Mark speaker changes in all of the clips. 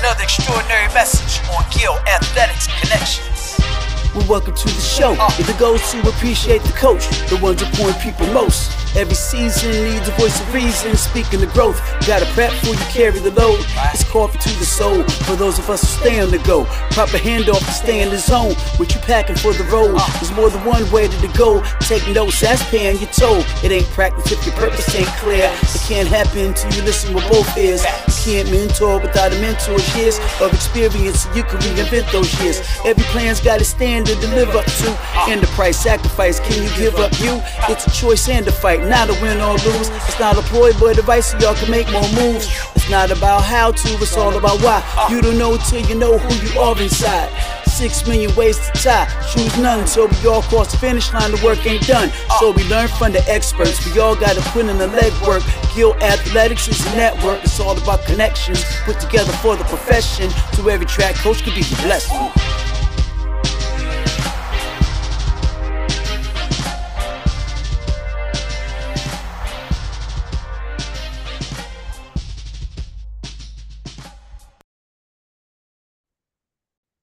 Speaker 1: Another extraordinary message on Gill Athletics Connections.
Speaker 2: Well, welcome to the show. Uh. If it goes to appreciate the coach, the ones who point people most. Every season needs a voice of reason. Speaking the growth, gotta prep before you carry the load. It's coffee to the soul for those of us who stay on the go. Proper handoff to stay in the zone. What you packing for the road? There's more than one way to go. Take notes, that's paying your toll. It ain't practice if your purpose ain't clear. It can't happen till you listen with both ears. You can't mentor without a mentor's years of experience. You can reinvent those years. Every plan's got a standard to live up to. And the price sacrifice, can you give up you? It's a choice and a fight not a win or lose. It's not a ploy, but advice so y'all can make more moves. It's not about how to, it's all about why. You don't know till you know who you are inside. Six million ways to tie, choose none. So we all cross the finish line, the work ain't done. So we learn from the experts. We all gotta put in the legwork. Gill Athletics is a network. It's all about connections put together for the profession. To every track coach could be blessing.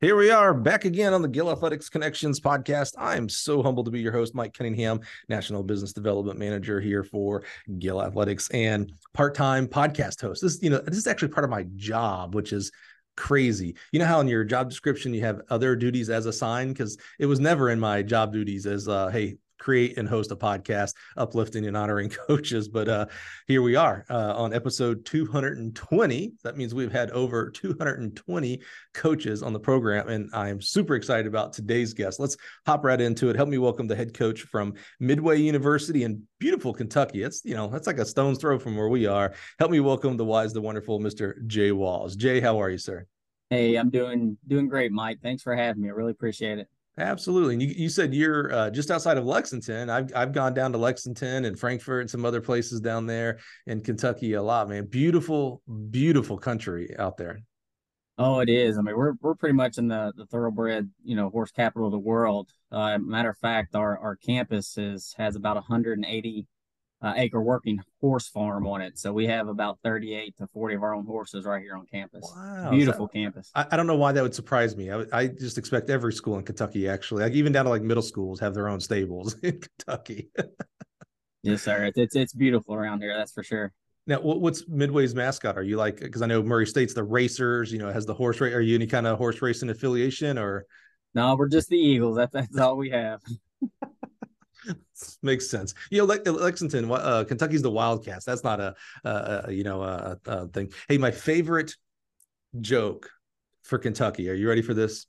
Speaker 3: Here we are back again on the Gill Athletics Connections podcast. I'm so humbled to be your host, Mike Cunningham, National Business Development Manager here for Gill Athletics and part-time podcast host. This, you know, this is actually part of my job, which is crazy. You know how in your job description you have other duties as assigned because it was never in my job duties as uh, hey create and host a podcast uplifting and honoring coaches. But uh, here we are uh, on episode 220. That means we've had over 220 coaches on the program, and I'm super excited about today's guest. Let's hop right into it. Help me welcome the head coach from Midway University in beautiful Kentucky. It's you know that's like a stone's throw from where we are. Help me welcome the wise, the wonderful Mr. Jay Walls. Jay, how are you, sir?
Speaker 4: Hey, I'm doing doing great, Mike. Thanks for having me. I really appreciate it.
Speaker 3: Absolutely. And you, you said you're uh, just outside of Lexington. I've, I've gone down to Lexington and Frankfort and some other places down there in Kentucky a lot, man. Beautiful, beautiful country out there.
Speaker 4: Oh, it is. I mean, we're we're pretty much in the, the thoroughbred, you know, horse capital of the world. Uh, matter of fact, our, our campus is has about 180 uh, acre working horse farm on it. So we have about 38 to 40 of our own horses right here on campus. Wow. Beautiful that, campus.
Speaker 3: I, I, don't know why that would surprise me. I, I just expect every school in Kentucky, actually, like even down to like middle schools have their own stables in Kentucky.
Speaker 4: yes, sir. It's, it's, it's beautiful around here. That's for sure.
Speaker 3: Now, what's Midway's mascot? Are you like, because I know Murray State's the racers, you know, has the horse race. Are you any kind of horse racing affiliation or?
Speaker 4: No, we're just the Eagles. That's, that's all we have.
Speaker 3: Makes sense. You know, like Lexington, uh, Kentucky's the Wildcats. That's not a, uh, you know, a, a thing. Hey, my favorite joke for Kentucky. Are you ready for this?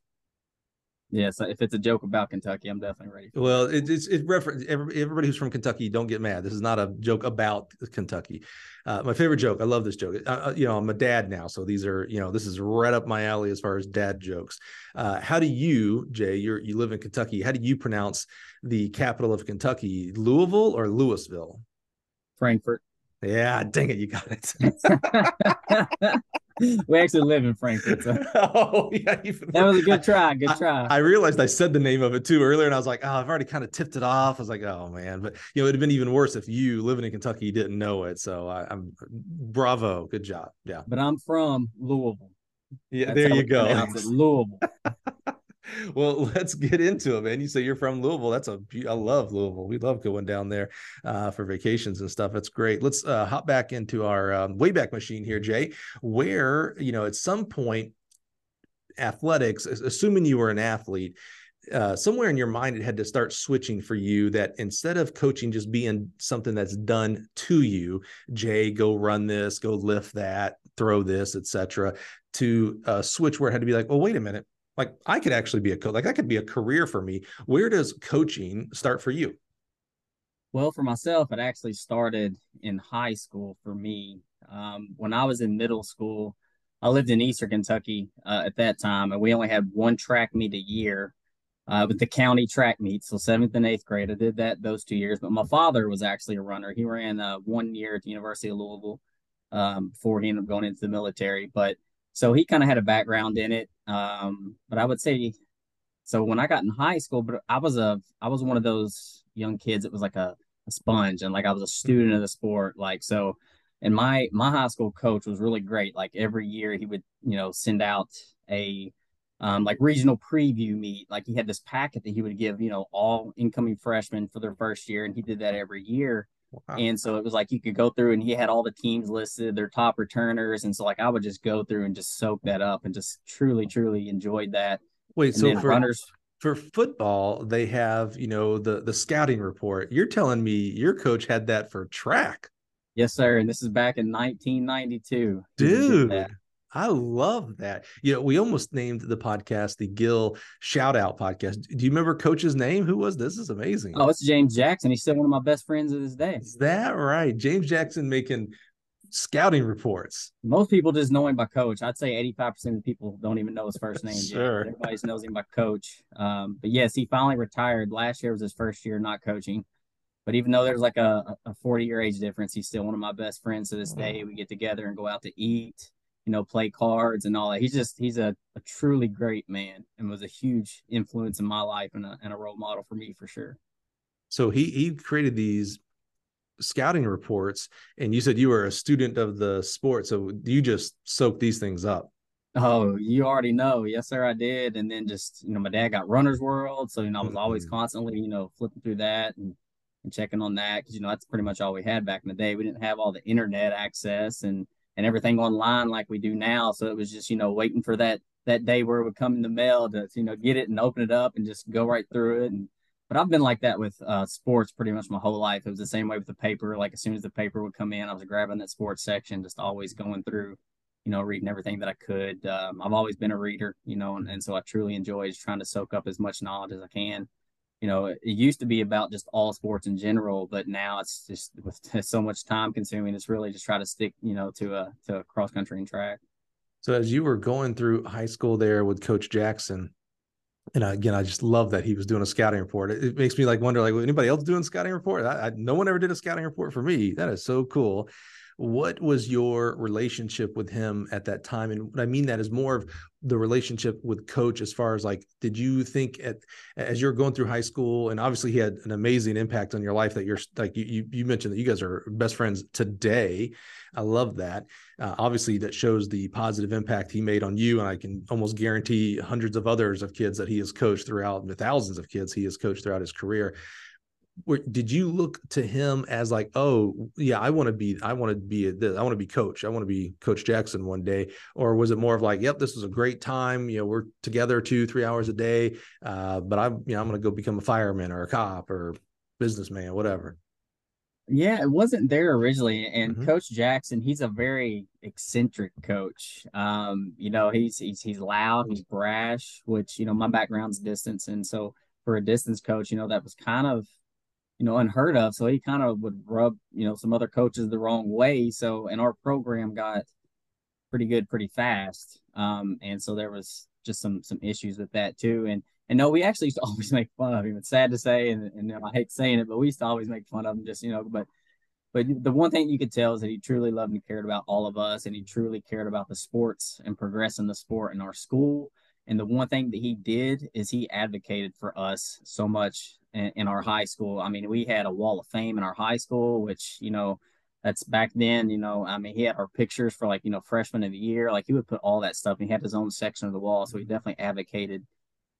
Speaker 4: Yes, if it's a joke about Kentucky, I'm definitely ready.
Speaker 3: well, it, it's it reference everybody who's from Kentucky. Don't get mad. This is not a joke about Kentucky. Uh, my favorite joke. I love this joke. Uh, uh, you know, I'm a dad now, so these are you know this is right up my alley as far as dad jokes. Uh, how do you, Jay? You you live in Kentucky. How do you pronounce the capital of Kentucky? Louisville or Louisville?
Speaker 4: Frankfort.
Speaker 3: Yeah, dang it, you got it.
Speaker 4: we actually live in Frankfort. So. Oh, yeah. That was a good try. Good try.
Speaker 3: I, I, realized I said the name of it too earlier, and I was like, oh, I've already kind of tipped it off. I was like, oh man, but you know, it'd have been even worse if you living in Kentucky didn't know it. So I, am bravo, good job. Yeah.
Speaker 4: But I'm from Louisville.
Speaker 3: Yeah, That's there you go.
Speaker 4: Louisville.
Speaker 3: well, let's get into it, man. You say you're from Louisville. That's a I love Louisville. We love going down there uh, for vacations and stuff. That's great. Let's uh, hop back into our um, Wayback Machine here, Jay. Where you know at some point, athletics, assuming you were an athlete. Uh, somewhere in your mind it had to start switching for you that instead of coaching just being something that's done to you jay go run this go lift that throw this etc to uh, switch where it had to be like well wait a minute like I could actually be a coach. Like that could be a career for me. Where does coaching start for you?
Speaker 4: Well, for myself, it actually started in high school for me. Um, when I was in middle school, I lived in Eastern Kentucky uh, at that time, and we only had one track meet a year uh, with the county track meet. So seventh and eighth grade, I did that those two years. But my father was actually a runner. He ran uh, one year at the University of Louisville um, before he ended up going into the military. But so he kind of had a background in it. Um, but I would say, so when I got in high school, but I was a, I was one of those young kids that was like a, a sponge and like I was a student of the sport. Like, so and my my high school coach was really great. Like every year, he would you know send out a um, like regional preview meet. Like he had this packet that he would give you know all incoming freshmen for their first year, and he did that every year. Wow. And so it was like you could go through and he had all the teams listed, their top returners. And so like I would just go through and just soak that up and just truly, truly enjoyed that.
Speaker 3: Wait, and so for runners for football, they have, you know, the the scouting report. You're telling me your coach had that for track.
Speaker 4: Yes, sir. And this is back in 1992.
Speaker 3: Dude, I love that. You know, we almost named the podcast the Gill Shout Out Podcast. Do you remember Coach's name? Who was this? Is amazing.
Speaker 4: Oh, it's James Jackson. He's still one of my best friends of this day.
Speaker 3: Is that right? James Jackson making scouting reports.
Speaker 4: Most people just know him by Coach. I'd say 85% of the people don't even know his first name.
Speaker 3: sure.
Speaker 4: Everybody knows him by Coach. Um, but yes, he finally retired. Last year was his first year not coaching. But even though there's like a, a 40 year age difference, he's still one of my best friends to this day. We get together and go out to eat, you know, play cards and all that. He's just, he's a, a truly great man and was a huge influence in my life and a, and a role model for me for sure.
Speaker 3: So he, he created these scouting reports and you said you were a student of the sport. So you just soak these things up.
Speaker 4: Oh, you already know. Yes, sir, I did. And then just, you know, my dad got runner's world. So, you know, I was always mm-hmm. constantly, you know, flipping through that and and checking on that because you know that's pretty much all we had back in the day. We didn't have all the internet access and and everything online like we do now. So it was just you know waiting for that that day where it would come in the mail to you know get it and open it up and just go right through it. And but I've been like that with uh, sports pretty much my whole life. It was the same way with the paper. Like as soon as the paper would come in, I was grabbing that sports section, just always going through you know, reading everything that I could. Um, I've always been a reader, you know, and, and so I truly enjoy trying to soak up as much knowledge as I can you know, it used to be about just all sports in general, but now it's just with so much time consuming, it's really just try to stick, you know, to a to a cross country and track.
Speaker 3: So as you were going through high school there with Coach Jackson, and again, I just love that he was doing a scouting report. It, it makes me like wonder, like, anybody else doing scouting report? I, I, no one ever did a scouting report for me. That is so cool what was your relationship with him at that time? And what i mean that is more of the relationship with coach as far as like did you think at as you're going through high school and obviously he had an amazing impact on your life that you're like you you mentioned that you guys are best friends today. I love that. Uh, obviously that shows the positive impact he made on you and i can almost guarantee hundreds of others of kids that he has coached throughout the thousands of kids he has coached throughout his career did you look to him as like oh yeah i want to be i want to be this i want to be coach i want to be coach jackson one day or was it more of like yep this was a great time you know we're together two three hours a day uh, but i'm you know i'm going to go become a fireman or a cop or businessman whatever
Speaker 4: yeah it wasn't there originally and mm-hmm. coach jackson he's a very eccentric coach um you know he's he's he's loud he's brash which you know my background's distance and so for a distance coach you know that was kind of you know, unheard of. So he kind of would rub, you know, some other coaches the wrong way. So, and our program got pretty good pretty fast. Um, and so there was just some some issues with that too. And and no, we actually used to always make fun of him. It's sad to say, and, and you know, I hate saying it, but we used to always make fun of him. Just you know, but but the one thing you could tell is that he truly loved and cared about all of us, and he truly cared about the sports and progressing the sport in our school. And the one thing that he did is he advocated for us so much in, in, our high school. I mean, we had a wall of fame in our high school, which, you know, that's back then, you know, I mean, he had our pictures for like, you know, freshman of the year. Like he would put all that stuff. And he had his own section of the wall. So he definitely advocated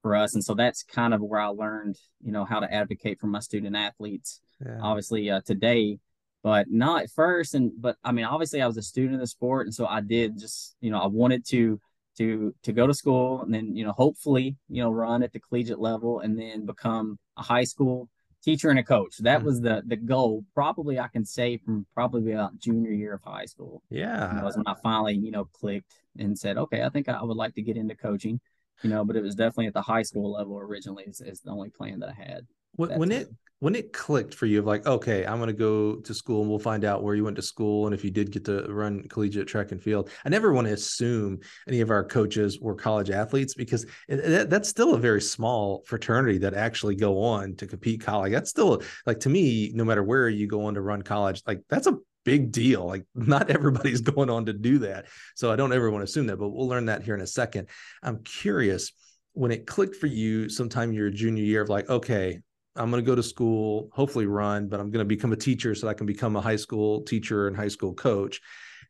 Speaker 4: for us. And so that's kind of where I learned, you know, how to advocate for my student athletes. Yeah. Obviously, uh, today, but not at first. And, but I mean, obviously, I was a student of the sport. And so I did just, you know, I wanted to, to to go to school and then you know hopefully you know run at the collegiate level and then become a high school teacher and a coach. That mm-hmm. was the the goal probably i can say from probably about junior year of high school.
Speaker 3: Yeah.
Speaker 4: That was when i finally you know clicked and said okay i think i would like to get into coaching you know but it was definitely at the high school level originally is, is the only plan that i had
Speaker 3: when, when it when it clicked for you of like okay i'm going to go to school and we'll find out where you went to school and if you did get to run collegiate track and field i never want to assume any of our coaches were college athletes because it, that's still a very small fraternity that actually go on to compete college that's still like to me no matter where you go on to run college like that's a big deal like not everybody's going on to do that. So i don't ever want to assume that but we'll learn that here in a second. I'm curious when it clicked for you sometime your junior year of like okay I'm going to go to school, hopefully run, but I'm going to become a teacher so I can become a high school teacher and high school coach.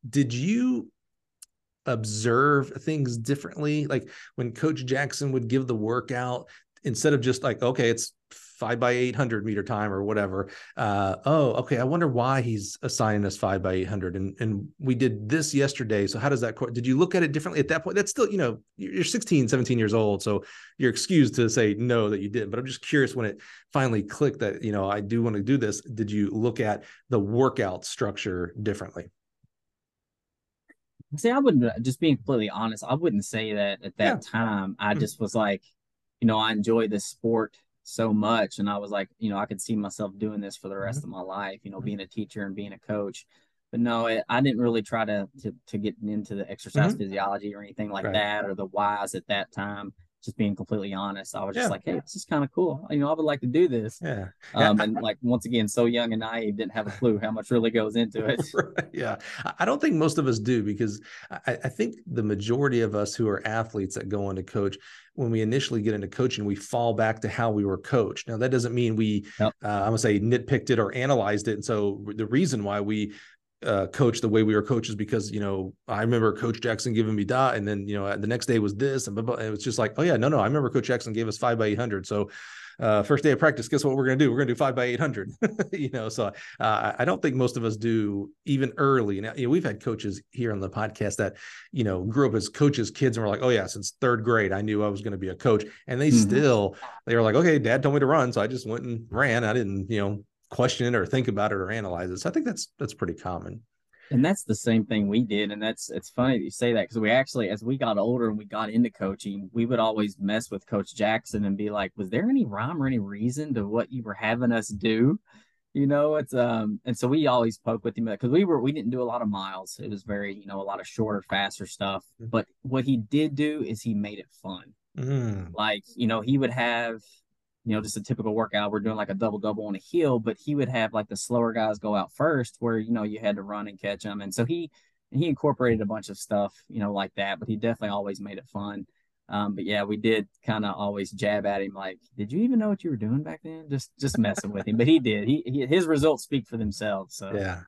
Speaker 3: Did you observe things differently? Like when Coach Jackson would give the workout, instead of just like, okay, it's five by 800 meter time or whatever. Uh, oh, okay. I wonder why he's assigning us five by 800. And, and we did this yesterday. So how does that, did you look at it differently at that point? That's still, you know, you're 16, 17 years old. So you're excused to say no, that you didn't, but I'm just curious when it finally clicked that, you know, I do want to do this. Did you look at the workout structure differently?
Speaker 4: See, I wouldn't just being completely honest. I wouldn't say that at that yeah. time. I mm. just was like, you know, I enjoy this sport so much, and I was like, you know, I could see myself doing this for the rest mm-hmm. of my life. You know, mm-hmm. being a teacher and being a coach. But no, it, I didn't really try to to to get into the exercise mm-hmm. physiology or anything like right. that or the whys at that time just being completely honest, I was just like, hey, this is kind of cool. You know, I would like to do this.
Speaker 3: Yeah.
Speaker 4: Um, and like once again, so young and naive, didn't have a clue how much really goes into it.
Speaker 3: right. Yeah. I don't think most of us do because I, I, think the majority of us who are athletes that go on to coach, when we initially get into coaching, we fall back to how we were coached. Now that doesn't mean we, uh, I'm gonna say nitpicked it or analyzed it. And so the reason why we uh, coach the way we were coaches because you know I remember Coach Jackson giving me dot, and then you know the next day was this, and blah, blah, it was just like, oh yeah, no, no, I remember Coach Jackson gave us five by eight hundred. So uh, first day of practice, guess what we're gonna do? We're gonna do five by eight hundred. you know, so uh, I don't think most of us do even early. Now, you know, we've had coaches here on the podcast that you know grew up as coaches, kids, and were like, oh yeah, since third grade, I knew I was going to be a coach, and they mm-hmm. still they were like, okay, Dad told me to run, so I just went and ran. I didn't, you know question it or think about it or analyze it. So I think that's that's pretty common.
Speaker 4: And that's the same thing we did. And that's it's funny that you say that because we actually, as we got older and we got into coaching, we would always mess with Coach Jackson and be like, was there any rhyme or any reason to what you were having us do? You know, it's um, and so we always poke with him because we were we didn't do a lot of miles. It was very, you know, a lot of shorter, faster stuff. Mm-hmm. But what he did do is he made it fun. Mm. Like, you know, he would have you know, just a typical workout. We're doing like a double double on a hill, but he would have like the slower guys go out first, where you know you had to run and catch them. And so he and he incorporated a bunch of stuff, you know, like that. But he definitely always made it fun. Um, but yeah, we did kind of always jab at him, like, "Did you even know what you were doing back then?" Just just messing with him. But he did. He, he his results speak for themselves. So
Speaker 3: yeah,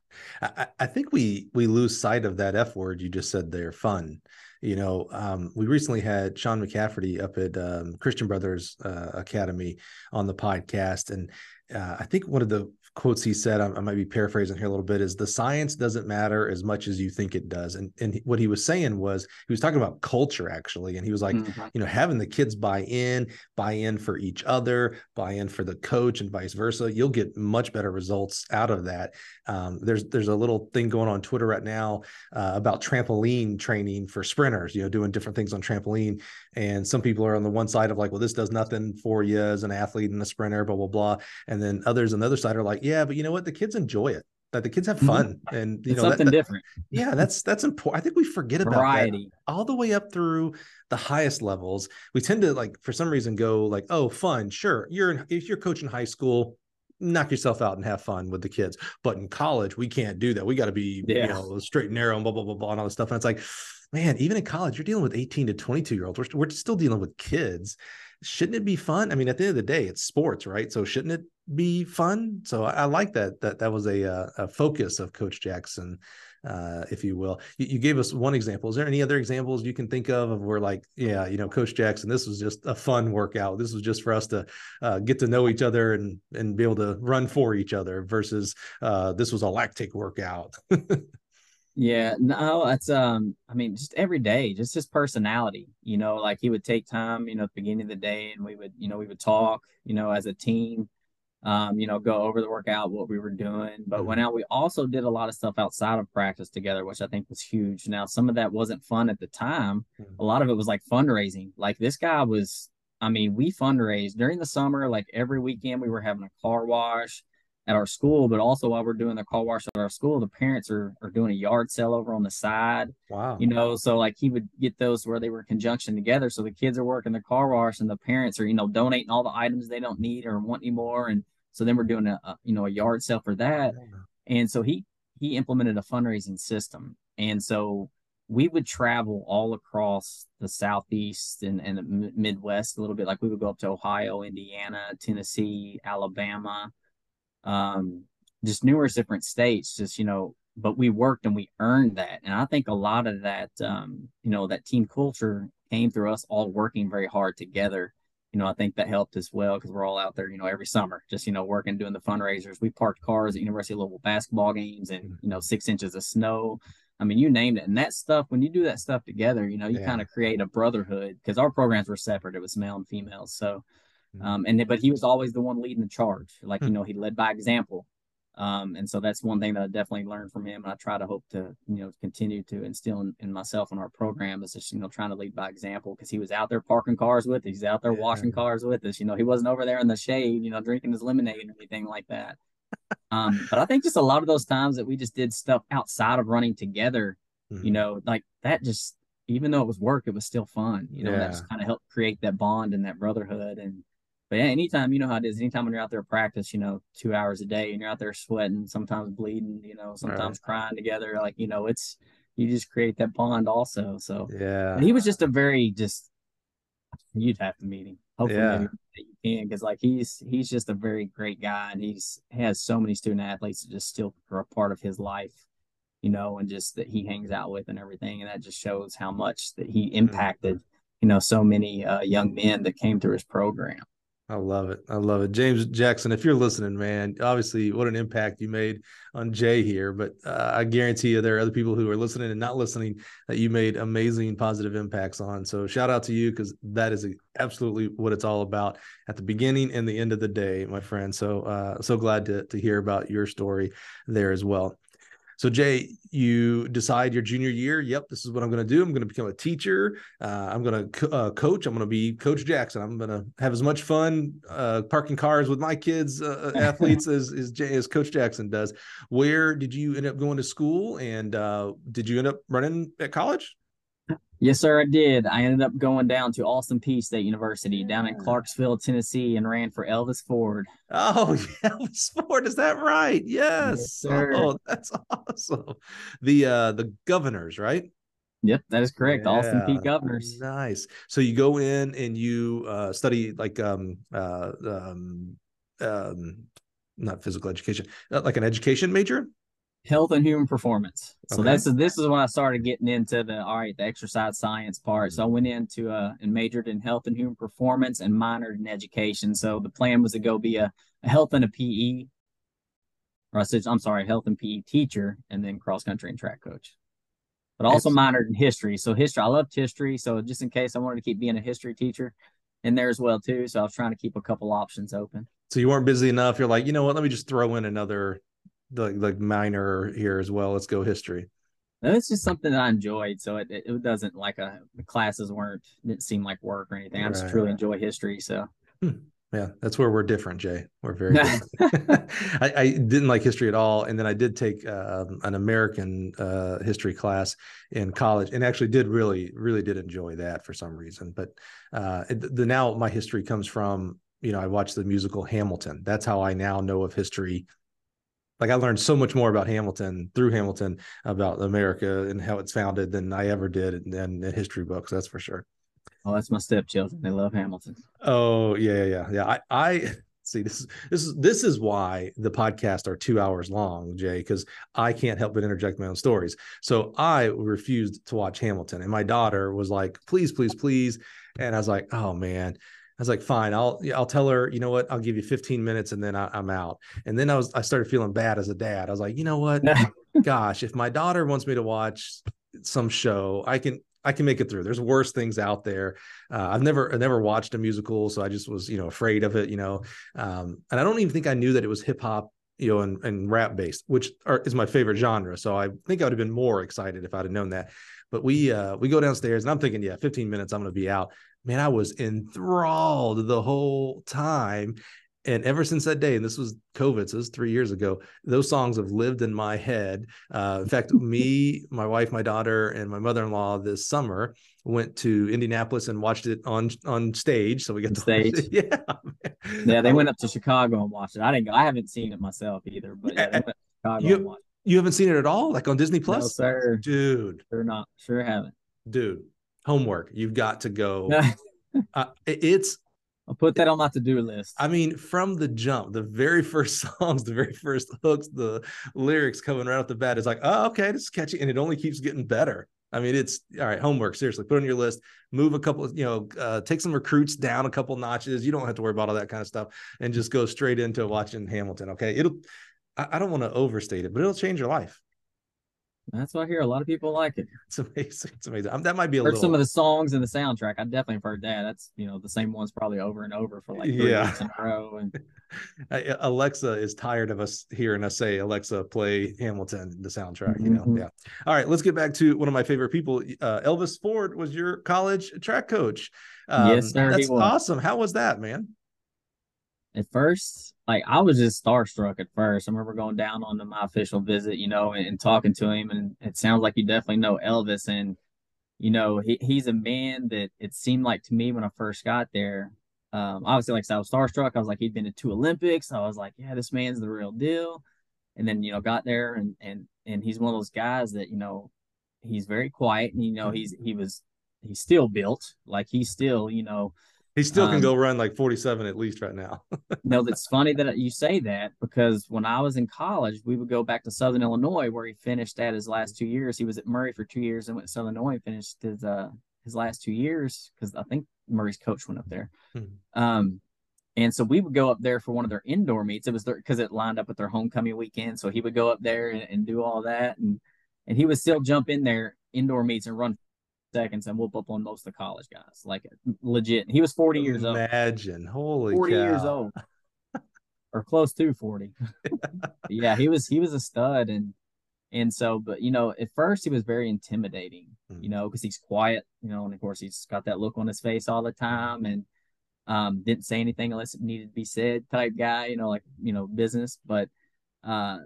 Speaker 3: I, I think we we lose sight of that f word you just said there, fun you know, um, we recently had Sean McCafferty up at um, Christian Brothers uh, Academy on the podcast, and uh, I think one of the quotes he said, I, I, might be paraphrasing here a little bit, is the science doesn't matter as much as you think it does. And and what he was saying was he was talking about culture actually, and he was like, mm-hmm. you know, having the kids buy in, buy in for each other, buy in for the coach, and vice versa. You'll get much better results out of that. Um, there's there's a little thing going on Twitter right now uh, about trampoline training for sprinters. You know, doing different things on trampoline, and some people are on the one side of like, well, this does nothing for you as an athlete and a sprinter, blah blah blah, and then others on the other side are like, yeah, but you know what? The kids enjoy it. That the kids have mm-hmm. fun, and you
Speaker 4: it's
Speaker 3: know
Speaker 4: something
Speaker 3: that,
Speaker 4: that, different.
Speaker 3: Yeah, that's that's important. I think we forget about Variety. that all the way up through the highest levels. We tend to like, for some reason, go like, oh, fun. Sure, you're in, if you're coaching high school, knock yourself out and have fun with the kids. But in college, we can't do that. We got to be, yeah. you know, straight and narrow and blah blah blah blah and all this stuff. And it's like, man, even in college, you're dealing with 18 to 22 year olds. We're, we're still dealing with kids. Shouldn't it be fun? I mean, at the end of the day, it's sports, right? So shouldn't it be fun. So I, I like that that that was a, uh, a focus of Coach Jackson, uh, if you will. You, you, gave us one example. Is there any other examples you can think of of where like, yeah, you know, Coach Jackson, this was just a fun workout. This was just for us to uh, get to know each other and and be able to run for each other versus uh, this was a lactic workout.
Speaker 4: Yeah, no, it's um, I mean, just every day, just his personality. You know, like he would take time, you know, at the beginning of the day, and we would, you know, we would talk, you know, as a team um, you know, go over the workout, what we were doing. But mm-hmm. when out, we also did a lot of stuff outside of practice together, which I think was huge. Now, some of that wasn't fun at the time. Mm-hmm. A lot of it was like fundraising. Like this guy was, I mean, we fundraised during the summer, like every weekend we were having a car wash at our school, but also while we're doing the car wash at our school, the parents are, are doing a yard sale over on the side.
Speaker 3: Wow.
Speaker 4: You know, so like he would get those where they were conjunction together. So the kids are working the car wash and the parents are, you know, donating all the items they don't need or want anymore. And so then we're doing a, a you know a yard sale for that, and so he he implemented a fundraising system, and so we would travel all across the southeast and, and midwest a little bit. Like we would go up to ohio indiana tennessee alabama um, just numerous different states just you know but we worked and we earned that. And i think a lot of that um, you know that team culture came through us all working very hard together you know i think that helped as well because we're all out there you know every summer just you know working doing the fundraisers we parked cars at university of louisville basketball games and you know six inches of snow I mean, you named it. And that stuff, when you do that stuff together, you know, you yeah. kind of create a brotherhood because our programs were separate. It was male and female. So, mm-hmm. um, and but he was always the one leading the charge. Like, you hmm. know, he led by example. Um, and so that's one thing that I definitely learned from him. And I try to hope to, you know, continue to instill in, in myself and our program is just, you know, trying to lead by example because he was out there parking cars with us. He's out there yeah. washing cars with us. You know, he wasn't over there in the shade, you know, drinking his lemonade or anything like that. Um, but I think just a lot of those times that we just did stuff outside of running together, mm-hmm. you know, like that just even though it was work, it was still fun. You know, yeah. that just kind of helped create that bond and that brotherhood. And but yeah, anytime you know how it is, anytime when you're out there practice, you know, two hours a day and you're out there sweating, sometimes bleeding, you know, sometimes right. crying together, like, you know, it's you just create that bond also. So
Speaker 3: yeah.
Speaker 4: he was just a very just you'd have to meet him. Hopefully yeah. you can because like he's he's just a very great guy and he's he has so many student athletes that just still are a part of his life you know and just that he hangs out with and everything and that just shows how much that he mm-hmm. impacted you know so many uh, young men that came through his program
Speaker 3: I love it. I love it. James Jackson, if you're listening, man, obviously what an impact you made on Jay here. But uh, I guarantee you there are other people who are listening and not listening that you made amazing positive impacts on. So shout out to you because that is absolutely what it's all about at the beginning and the end of the day, my friend. So uh, so glad to, to hear about your story there as well. So, Jay, you decide your junior year, yep, this is what I'm going to do. I'm going to become a teacher. Uh, I'm going to co- uh, coach. I'm going to be Coach Jackson. I'm going to have as much fun uh, parking cars with my kids, uh, uh, athletes, as, as, Jay, as Coach Jackson does. Where did you end up going to school? And uh, did you end up running at college?
Speaker 4: Yes, sir, I did. I ended up going down to Austin Peay State University down in Clarksville, Tennessee, and ran for Elvis Forde.
Speaker 3: Oh, Elvis Forde, is that right? Yes. yes sir. Oh, that's awesome. The uh the governors, right?
Speaker 4: Yep, that is correct. Yeah. Austin Peay Governors.
Speaker 3: Nice. So you go in and you uh study like um uh um um not physical education, uh, like an education major?
Speaker 4: Health and human performance. So okay. that's this is when I started getting into the all right, the exercise science part. So I went into uh and majored in health and human performance and minored in education. So the plan was to go be a, a health and a PE, or I said I'm sorry, health and PE teacher, and then cross country and track coach. But also that's... minored in history. So history, I loved history. So just in case I wanted to keep being a history teacher in there as well too. So I was trying to keep a couple options open.
Speaker 3: So you weren't busy enough. You're like, you know what? Let me just throw in another the like minor here as well. Let's go history.
Speaker 4: It's just something that I enjoyed. So it, it doesn't like a the classes weren't didn't seem like work or anything. I just truly enjoy history. So
Speaker 3: hmm. yeah, that's where we're different, Jay. We're very I, I, didn't like history at all. And then I did take uh, an American uh, history class in college and actually did really, really did enjoy that for some reason. But uh, the now my history comes from, you know, I watched the musical Hamilton. That's how I now know of history like I learned so much more about Hamilton through Hamilton about America and how it's founded than I ever did in, in, in history books. That's for sure.
Speaker 4: Oh, that's my stepchildren. They love Hamilton.
Speaker 3: Oh yeah, yeah, yeah. I, I see this is this is this is why the podcasts are two hours long, Jay, because I can't help but interject my own stories. So I refused to watch Hamilton, and my daughter was like, "Please, please, please," and I was like, "Oh man." I was like, fine, I'll I'll tell her, you know what, I'll give you 15 minutes and then I, am out. And then I was I started feeling bad as a dad. I was like, you know what, gosh, if my daughter wants me to watch some show, I can I can make it through. There's worse things out there. Uh, I've never I never watched a musical, so I just was you know afraid of it, you know. Um, and I don't even think I knew that it was hip hop you know, and, and rap based, which are, is my favorite genre. So I think I would have been more excited if I'd have known that. But we uh, we go downstairs, and I'm thinking, yeah, 15 minutes, I'm going to be out man, I was enthralled the whole time. And ever since that day, and this was COVID, so this was three years ago, those songs have lived in my head. Uh, in fact, me, my wife, my daughter, and my mother-in-law this summer went to Indianapolis and watched it on on stage. So we got to
Speaker 4: stage. Yeah, yeah. They went up to Chicago and watched it. I didn't. Go, I haven't seen it myself either, but yeah,
Speaker 3: you, You haven't seen it at all, like on Disney Plus,
Speaker 4: no, sir.
Speaker 3: dude.
Speaker 4: Sure not. Sure haven't.
Speaker 3: Dude, homework. You've got to go. uh, it's
Speaker 4: I'll put that on my to-do list.
Speaker 3: I mean, from the jump, the very first songs, the very first hooks, the lyrics coming right off the bat is like, oh, okay, this is catchy, and it only keeps getting better. I mean, it's all right. Homework, seriously, put on your list. Move a couple, you know, uh, take some recruits down a couple notches. You don't have to worry about all that kind of stuff, and just go straight into watching Hamilton. Okay, it'll. I, I don't want to overstate it, but it'll change your life.
Speaker 4: That's what I hear. A lot of people like it.
Speaker 3: It's amazing. It's amazing. Um, that might be a
Speaker 4: heard
Speaker 3: little.
Speaker 4: some of the songs in the soundtrack. I definitely have heard that. That's you know the same ones probably over and over for like three
Speaker 3: Yeah.
Speaker 4: weeks in a row. And
Speaker 3: Alexa is tired of us hearing us say, Alexa, play Hamilton, the soundtrack. You know,
Speaker 4: Mhm.
Speaker 3: yeah. All right, let's get back to one of my favorite people. Uh, Elvis Forde was your college track coach. Um,
Speaker 4: Yes, sir, he
Speaker 3: That's awesome. How was that, man?
Speaker 4: At first, like I was just starstruck at first. I remember going down on my official visit, you know, and, and talking to him, and it sounds like you definitely know Elvis, and you know he, he's a man that it seemed like to me when I first got there. Um, obviously, like I said, I was starstruck. I was like, he'd been to two Olympics. I was like, yeah, this man's the real deal. And then you know, got there, and and and he's one of those guys that you know, he's very quiet, and you know, he's he was he's still built, like he's still you know.
Speaker 3: He still can
Speaker 4: Um,
Speaker 3: go run like 47 at least right now.
Speaker 4: No, that's funny that you say that because when I was in college, we would go back to Southern Illinois where he finished at his last two years. He was at Murray for two years and went to Southern Illinois and finished his uh his last two years because I think Murray's coach went up there.
Speaker 3: Mhm.
Speaker 4: Um, and so we would go up there for one of their indoor meets. It was because it lined up with their homecoming weekend. So he would go up there and, and do all that, and and he would still jump in there indoor meets and run seconds and whoop up on most of the college guys, like legit. He was forty years old.
Speaker 3: Imagine. Holy
Speaker 4: 40
Speaker 3: cow.
Speaker 4: years old or close to 40 yeah he was he was a stud and and so but you know at first he was very intimidating you know because he's quiet you know and of course he's got that look on his face all the time and um didn't say anything unless it needed to be said type guy you know like you know business but uh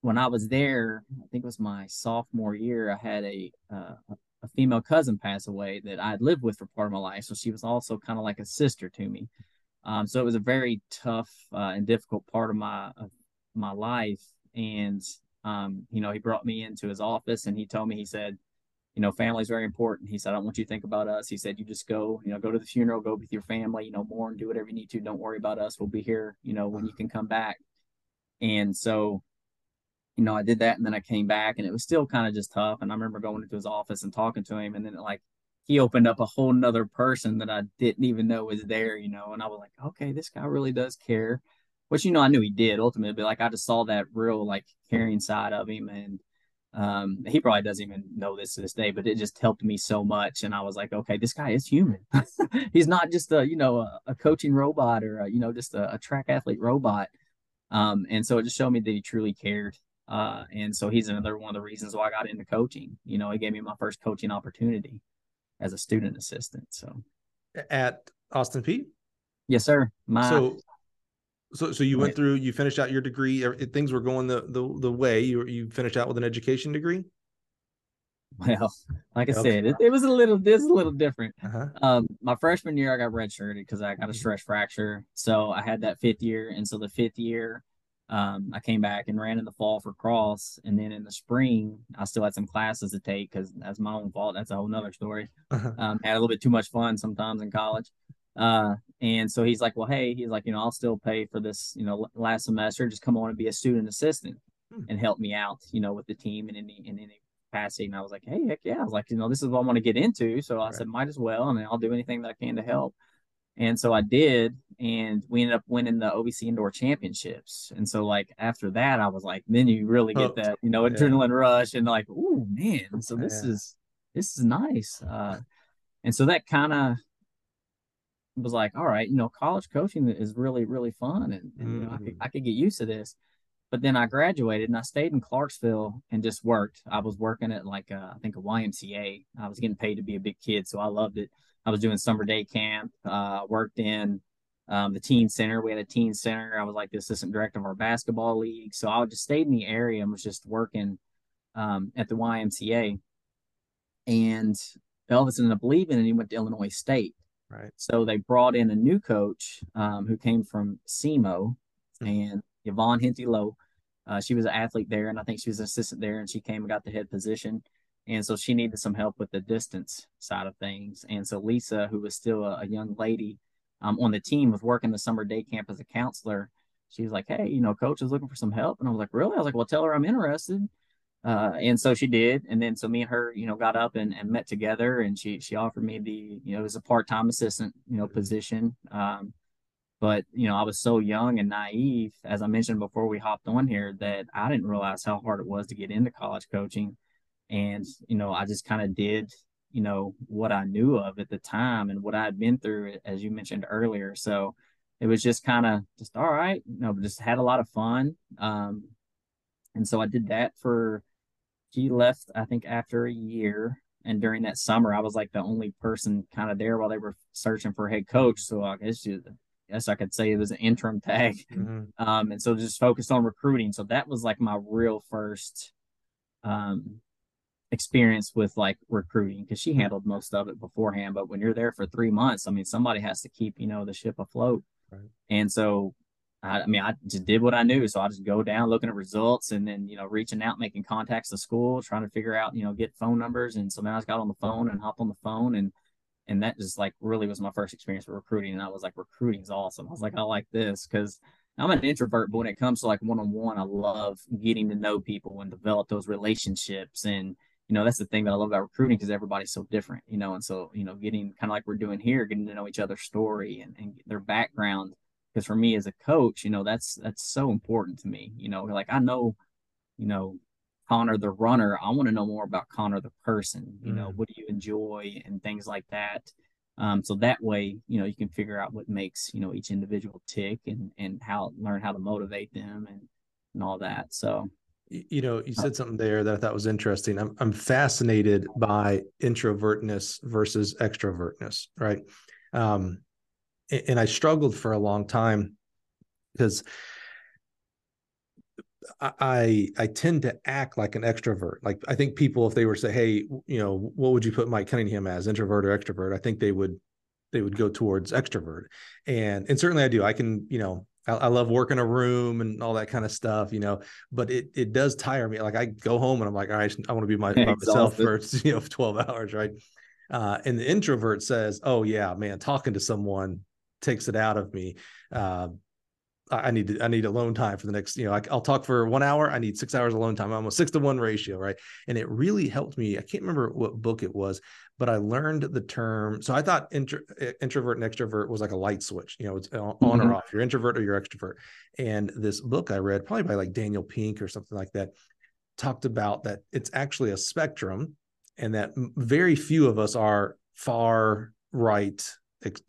Speaker 4: when i was there i think it was my sophomore year i had a uh, a female cousin pass away that i'd lived with for part of my life so she was also kind of like a sister to me um, so it was a very tough uh, and difficult part of my of my life. And um, you know, he brought me into his office and he told me, he said, you know, family's very important. He said, I don't want you to think about us. He said, you just go, you know, go to the funeral, go with your family, you know, mourn, do whatever you need to. Don't worry about us. We'll be here, you know, when you can come back. And so, you know, I did that and then I came back and it was still kind of just tough. And I remember going into his office and talking to him and then like he opened up a whole nother person that I didn't even know was there, you know, and I was like, okay, this guy really does care. Which you know, I knew he did ultimately, but like I just saw that real like caring side of him and um he probably doesn't even know this to this day, but it just helped me so much. And I was like, okay, this guy is human. He's not just a, you know, a, a coaching robot or a, you know, just a, a track athlete robot. Um, and so it just showed me that he truly cared. Uh, and so he's another one of the reasons why I got into coaching. You know, he gave me my first coaching opportunity as a student assistant. So
Speaker 3: At Austin Peay.
Speaker 4: yes, sir. My
Speaker 3: so so so you went through you finished out your degree things were going the the, the way you you finished out with an education degree
Speaker 4: well, like I
Speaker 3: Okay.
Speaker 4: said, it, it was a little this is a little different.
Speaker 3: uh-huh.
Speaker 4: Um, my freshman year, I got redshirted because I got a stress fracture. So I had that fifth year, and so the fifth year, um, I came back and ran in the fall for cross, and then in the spring, I still had some classes to take because that's my own fault. That's a whole nother story.
Speaker 3: Uh-huh.
Speaker 4: um, had a little bit too much fun sometimes in college. Uh, and so he's like, well, hey, he's like, you know, I'll still pay for this, you know, last semester. Just come on and be a student assistant
Speaker 3: Hmm.
Speaker 4: and help me out, you know, with the team in any in any capacity. And I was like, hey, heck yeah. I was like, you know, this is what I want to get into. So I
Speaker 3: Right.
Speaker 4: said, might as well, and I'll do anything that I can to help. And so I did, and we ended up winning the OVC indoor championships. And so like after that, I was like, then you really get that, you know,
Speaker 3: Yeah.
Speaker 4: adrenaline rush and like, oh man, so this
Speaker 3: Yeah.
Speaker 4: is this is nice. Uh, and so that kind of was like, all right, you know, college coaching is really, really fun, and, and you know, I could
Speaker 3: Mhm.
Speaker 4: I could get used to this. But then I graduated and I stayed in Clarksville and just worked. I was working at like a, I think a YMCA. I was getting paid to be a big kid, so I loved it. I was doing summer day camp. Uh, worked in um, the teen center. We had a teen center. I was like the assistant director of our basketball league. So I just stayed in the area and was just working um, at the YMCA. And Elvis ended up leaving and he went to Illinois State.
Speaker 3: right
Speaker 4: So they brought in a new coach um, who came from SEMO
Speaker 3: Hmm.
Speaker 4: and Yvonne Henty Lowe. Uh, she was an athlete there, and I think she was an assistant there, and she came and got the head position. And so she needed some help with the distance side of things. And so Lisa, who was still a, a young lady um, on the team, was working the summer day camp as a counselor. She was like, "Hey, you know, coach is looking for some help," and I was like, "Really?" I was like, "Well, tell her I'm interested." Uh, and so she did. And then so me and her, you know, got up and, and met together and she she offered me the, you know, it was a part-time assistant, you know, position. Um, but you know, I was so young and naive, as I mentioned before we hopped on here, that I didn't realize how hard it was to get into college coaching. And, you know, I just kind of did, you know, what I knew of at the time and what I had been through, as you mentioned earlier. So it was just kind of just all right, you know, just had a lot of fun. Um, and so I did that for she left, I think, after a year. And during that summer, I was like the only person kind of there while they were searching for a head coach. So I guess you, I guess I could say it was an interim tag. Mm-hmm. Um, and so just focused on recruiting. So that was like my real first um experience with like recruiting because she handled most of it beforehand. But when you're there for three months, I mean, somebody has to keep, you know, the ship afloat. Right. And so I, I, mean, I just did what I knew. So I just go down looking at results and then, you know, reaching out, making contacts to school, trying to figure out, you know, get phone numbers. And so then I just got on the phone and hopped on the phone and, and that just like really was my first experience with recruiting. And I was like, recruiting is awesome. I was like, I like this because I'm an introvert, but when it comes to like one on one, I love getting to know people and develop those relationships. And, you know, that's the thing that I love about recruiting because everybody's so different, you know, and so, you know, getting kind of like we're doing here, getting to know each other's story and, and their background because for me as a coach you know that's that's so important to me you know like i know you know connor the runner i want to know more about connor the person you mm. know what do you enjoy and things like that um, so that way you know you can figure out what makes you know each individual tick and and how learn how to motivate them and and all that so
Speaker 3: you know you said something there that i thought was interesting i'm, I'm fascinated by introvertness versus extrovertness right um and I struggled for a long time because I I tend to act like an extrovert. Like I think people, if they were to say, "Hey, you know, what would you put Mike Cunningham as, introvert or extrovert?" I think they would they would go towards extrovert. And and certainly I do. I can, you know, I, I love working a room and all that kind of stuff, you know. But it it does tire me. Like I go home and I'm like, all right, I want to be my, myself for you know 12 hours, right? Uh, and the introvert says, "Oh yeah, man, talking to someone takes it out of me. Uh, I need to, I need alone time for the next, you know, I, will talk for one hour. I need six hours alone time. I'm six to one ratio, right? And it really helped me. I can't remember what book it was, but I learned the term. So I thought intro, introvert and extrovert was like a light switch. You know, it's on mm-hmm. or off. You're introvert or you're extrovert. And this book I read, probably by like Daniel Pink or something like that, talked about that it's actually a spectrum, and that very few of us are far right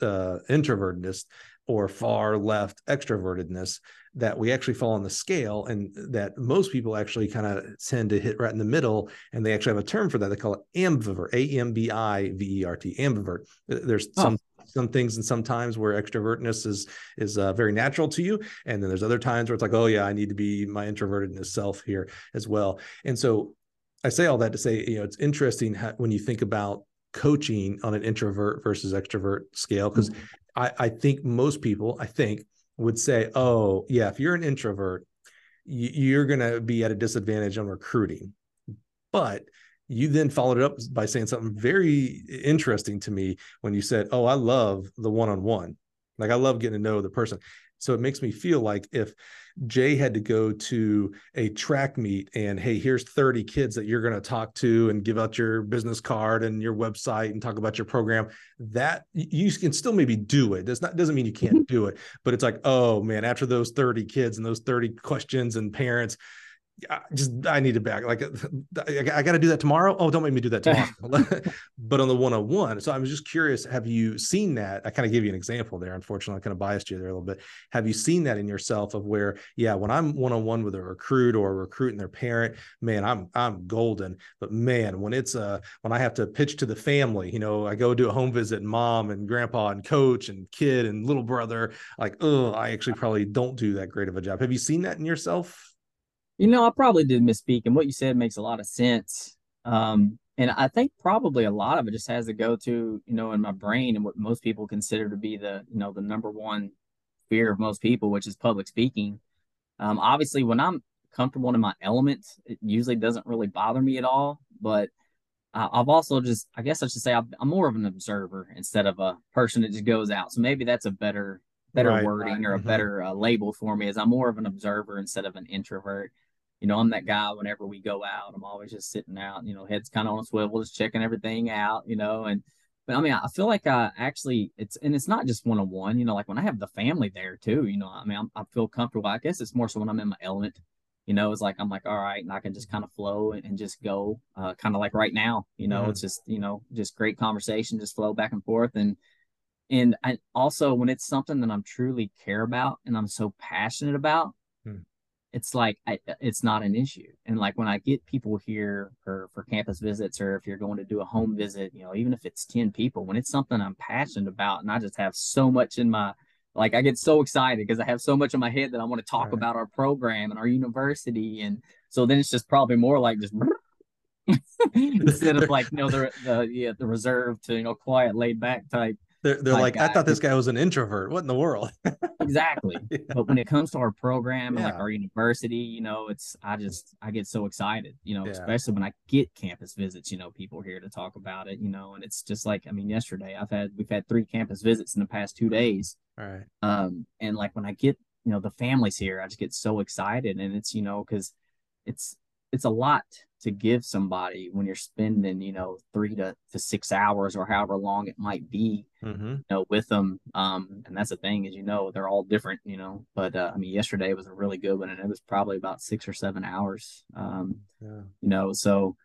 Speaker 3: uh, introvertedness or far left extrovertedness that we actually fall on the scale and that most people actually kind of tend to hit right in the middle and they actually have a term for that they call it ambivert a-m-b-i-v-e-r-t ambivert there's oh. some some things and sometimes where extrovertness is is uh, very natural to you and then there's other times where it's like oh yeah i need to be my introvertedness self here as well and so i say all that to say you know it's interesting how, when you think about coaching on an introvert versus extrovert scale because mm-hmm. I, I think most people i think would say oh yeah if you're an introvert you're going to be at a disadvantage on recruiting. But you then followed it up by saying something very interesting to me when you said oh i love the one-on-one. Like i love getting to know the person so it makes me feel like if Jay had to go to a track meet and hey, here's 30 kids that you're going to talk to and give out your business card and your website and talk about your program, that you can still maybe do it. Does not doesn't mean you can't mm-hmm. do it, but it's like, oh man, after those 30 kids and those 30 questions and parents, I just I need to back like I, I got to do that tomorrow. Oh, don't make me do that tomorrow. but on the one on one, so I was just curious. Have you seen that? I kind of gave you an example there. Unfortunately, I kind of biased you there a little bit. Have you seen that in yourself of where, yeah, when I'm one on one with a recruit or a recruit and their parent, man, I'm I'm golden. But man, when it's uh when I have to pitch to the family, you know, I go do a home visit, and mom and grandpa and coach and kid and little brother, like, oh, I actually probably don't do that great of a job. Have you seen that in yourself?
Speaker 4: You know, I probably did misspeak, and what you said makes a lot of sense. Um, and I think probably a lot of it just has to go to, you know, in my brain and what most people consider to be the, you know, the number one fear of most people, which is public speaking. Um, obviously, when I'm comfortable in my element, it usually doesn't really bother me at all. But I've also just, I guess I should say, I'm more of an observer instead of a person that just goes out. So maybe that's a better, better right, wording right. or a mm-hmm. better uh, label for me. Is I'm more of an observer instead of an introvert. You know, I'm that guy. Whenever we go out, I'm always just sitting out. You know, head's kind of on a swivel, just checking everything out. You know, and but I mean, I feel like I actually it's and it's not just one on one. You know, like when I have the family there too. You know, I mean, I'm, I feel comfortable. I guess it's more so when I'm in my element you know, it's like I'm like, all right, and I can just kind of flow and, and just go, uh, kind of like right now, you know, mm-hmm. it's just you know, just great conversation, just flow back and forth, and and I also when it's something that I'm truly care about and I'm so passionate about. It's like I, uh, it's not an issue. And like when I get people here for for campus visits, or if you're going to do a home visit, you know, even if it's ten people, when it's something I'm passionate about, and I just have so much in my like I get so excited because I have so much in my head that I want to talk right. about our program and our university, and so then it's just probably more like just instead of like you know the the yeah the reserved to you know quiet laid back type.
Speaker 3: They're they're like, guy. I thought this guy was an introvert. What in the world?
Speaker 4: exactly. Yeah. But when it comes to our program and yeah. like our university, you know, it's I just I get so excited, you know, yeah. especially when I get campus visits, you know, people here to talk about it, you know, and it's just like I mean, yesterday I've had we've had three campus visits in the past two days
Speaker 3: Right.
Speaker 4: Um, and like when I get, you know, the families here, I just get so excited. And it's, you know, because it's it's a lot to give somebody when you're spending, you know, three to, to six hours or however long it might be, mm-hmm. you know, with them. Um, and that's the thing is, you know, they're all different, you know. But uh, I mean, yesterday was a really good one, and it was probably about six or seven hours. Um, yeah. you know, so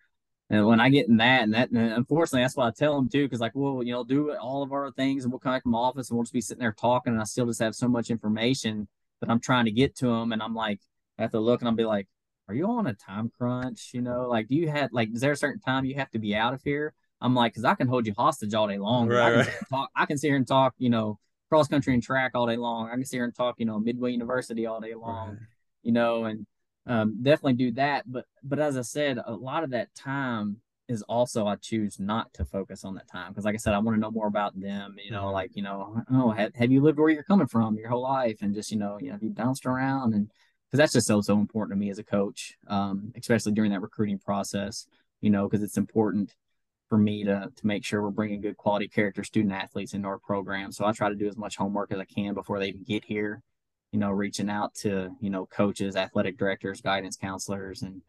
Speaker 4: and when I get in that, and that, and unfortunately, that's what I tell them too, because like, well, you know, do all of our things, and we'll come back from office, and we'll just be sitting there talking, and I still just have so much information that I'm trying to get to them, and I'm like, I have to look, and I'll be like, are you on a time crunch? You know, like, do you have like, is there a certain time you have to be out of here? I'm like, because I can hold you hostage all day long. Right, I, can right. talk, I can sit here and talk, you know, cross country and track all day long. I can sit here and talk, you know, Midway University all day long, right. you know, and um, definitely do that. But but as I said, a lot of that time is also I choose not to focus on that time because, like I said, I want to know more about them. You know, mm-hmm. like you know, oh, have, have you lived where you're coming from your whole life, and just you know, you know, have you bounced around, and because that's just so so important to me as a coach, um, especially during that recruiting process. You know, because it's important for me to to make sure we're bringing good quality character student athletes into our program. So I try to do as much homework as I can before they even get here. You know, reaching out to you know coaches, athletic directors, guidance counselors, and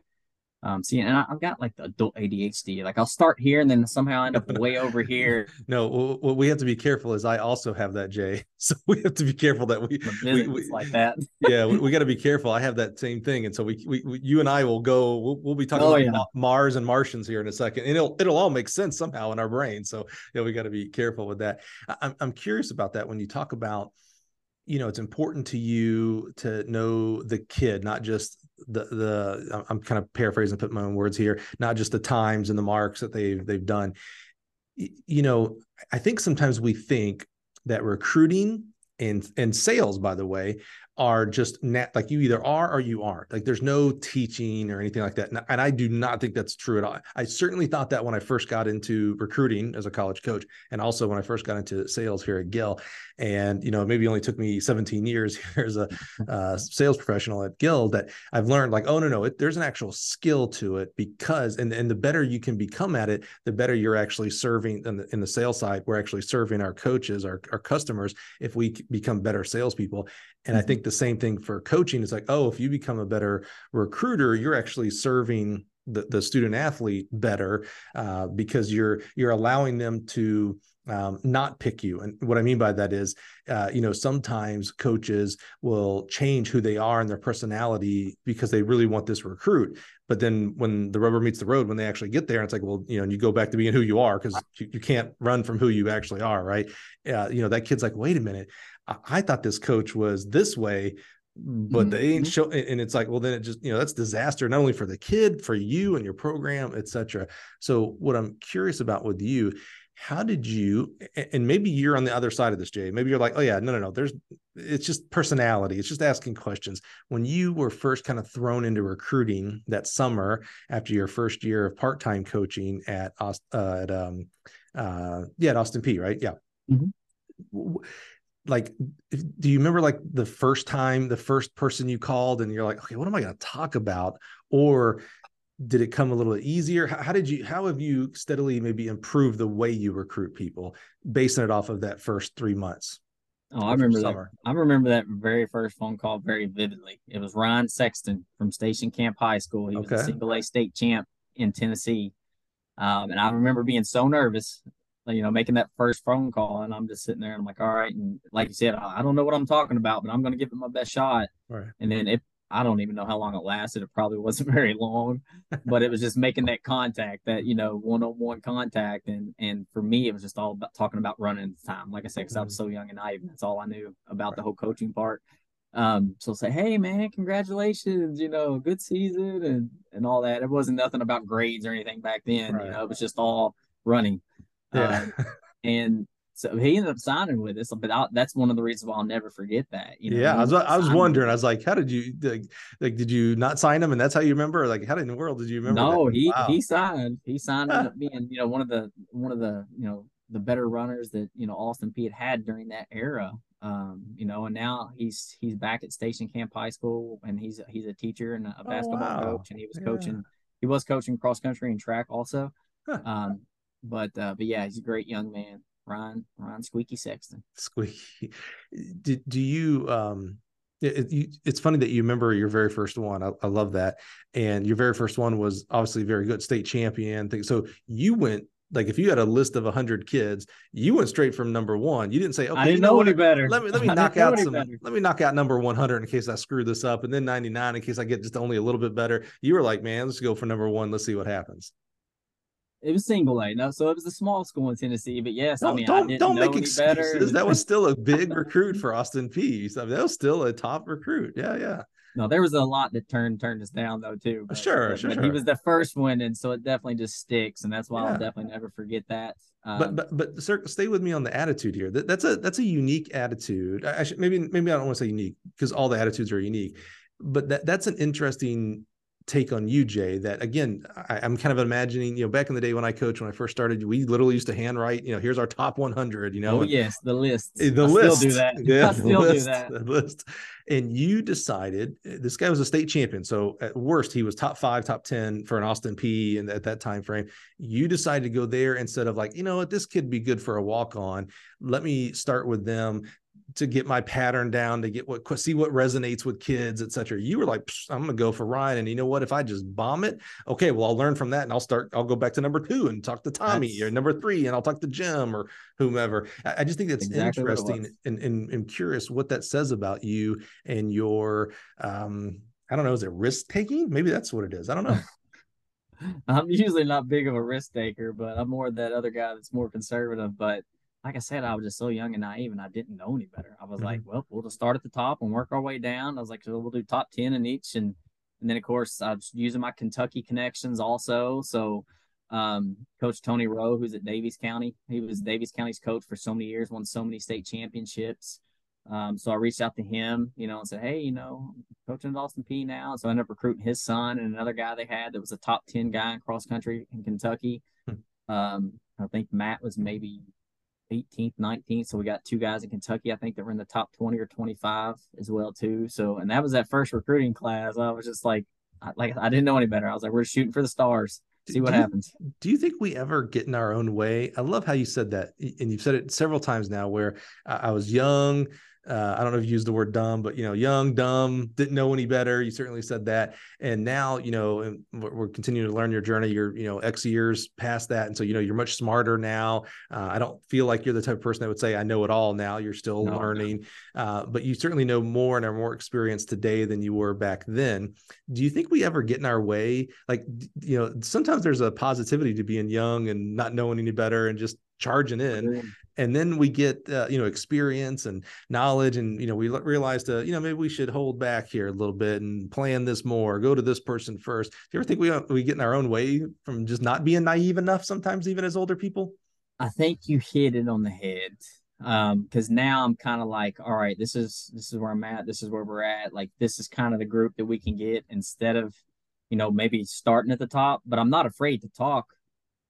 Speaker 4: um, see, and I, have got like the adult ADHD. Like I'll start here and then somehow I end up way over here.
Speaker 3: No, what we have to be careful is I also have that, Jay. So we have to be careful that we,
Speaker 4: we, we like that.
Speaker 3: yeah, we, we got to be careful. I have that same thing, and so we, we, we you and I will go. We'll, we'll be talking oh, about yeah. Mars and Martians here in a second, and it'll it'll all make sense somehow in our brain. So yeah, we got to be careful with that. I'm I'm curious about that when you talk about you know it's important to you to know the kid not just the the i'm kind of paraphrasing put my own words here not just the times and the marks that they've they've done. You know i think sometimes we think that recruiting and and sales by the way are just net like you either are or you aren't. Like there's no teaching or anything like that. And, and I do not think that's true at all. I certainly thought that when I first got into recruiting as a college coach, and also when I first got into sales here at Gill. And you know, maybe only took me 17 years here as a uh, sales professional at Gill that I've learned like, oh no, no, it, there's an actual skill to it because, and and the better you can become at it, the better you're actually serving in the, in the sales side. We're actually serving our coaches, our our customers, if we become better salespeople. And I mm-hmm. think the same thing for coaching is like, oh, if you become a better recruiter, you're actually serving the, the student athlete better uh, because you're you're allowing them to um, not pick you. And what I mean by that is, uh, you know, sometimes coaches will change who they are and their personality because they really want this recruit. But then when the rubber meets the road, when they actually get there, it's like, well, you know, and you go back to being who you are because you, you, can't run from who you actually are, right? Uh, you know, that kid's like, wait a minute, I thought this coach was this way, but mm-hmm. they ain't show. And it's like, well, then it just, you know, that's disaster, not only for the kid, for you and your program, etc. So what I'm curious about with you, how did you, and maybe you're on the other side of this, Jay, maybe you're like, oh yeah, no, no, no, there's, it's just personality. It's just asking questions. When you were first kind of thrown into recruiting that summer after your first year of part-time coaching at, uh, at, um, uh, yeah, at Austin Peay right? Yeah. Mm-hmm like do you remember like the first time the first person you called and you're like okay what am i going to talk about? Or did it come a little easier? How, how, did you how have you steadily maybe improved the way you recruit people basing it off of that first three months
Speaker 4: oh i remember that. i remember that very first phone call very vividly. It was ryan sexton from station camp high school. He was a single a state champ in tennessee. Um, and i remember being so nervous you know, making that first phone call, and I'm just sitting there, and I'm like, all right, and like you said, I don't know what I'm talking about, but I'm going to give it my best shot.
Speaker 3: Right.
Speaker 4: And then it, I don't even know how long it lasted. It probably wasn't very long, but it was just making that contact, that you know, one-on-one contact, and and for me, it was just all about talking about running at the time. Like I said, because mm-hmm. I was mm-hmm. so young and naive, that's all I knew about right. the whole coaching part. Um, so say, hey man, congratulations, you know, good season and and all that. It wasn't nothing about grades or anything back then. Right. You know, it was just all running. Yeah. Um, and so he ended up signing with us, but I, that's one of the reasons why I'll never forget that.
Speaker 3: You know, yeah, I was I was wondering. I was like, how did you like, like? Did you not sign him, and that's how you remember? Like, how in the world did you remember?
Speaker 4: No, that? he wow. he signed. He signed up being you know one of the one of the you know the better runners that you know Austin Peay had had during that era. Um, you know, and now he's he's back at Station Camp High School, and he's he's a teacher and a oh, basketball oh, wow. coach, and he was yeah. coaching. He was coaching cross country and track also. Huh. Um, but uh, but yeah, he's a great young man, Ron Ron Squeaky Sexton.
Speaker 3: Squeaky. Do, do you um it, it, it's funny that you remember your very first one. I, I, love that. And your very first one was obviously very good, state champion. Thing. So you went like if you had a list of hundred kids, you went straight from number one. You didn't say, "Okay,
Speaker 4: I didn't you know, know any better."
Speaker 3: Let me let me knock out some. Better. Let me knock out number one hundred in case I screw this up, and then ninety nine in case I get just only a little bit better. You were like, "Man, let's go for number one. Let's see what happens."
Speaker 4: It was single A, no, so it was a small school in Tennessee. But yes, don't, I mean, don't, I don't make excuses. Better.
Speaker 3: that was still a big recruit for Austin Peay. So that was still a top recruit. Yeah, yeah.
Speaker 4: No, there was a lot that turned turned us down though too.
Speaker 3: But, sure,
Speaker 4: but,
Speaker 3: sure,
Speaker 4: but
Speaker 3: sure.
Speaker 4: He was the first one, and so it definitely just sticks, and that's why yeah. I'll definitely never forget that.
Speaker 3: Um, but but but sir, stay with me on the attitude here. That, that's a that's a unique attitude. I, I should maybe maybe I don't want to say unique because all the attitudes are unique, but that that's an interesting take on you, Jay, that again, I, am kind of imagining, you know, back in the day when I coached, when I first started, we literally used to handwrite, you know, here's our top 100, you know.
Speaker 4: Oh, yes, the list.
Speaker 3: Eh, the I list.
Speaker 4: do that. Yeah, I still
Speaker 3: list,
Speaker 4: do that.
Speaker 3: The list. And you decided eh, this guy was a state champion. So at worst, he was top five, top 10 for an Austin Peay. And at that time frame, you decided to go there instead of like, you know what, this could be good for a walk on. Let me start with them to get my pattern down to get what see what resonates with kids etc you were like i'm gonna go for ryan and you know what? If i just bomb it okay well i'll learn from that and i'll start i'll go back to number two and talk to tommy that's... or number three and i'll talk to jim or whomever. I, I just think that's exactly interesting and, and, and curious what that says about you and your um i don't know is it risk taking? Maybe that's what it is. I don't know.
Speaker 4: I'm usually not big of a risk taker, but I'm more that other guy that's more conservative. But like I said, I was just so young and naive and I didn't know any better. I was mm-hmm. like, well, we'll just start at the top and work our way down. I was like, so we'll do top 10 in each. And, and then of course I was using my Kentucky connections also. So, um, coach Tony Rowe, who's at Daviess County, he was Daviess County's coach for so many years, won so many state championships. Um, so I reached out to him, you know, and said, Hey, you know, coaching at Austin Peay now. So I ended up recruiting his son and another guy they had that was a top 10 guy in cross country in Kentucky. Hmm. Um, I think Matt was maybe 18th, 19th. So we got two guys in Kentucky, I think that were in the top 20 or 25 as well too. So and that was that first recruiting class. I was just like, I, like I didn't know any better. I was like, we're shooting for the stars. See what
Speaker 3: do
Speaker 4: happens.
Speaker 3: Do you think we ever get in our own way? I love how you said that, and you've said it several times now. Where I was young, uh, I don't know if you used the word dumb, but you know, young, dumb, didn't know any better. You certainly said that. And now, you know, we're, continuing to learn your journey. You're, you know, X years past that. And so, you know, you're much smarter now. Uh, I don't feel like you're the type of person that would say, I know it all now. You're still no, learning, no. Uh, but you certainly know more and are more experienced today than you were back then. Do you think we ever get in our way? Like, you know, sometimes there's a positivity to being young and not knowing any better and just charging in. And then we get uh, you know experience and knowledge and you know we realized uh, you know maybe we should hold back here a little bit and plan this more go to this person first. Do you ever think we uh, we get in our own way from just not being naive enough sometimes even as older people?
Speaker 4: I think you hit it on the head um because now i'm kind of like all right this is this is where i'm at this is where we're at. Like this is kind of the group that we can get instead of you know maybe starting at the top but i'm not afraid to talk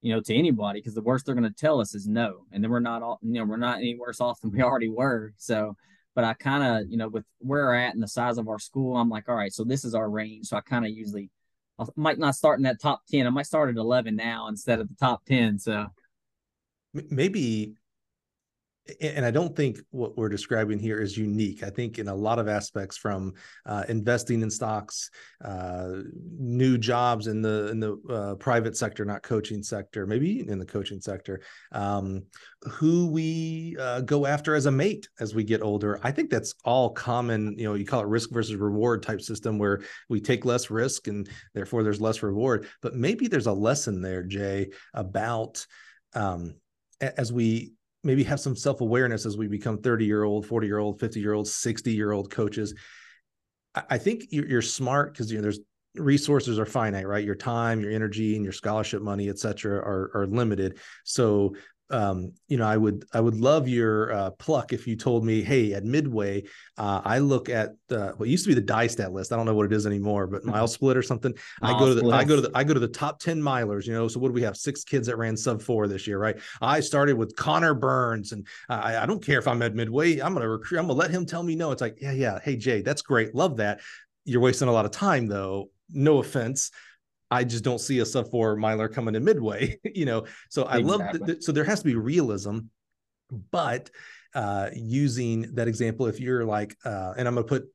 Speaker 4: you know, to anybody because the worst they're going to tell us is no, and then we're not all, you know, we're not any worse off than we already were. So, but I kind of, you know, with where we're at and the size of our school, I'm like, all right, so this is our range. So I kind of usually, I might not start in that top ten. I might start at eleven now instead of the top ten. So
Speaker 3: maybe and I don't think what we're describing here is unique. I think in a lot of aspects, from uh, investing in stocks, uh, new jobs in the in the uh, private sector, not coaching sector, maybe in the coaching sector, um, who we uh, go after as a mate as we get older. I think that's all common. You know, you call it risk versus reward type system, where we take less risk and therefore there's less reward. But maybe there's a lesson there, Jay, about um, as we maybe have some self awareness as we become 30 year old, 40 year old, 50 year old, 60 year old coaches. I think you're, smart because you know there's resources are finite, right? Your time, your energy, and your scholarship money, et cetera, are, are limited. So um, you know, I would I would love your uh, pluck if you told me, hey, at Midway, uh, I look at uh, what used to be the DyeStat list. I don't know what it is anymore, but MileSplit or something. I go to the I go to the I go to the top ten milers. You know, so what do we have? Six kids that ran sub four this year, right? I started with Connor Burns, and I, I don't care if I'm at Midway. I'm gonna recruit. I'm gonna let him tell me no. It's like, yeah, yeah. Hey, Jay, that's great. Love that. You're wasting a lot of time though. No offense I just don't see a sub four miler coming to midway, you know. So I exactly. love that. So there has to be realism, but uh, using that example, if you're like, uh, and I'm gonna put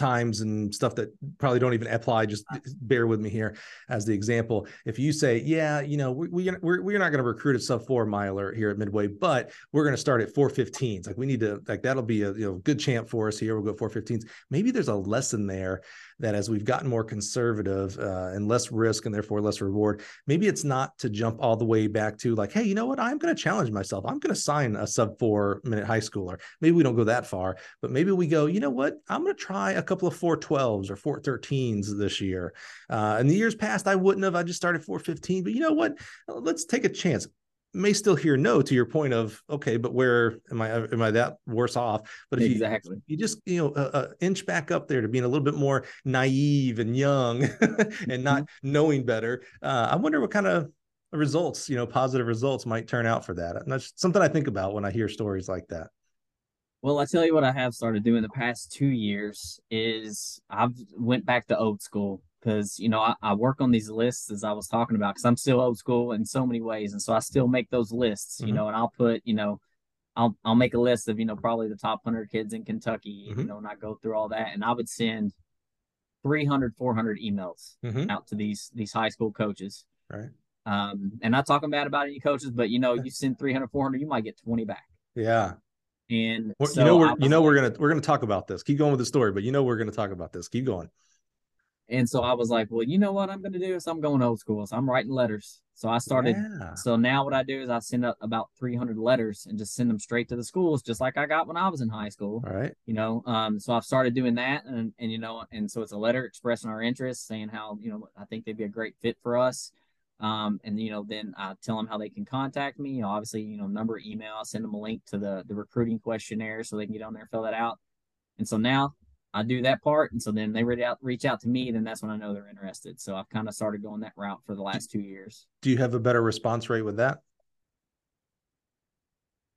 Speaker 3: times and stuff that probably don't even apply just bear with me here as the example if you say yeah you know we, we, we're, we're not going to recruit a sub four miler here at midway but we're going to start at 415s like we need to like that'll be a you know good champ for us here we'll go 415s maybe there's a lesson there that as we've gotten more conservative uh, and less risk and therefore less reward, maybe it's not to jump all the way back to like, hey, you know what? I'm going to challenge myself. I'm going to sign a sub four minute high schooler. Maybe we don't go that far, but maybe we go, you know what? I'm going to try a couple of 412s or 413s this year. Uh, in the years past, I wouldn't have. I just started 415, but you know what? Let's take a chance may still hear no to your point of okay but where am i am i that worse off? But if
Speaker 4: exactly.
Speaker 3: you, you just you know uh, uh, inch back up there to being a little bit more naive and young and not mm-hmm. knowing better uh, i wonder what kind of results you know positive results might turn out for that. And that's something i think about when i hear stories like that.
Speaker 4: Well, I tell you what I have started doing the past two years is I've went back to old school because you know I, I, work on these lists as I was talking about because I'm still old school in so many ways, and so I still make those lists. You mm-hmm. know, and I'll put you know I'll I'll make a list of you know probably the top hundred kids in Kentucky. Mm-hmm. You know, and I go through all that, and I would send 300, 400 emails mm-hmm. out to these these high school coaches.
Speaker 3: Right.
Speaker 4: Um, and not talking bad about any coaches, but you know, you send 300, 400, you might get 20 back.
Speaker 3: Yeah.
Speaker 4: And
Speaker 3: so you know, we're, you know, we're going to, we're going to talk about this. Keep going with the story, but you know, we're going to talk about this. Keep going.
Speaker 4: And so I was like, well, you know what I'm going to do is I'm going old school. So I'm writing letters. So I started. Yeah. So now what I do is I send out about 300 letters and just send them straight to the schools, just like I got when I was in high school.
Speaker 3: All right.
Speaker 4: You know, um, so I've started doing that, and and you know, and so it's a letter expressing our interest, saying how you know I think they'd be a great fit for us. Um, and you know, then I tell them how they can contact me. You know, obviously, you know, number, email. I send them a link to the the recruiting questionnaire so they can get on there and fill that out. And so now I do that part, and so then they reach out reach out to me. Then that's when I know they're interested. So I've kind of started going that route for the last two years.
Speaker 3: Do you have a better response rate with that?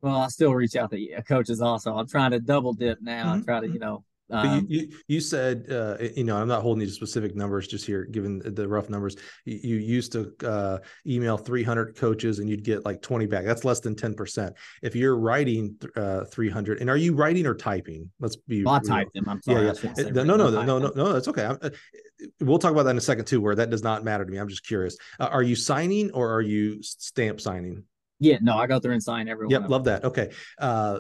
Speaker 4: Well, I still reach out to coaches also. I'm trying to double dip now. Mm-hmm. I try to, you know,
Speaker 3: um, you, you, you said uh, you know I'm not holding you to specific numbers just here given the rough numbers. You, you used to uh, email 300 coaches and you'd get like 20 back. That's less than 10% if you're writing uh, 300 and are you writing or typing? Let's be
Speaker 4: well, I type them. I'm sorry.
Speaker 3: yeah, yeah. no no no no no no that's okay. Uh, we'll talk about that in a second too where that does not matter to me. I'm just curious. Uh, are you signing or are you stamp signing?
Speaker 4: Yeah no I go through and sign everyone
Speaker 3: yep love that. Okay. Uh,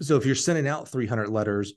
Speaker 3: so if you're sending out 300 letters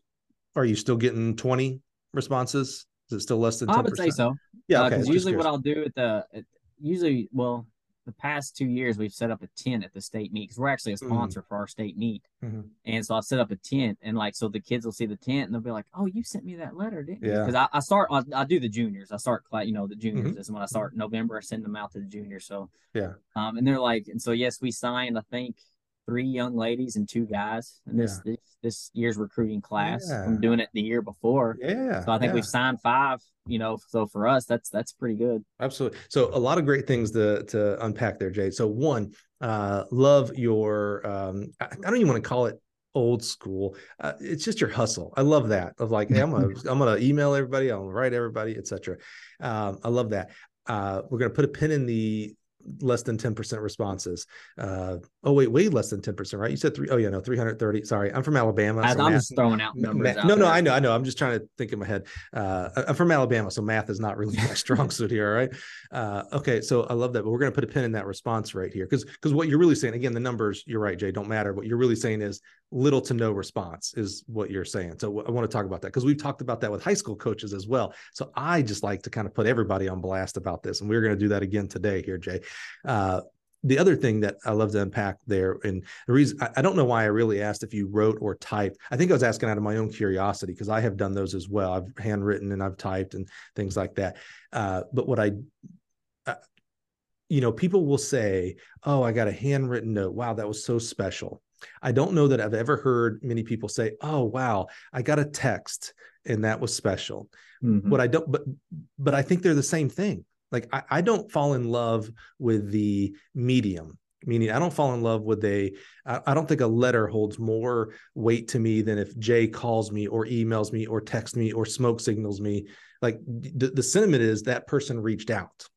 Speaker 3: are you still getting 20 responses? Is it still less than 10%? I
Speaker 4: would say so.
Speaker 3: Yeah. Okay.
Speaker 4: Uh, usually what I'll do at the, at, usually, well, the past two years we've set up a tent at the state meet because we're actually a mm-hmm. sponsor mm-hmm. for our state meet. Mm-hmm. And so I set up a tent and like, so the kids will see the tent and they'll be like, oh, you sent me that letter, didn't
Speaker 3: yeah.
Speaker 4: you? Because I, I, start, I, I, do the juniors. I start, you know, the juniors mm-hmm. is when I start November, I send them out to the juniors. So,
Speaker 3: yeah.
Speaker 4: Um, and they're like, and so, yes, we signed, I think three young ladies and two guys in this yeah. this, this year's recruiting class yeah. from doing it the year before.
Speaker 3: Yeah.
Speaker 4: So I think
Speaker 3: yeah.
Speaker 4: we've signed five. You know, so for us, that's that's pretty good.
Speaker 3: Absolutely. So a lot of great things to to unpack there, Jay. So one, uh, love your um, I, I don't even want to call it old school. Uh, it's just your hustle. I love that. Of like, hey, I'm gonna I'm gonna email everybody, I'm gonna write everybody, etc. Um, I love that. Uh, we're gonna put a pin in the less than 10% responses. Uh, oh, wait, way less than 10%, right? You said three. Oh, yeah, no, 330. Sorry, I'm from Alabama.
Speaker 4: So I'm math, just throwing out numbers.
Speaker 3: Math, no, no, I know, I know. I'm just trying to think in my head. Uh, I'm from Alabama, so math is not really my strong suit here. All right. Uh, okay. So I love that. But we're going to put a pin in that response right here because because what you're really saying, again, the numbers, you're right, Jay, don't matter. What you're really saying is little to no response is what you're saying. So I want to talk about that because we've talked about that with high school coaches as well. So I just like to kind of put everybody on blast about this. And we're going to do that again today here, Jay. Uh, the other thing that I love to unpack there, and the reason I, I, don't know why I really asked if you wrote or typed. I think I was asking out of my own curiosity because I have done those as well. I've handwritten and I've typed and things like that. Uh, but what I, uh, you know, people will say, "Oh, I got a handwritten note. Wow, that was so special." I don't know that I've ever heard many people say, "Oh, wow, I got a text and that was special." Mm-hmm. What I don't, but but I think they're the same thing. Like I, I don't fall in love with the medium meaning I don't fall in love with a. I, I don't think a letter holds more weight to me than if Jay calls me or emails me or texts me or smoke signals me. Like the, the sentiment is that person reached out.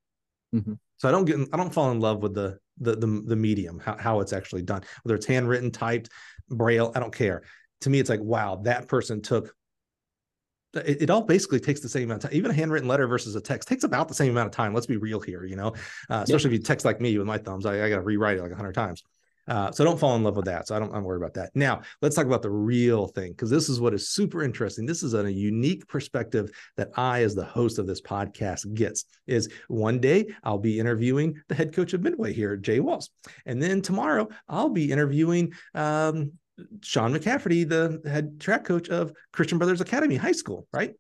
Speaker 3: Mm-hmm. So I don't get I don't fall in love with the the the, the medium how, how it's actually done whether it's handwritten typed braille i don't care to me it's like wow that person took it, it, all basically takes the same amount of time. Even a handwritten letter versus a text takes about the same amount of time. Let's be real here, you know, uh, especially yeah. if you text like me with my thumbs, I, I got to rewrite it like a hundred times. Uh, so don't fall in love with that. So I don't, I'm worried about that. Now let's talk about the real thing because this is what is super interesting. This is a unique perspective that I, as the host of this podcast, gets. Is one day I'll be interviewing the head coach of Midway here, Jay Walls, and then tomorrow I'll be interviewing um, Sean McCafferty, the head track coach of Christian Brothers Academy High School, right?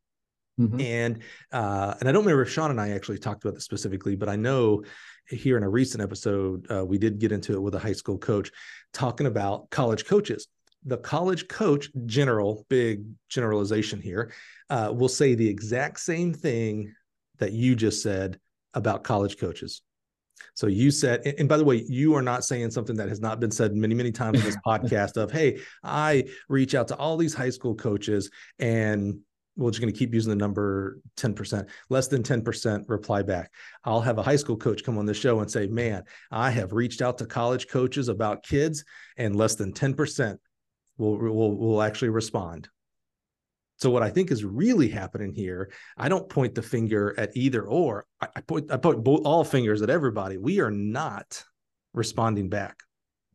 Speaker 3: Mm-hmm. And uh, and I don't remember if Sean and I actually talked about this specifically, but I know here in a recent episode uh, we did get into it with a high school coach talking about college coaches. The college coach, general, big generalization here, uh, will say the exact same thing that you just said about college coaches. So you said, and by the way, you are not saying something that has not been said many, many times in this podcast of, hey, I reach out to all these high school coaches and we're just going to keep using the number 10%, less than 10% reply back. I'll have a high school coach come on the show and say, man, I have reached out to college coaches about kids and less than 10% will, will, will actually respond. So what I think is really happening here, I don't point the finger at either or. I, I point I point both, all fingers at everybody. We are not responding back.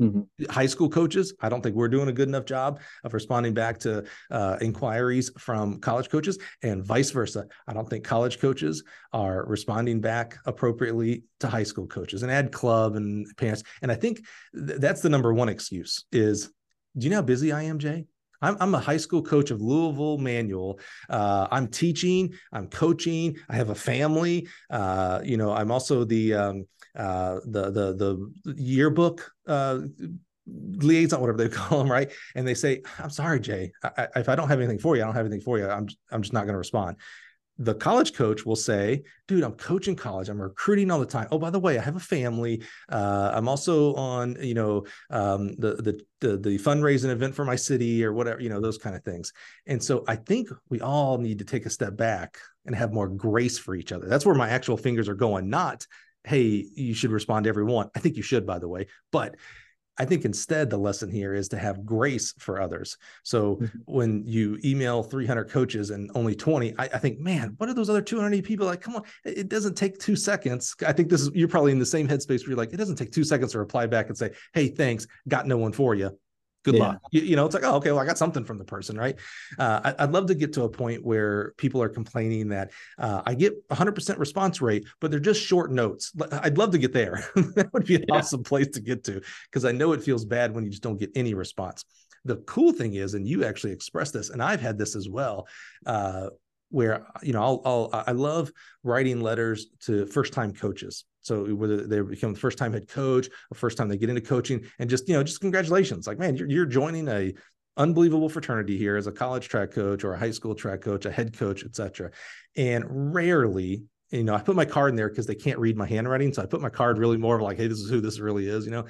Speaker 3: Mm-hmm. High school coaches, I don't think we're doing a good enough job of responding back to uh, inquiries from college coaches, and vice versa. I don't think college coaches are responding back appropriately to high school coaches and ad club and parents. And I think th- that's the number one excuse is, do you know how busy I am, Jay? I'm, I'm a high school coach of Louisville Manual. Uh, I'm teaching, I'm coaching, I have a family. Uh, you know, I'm also the um, uh, the the the yearbook uh, liaison, whatever they call them, right? And they say, "I'm sorry, Jay. I, I, if I don't have anything for you, I don't have anything for you. I'm I'm just not going to respond." The college coach will say, dude, I'm coaching college. I'm recruiting all the time. Oh, by the way, I have a family. Uh, I'm also on, you know, um, the, the, the, the fundraising event for my city or whatever, you know, those kind of things. And so I think we all need to take a step back and have more grace for each other. That's where my actual fingers are going, not, hey, you should respond to everyone. I think you should, by the way, but I think instead the lesson here is to have grace for others. So mm-hmm. when you email 300 coaches and only 20, I, I, think, man, what are those other 280 people like? Come on, it doesn't take two seconds. I think this is you're probably in the same headspace where you're like, it doesn't take two seconds to reply back and say, hey, thanks, got no one for you good yeah. luck. You, you, know, it's like, oh, okay, well, I got something from the person, right? Uh, I, would love to get to a point where people are complaining that uh, I get 100% response rate, but they're just short notes. I'd love to get there. that would be an yeah. awesome place to get to because I know it feels bad when you just don't get any response. The cool thing is, and you actually expressed this, and I've had this as well. Uh, where you know I'll, I'll I love writing letters to first time coaches. So whether they become the first time head coach or first time they get into coaching, and just you know just congratulations, like man, you're you're joining a unbelievable fraternity here as a college track coach or a high school track coach, a head coach, etc. And rarely you know, I put my card in there because they can't read my handwriting. So I put my card really more of like, hey, this is who this really is, you know.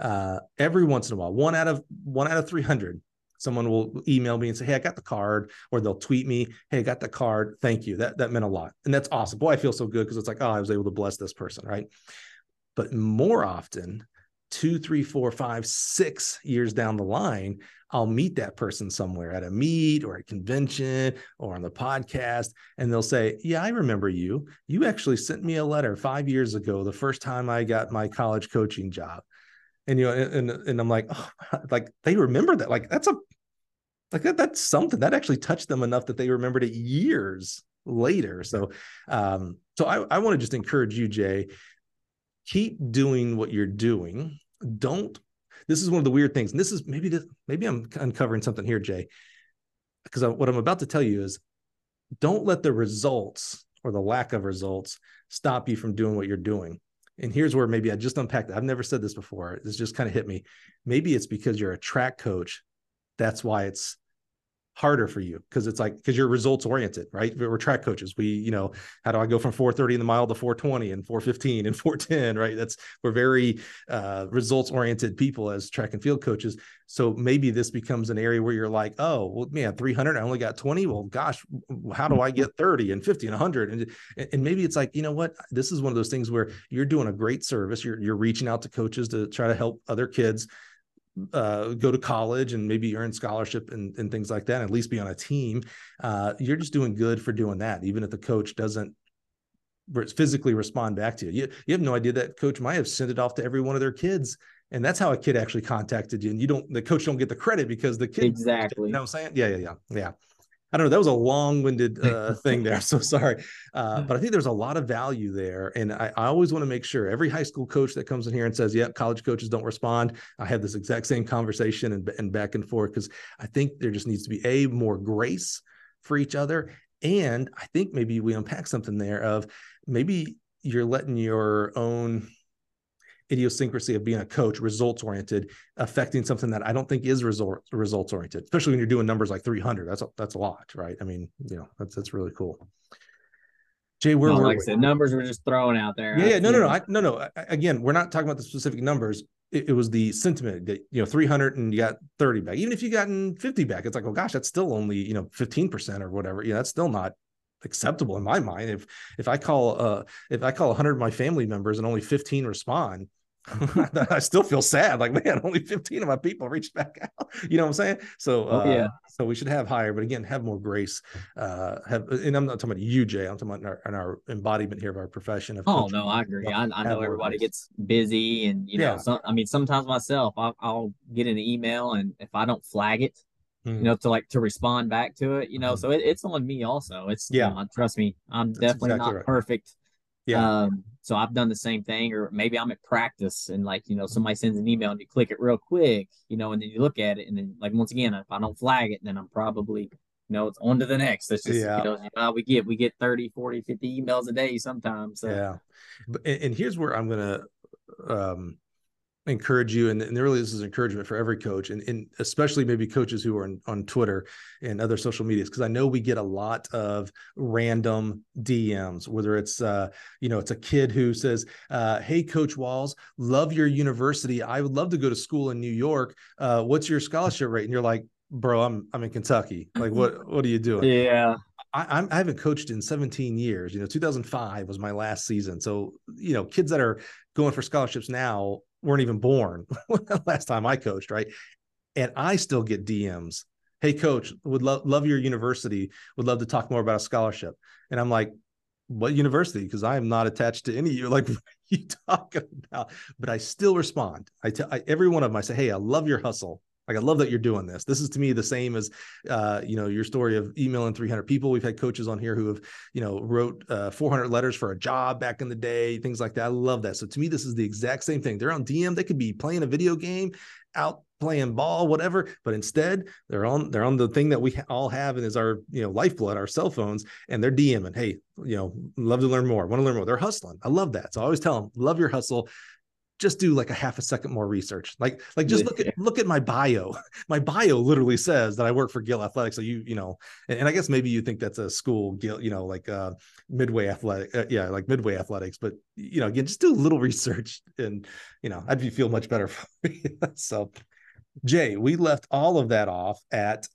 Speaker 3: Uh, every once in a while, one out of one out of 300, someone will email me and say, Hey, I got the card, or they'll tweet me, Hey, I got the card. Thank you. That that meant a lot. And that's awesome. Boy, I feel so good because it's like, oh, I was able to bless this person, right? But more often, two, three, four, five, six years down the line, I'll meet that person somewhere at a meet or a convention or on the podcast, and they'll say, Yeah, I remember you. You actually sent me a letter five years ago, the first time I got my college coaching job. And you know, and and I'm like, oh, like they remember that. Like that's a like that, that's something that actually touched them enough that they remembered it years later. So um, so I, I want to just encourage you, Jay, keep doing what you're doing. Don't this is one of the weird things, and this is maybe this, maybe I'm uncovering something here, Jay, because what I'm about to tell you is, don't let the results or the lack of results stop you from doing what you're doing. And here's where maybe I just unpacked. I've never said this before. This just kind of hit me. Maybe it's because you're a track coach. That's why it's harder for you because it's like because you're results oriented right? We're track coaches. We you know how do i go from 430 in the mile to 420 and 415 and 410 right? That's we're very uh, results oriented people as track and field coaches. So maybe this becomes an area where you're like oh well man 300 i only got 20 well gosh how do i get 30 and 50 and 100 and and maybe it's like you know what? This is one of those things where you're doing a great service. You're you're reaching out to coaches to try to help other kids uh, go to college and maybe earn scholarship and, and things like that, and at least be on a team, uh, you're just doing good for doing that, even if the coach doesn't physically respond back to you. you. You have no idea that coach might have sent it off to every one of their kids. And that's how a kid actually contacted you. And you don't, the coach don't get the credit because the kid,
Speaker 4: exactly.
Speaker 3: You know what I'm saying? Yeah, yeah, yeah, yeah. I don't know. That was a long-winded uh, thing there. So sorry, uh, but I think there's a lot of value there, and I, I, always want to make sure every high school coach that comes in here and says, "Yep, college coaches don't respond." I have this exact same conversation and, and back and forth because I think there just needs to be a more grace for each other, and I think maybe we unpack something there of maybe you're letting your own idiosyncrasy of being a coach, results oriented, affecting something that I don't think is result results oriented, especially when you're doing numbers like 300. That's a, that's a lot, right? I mean, you know, that's that's really cool. Jay, where
Speaker 4: well,
Speaker 3: were
Speaker 4: like I said, numbers were just thrown out there.
Speaker 3: Yeah, yeah no, no, no, I, no, no. I, again, we're not talking about the specific numbers. It, it, was the sentiment that you know 300 and you got 30 back. Even if you gotten 50 back, it's like, oh gosh, that's still only you know 15 percent or whatever. Yeah, that's still not acceptable in my mind. If if I call uh if I call 100 of my family members and only 15 respond, I still feel sad. Like, man, only 15 of my people reached back out. You know what I'm saying? So, uh, oh, yeah. So we should have higher, but again, have more grace. Uh, have, and I'm not talking about you, Jay. I'm talking about in our, in our embodiment here of our profession. Of
Speaker 4: oh no, I agree. I, I know everybody gets busy, and you know, yeah. some, I mean, sometimes myself, I'll, I'll, get an email, and if I don't flag it, mm-hmm. you know, to like to respond back to it, you know, mm-hmm. so it, it's on me also. It's yeah, you know, trust me, I'm That's definitely exactly not right. perfect yeah. Um, so I've done the same thing, or maybe I'm at practice and like, you know, somebody sends an email and you click it real quick, you know, and then you look at it and then like once again, if I don't flag it, then I'm probably, you know, it's on to the next. That's just, yeah. you know, how we get, we get 30, 40, 50 emails a day sometimes. So.
Speaker 3: Yeah. But, and here's where I'm going to, um, encourage you and, and really this is encouragement for every coach and, and especially maybe coaches who are on, on twitter and other social medias because i know we get a lot of random dms whether it's uh, you know it's a kid who says uh, hey coach walls love your university. I would love to go to school in new york. Uh, what's your scholarship rate? And you're like bro i'm i'm in kentucky. Like what what are you doing?
Speaker 4: Yeah
Speaker 3: I, I haven't coached in 17 years. You know, 2005 was my last season. So, you know, kids that are going for scholarships now weren't even born last time I coached, right? And I still get DMs. Hey, coach, would love love your university. Would love to talk more about a scholarship. And I'm like, what university? Because I am not attached to any. of You're like, you talking about? But I still respond. I tell every one of them. I say, hey, I love your hustle. Like I love that you're doing this. This is to me the same as, uh, you know, your story of emailing 300 people. We've had coaches on here who have, you know, wrote uh, 400 letters for a job back in the day, things like that. I love that. So to me, this is the exact same thing. They're on DM. They could be playing a video game out playing ball, whatever. But instead, they're on they're on the thing that we all have and is our you know lifeblood, our cell phones, and they're DMing. Hey, you know, love to learn more. Want to learn more? They're hustling. I love that. So I always tell them, love your hustle just do like a half a second more research. Like, like just look at look at my bio. My bio literally says that I work for Gill Athletics. So you, you know, and, and I guess maybe you think that's a school, Gill, you know, like uh, Midway Athletic, uh, yeah, like Midway Athletics. But you know, again, just do a little research, and you know, I'd be feel much better for me. so, Jay, we left all of that off at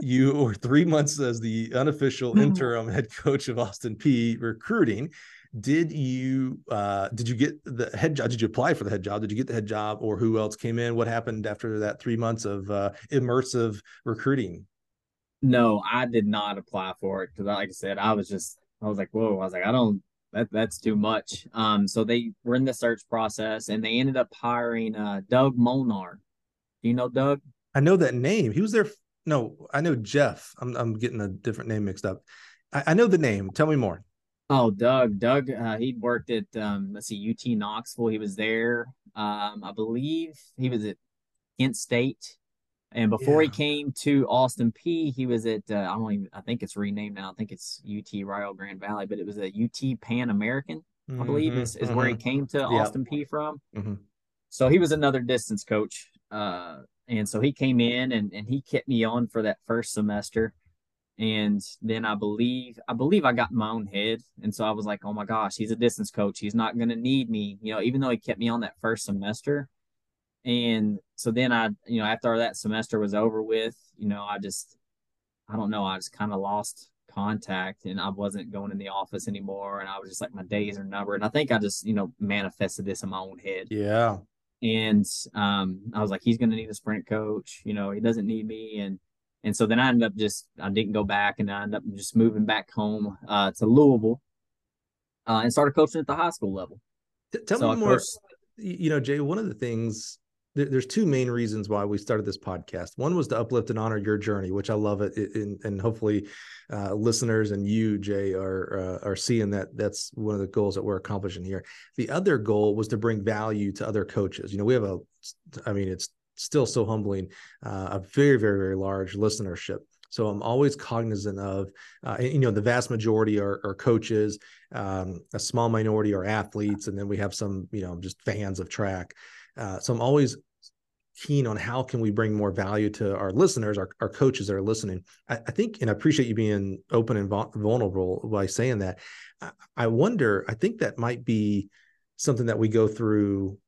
Speaker 3: you were three months as the unofficial mm-hmm. interim head coach of Austin Peay recruiting did you uh did you get the head job did you apply for the head job? Did you get the head job or who else came in? What happened after that three months of uh immersive recruiting?
Speaker 4: No i did not apply for it because like i said i was just i was like whoa i was like i don't that that's too much. Um so they were in the search process and they ended up hiring uh doug molnar. Do you know doug?
Speaker 3: I know that name. He was there no i know jeff. I'm, I'm getting a different name mixed up. I, I know the name. Tell me more
Speaker 4: Oh, Doug. Doug, uh, he worked at um, let's see, UT Knoxville. He was there. Um, I believe he was at Kent State, and before yeah. he came to Austin Peay, he was at uh, I don't even I think it's renamed now. I think it's UT Rio Grande Valley, but it was a UT Pan American. I believe mm-hmm, is, is mm-hmm. where he mm-hmm. came to. Austin Peay from. Mm-hmm. So he was another distance coach, uh, and so he came in and and he kept me on for that first semester and then I believe I believe I got in my own head, and so I was like, oh my gosh, he's a distance coach. He's not going to need me, you know. Even though he kept me on that first semester, and so then I, you know, after that semester was over with, you know, I just, I don't know, I just kind of lost contact, and I wasn't going in the office anymore, and I was just like, my days are numbered. And I think I just, you know, manifested this in my own head.
Speaker 3: Yeah.
Speaker 4: And um, I was like, he's going to need a sprint coach. You know, he doesn't need me, and and so then I ended up just I didn't go back, and I ended up just moving back home uh, to Louisville, uh, and started coaching at the high school level.
Speaker 3: Tell so me more. Coached... you know, Jay, one of the things there's two main reasons why we started this podcast. One was to uplift and honor your journey, which I love it, and, and hopefully, uh, listeners and you, Jay, are uh, are seeing that. That's one of the goals that we're accomplishing here. The other goal was to bring value to other coaches. You know, we have a, I mean, it's still so humbling, uh, a very, very, very large listenership. So I'm always cognizant of, uh, you know, the vast majority are, are coaches, um, a small minority are athletes, and then we have some, you know, just fans of track. Uh, so I'm always keen on how can we bring more value to our listeners, our, our coaches that are listening. I, I think, and I appreciate you being open and vulnerable by saying that. I, I wonder, I think that might be something that we go through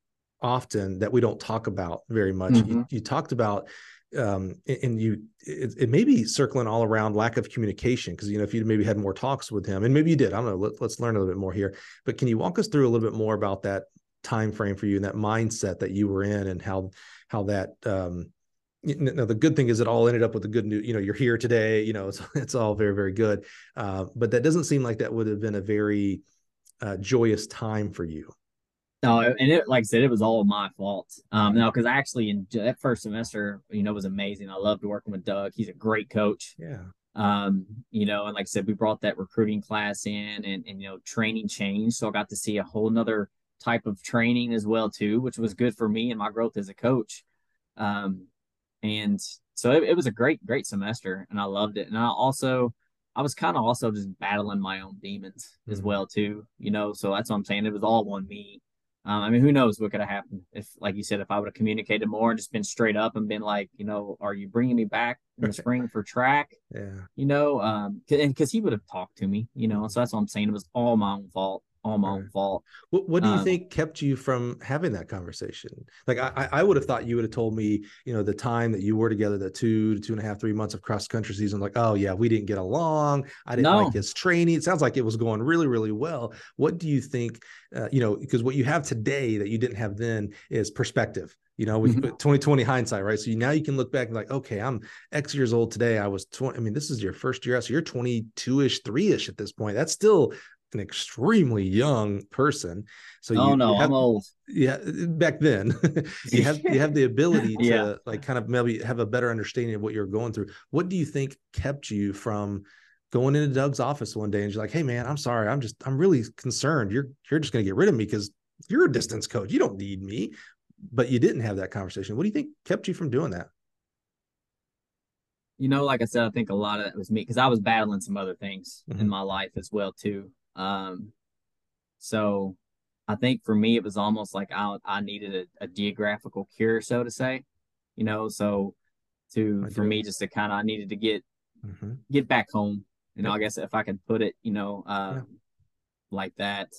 Speaker 3: often that we don't talk about very much. Mm-hmm. You, you, talked about um, and you it, it, may be circling all around lack of communication because you know if you maybe had more talks with him and maybe you did i don't know let, us learn a little bit more here but can you walk us through a little bit more about that time frame for you and that mindset that you were in and how how that um you know, the good thing is it all ended up with the good news you know you're here today you know it's, it's all very very good uh, but that doesn't seem like that would have been a very uh, joyous time for you
Speaker 4: no, and it like I said, it was all my fault. Um, no, because actually in that first semester, you know, was amazing. I loved working with Doug. He's a great coach.
Speaker 3: Yeah.
Speaker 4: Um, you know, and like I said, we brought that recruiting class in and and you know, training changed. So I got to see a whole nother type of training as well, too, which was good for me and my growth as a coach. Um, and so it, it was a great, great semester and I loved it. And I also I was kind of also just battling my own demons mm-hmm. as well too, you know. So that's what I'm saying. It was all on me. Um, I mean, who knows what could have happened if, like you said, if I would have communicated more and just been straight up and been like, you know, are you bringing me back in the spring for track?
Speaker 3: Yeah.
Speaker 4: You know, um, because he would have talked to me, you know, so that's what I'm saying. It was all my own fault all my own fault.
Speaker 3: What, what do you um, think kept you from having that conversation? Like I, I would have thought you would have told me, you know, the time that you were together, the two to two and a half, three months of cross country season, like, oh yeah, we didn't get along. I didn't no. like his training. It sounds like it was going really, really well. What do you think? Uh, you know, because what you have today that you didn't have then is perspective. You know, with mm-hmm. 2020 hindsight, right? So you, now you can look back and like, okay, I'm X years old today. I was 20. I mean, this is your first year out. So you're 22 ish, three ish at this point. That's still an extremely young person. So
Speaker 4: oh
Speaker 3: you,
Speaker 4: no,
Speaker 3: you have,
Speaker 4: I'm old.
Speaker 3: Yeah, back then you have you have the ability to yeah. like kind of maybe have a better understanding of what you're going through. What do you think kept you from going into Doug's office one day and you're like, "Hey man, I'm sorry, I'm just I'm really concerned. You're you're just going to get rid of me because you're a distance coach. You don't need me." but you didn't have that conversation. What do you think kept you from doing that?
Speaker 4: You know, like I said, I think a lot of that was me because I was battling some other things
Speaker 3: Mhm.
Speaker 4: in my life as well too. Um, so I think for me, it was almost like I I needed a, a geographical cure, so to say. You know, so to
Speaker 3: I
Speaker 4: for
Speaker 3: do.
Speaker 4: me just to kind of I needed to get
Speaker 3: Mhm.
Speaker 4: get back home. You know,
Speaker 3: Yep.
Speaker 4: I guess if I could put it, you know, um, like that,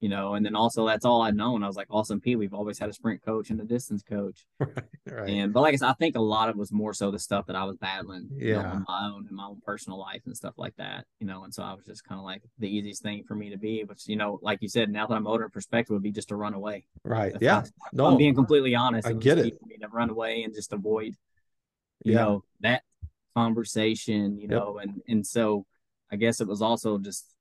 Speaker 4: you know, and then also that's all I'd known. I was like Austin Peay. We've always had a sprint coach and a distance coach,
Speaker 3: Right. Right.
Speaker 4: and but like I said, I think a lot of it was more so the stuff that I was battling, you know,
Speaker 3: Yeah.
Speaker 4: on my own in my own personal life and stuff like that, you know, and so I was just kind of like the easiest thing for me to be, which you know, like you said, now that I'm older, perspective would be just to run away.
Speaker 3: right.
Speaker 4: If
Speaker 3: Yeah.
Speaker 4: I-
Speaker 3: No.
Speaker 4: I'm being completely honest.
Speaker 3: I get it.
Speaker 4: to run away and just avoid, you
Speaker 3: Yeah.
Speaker 4: know, that conversation, you
Speaker 3: Yep.
Speaker 4: know, and and so I guess it was also just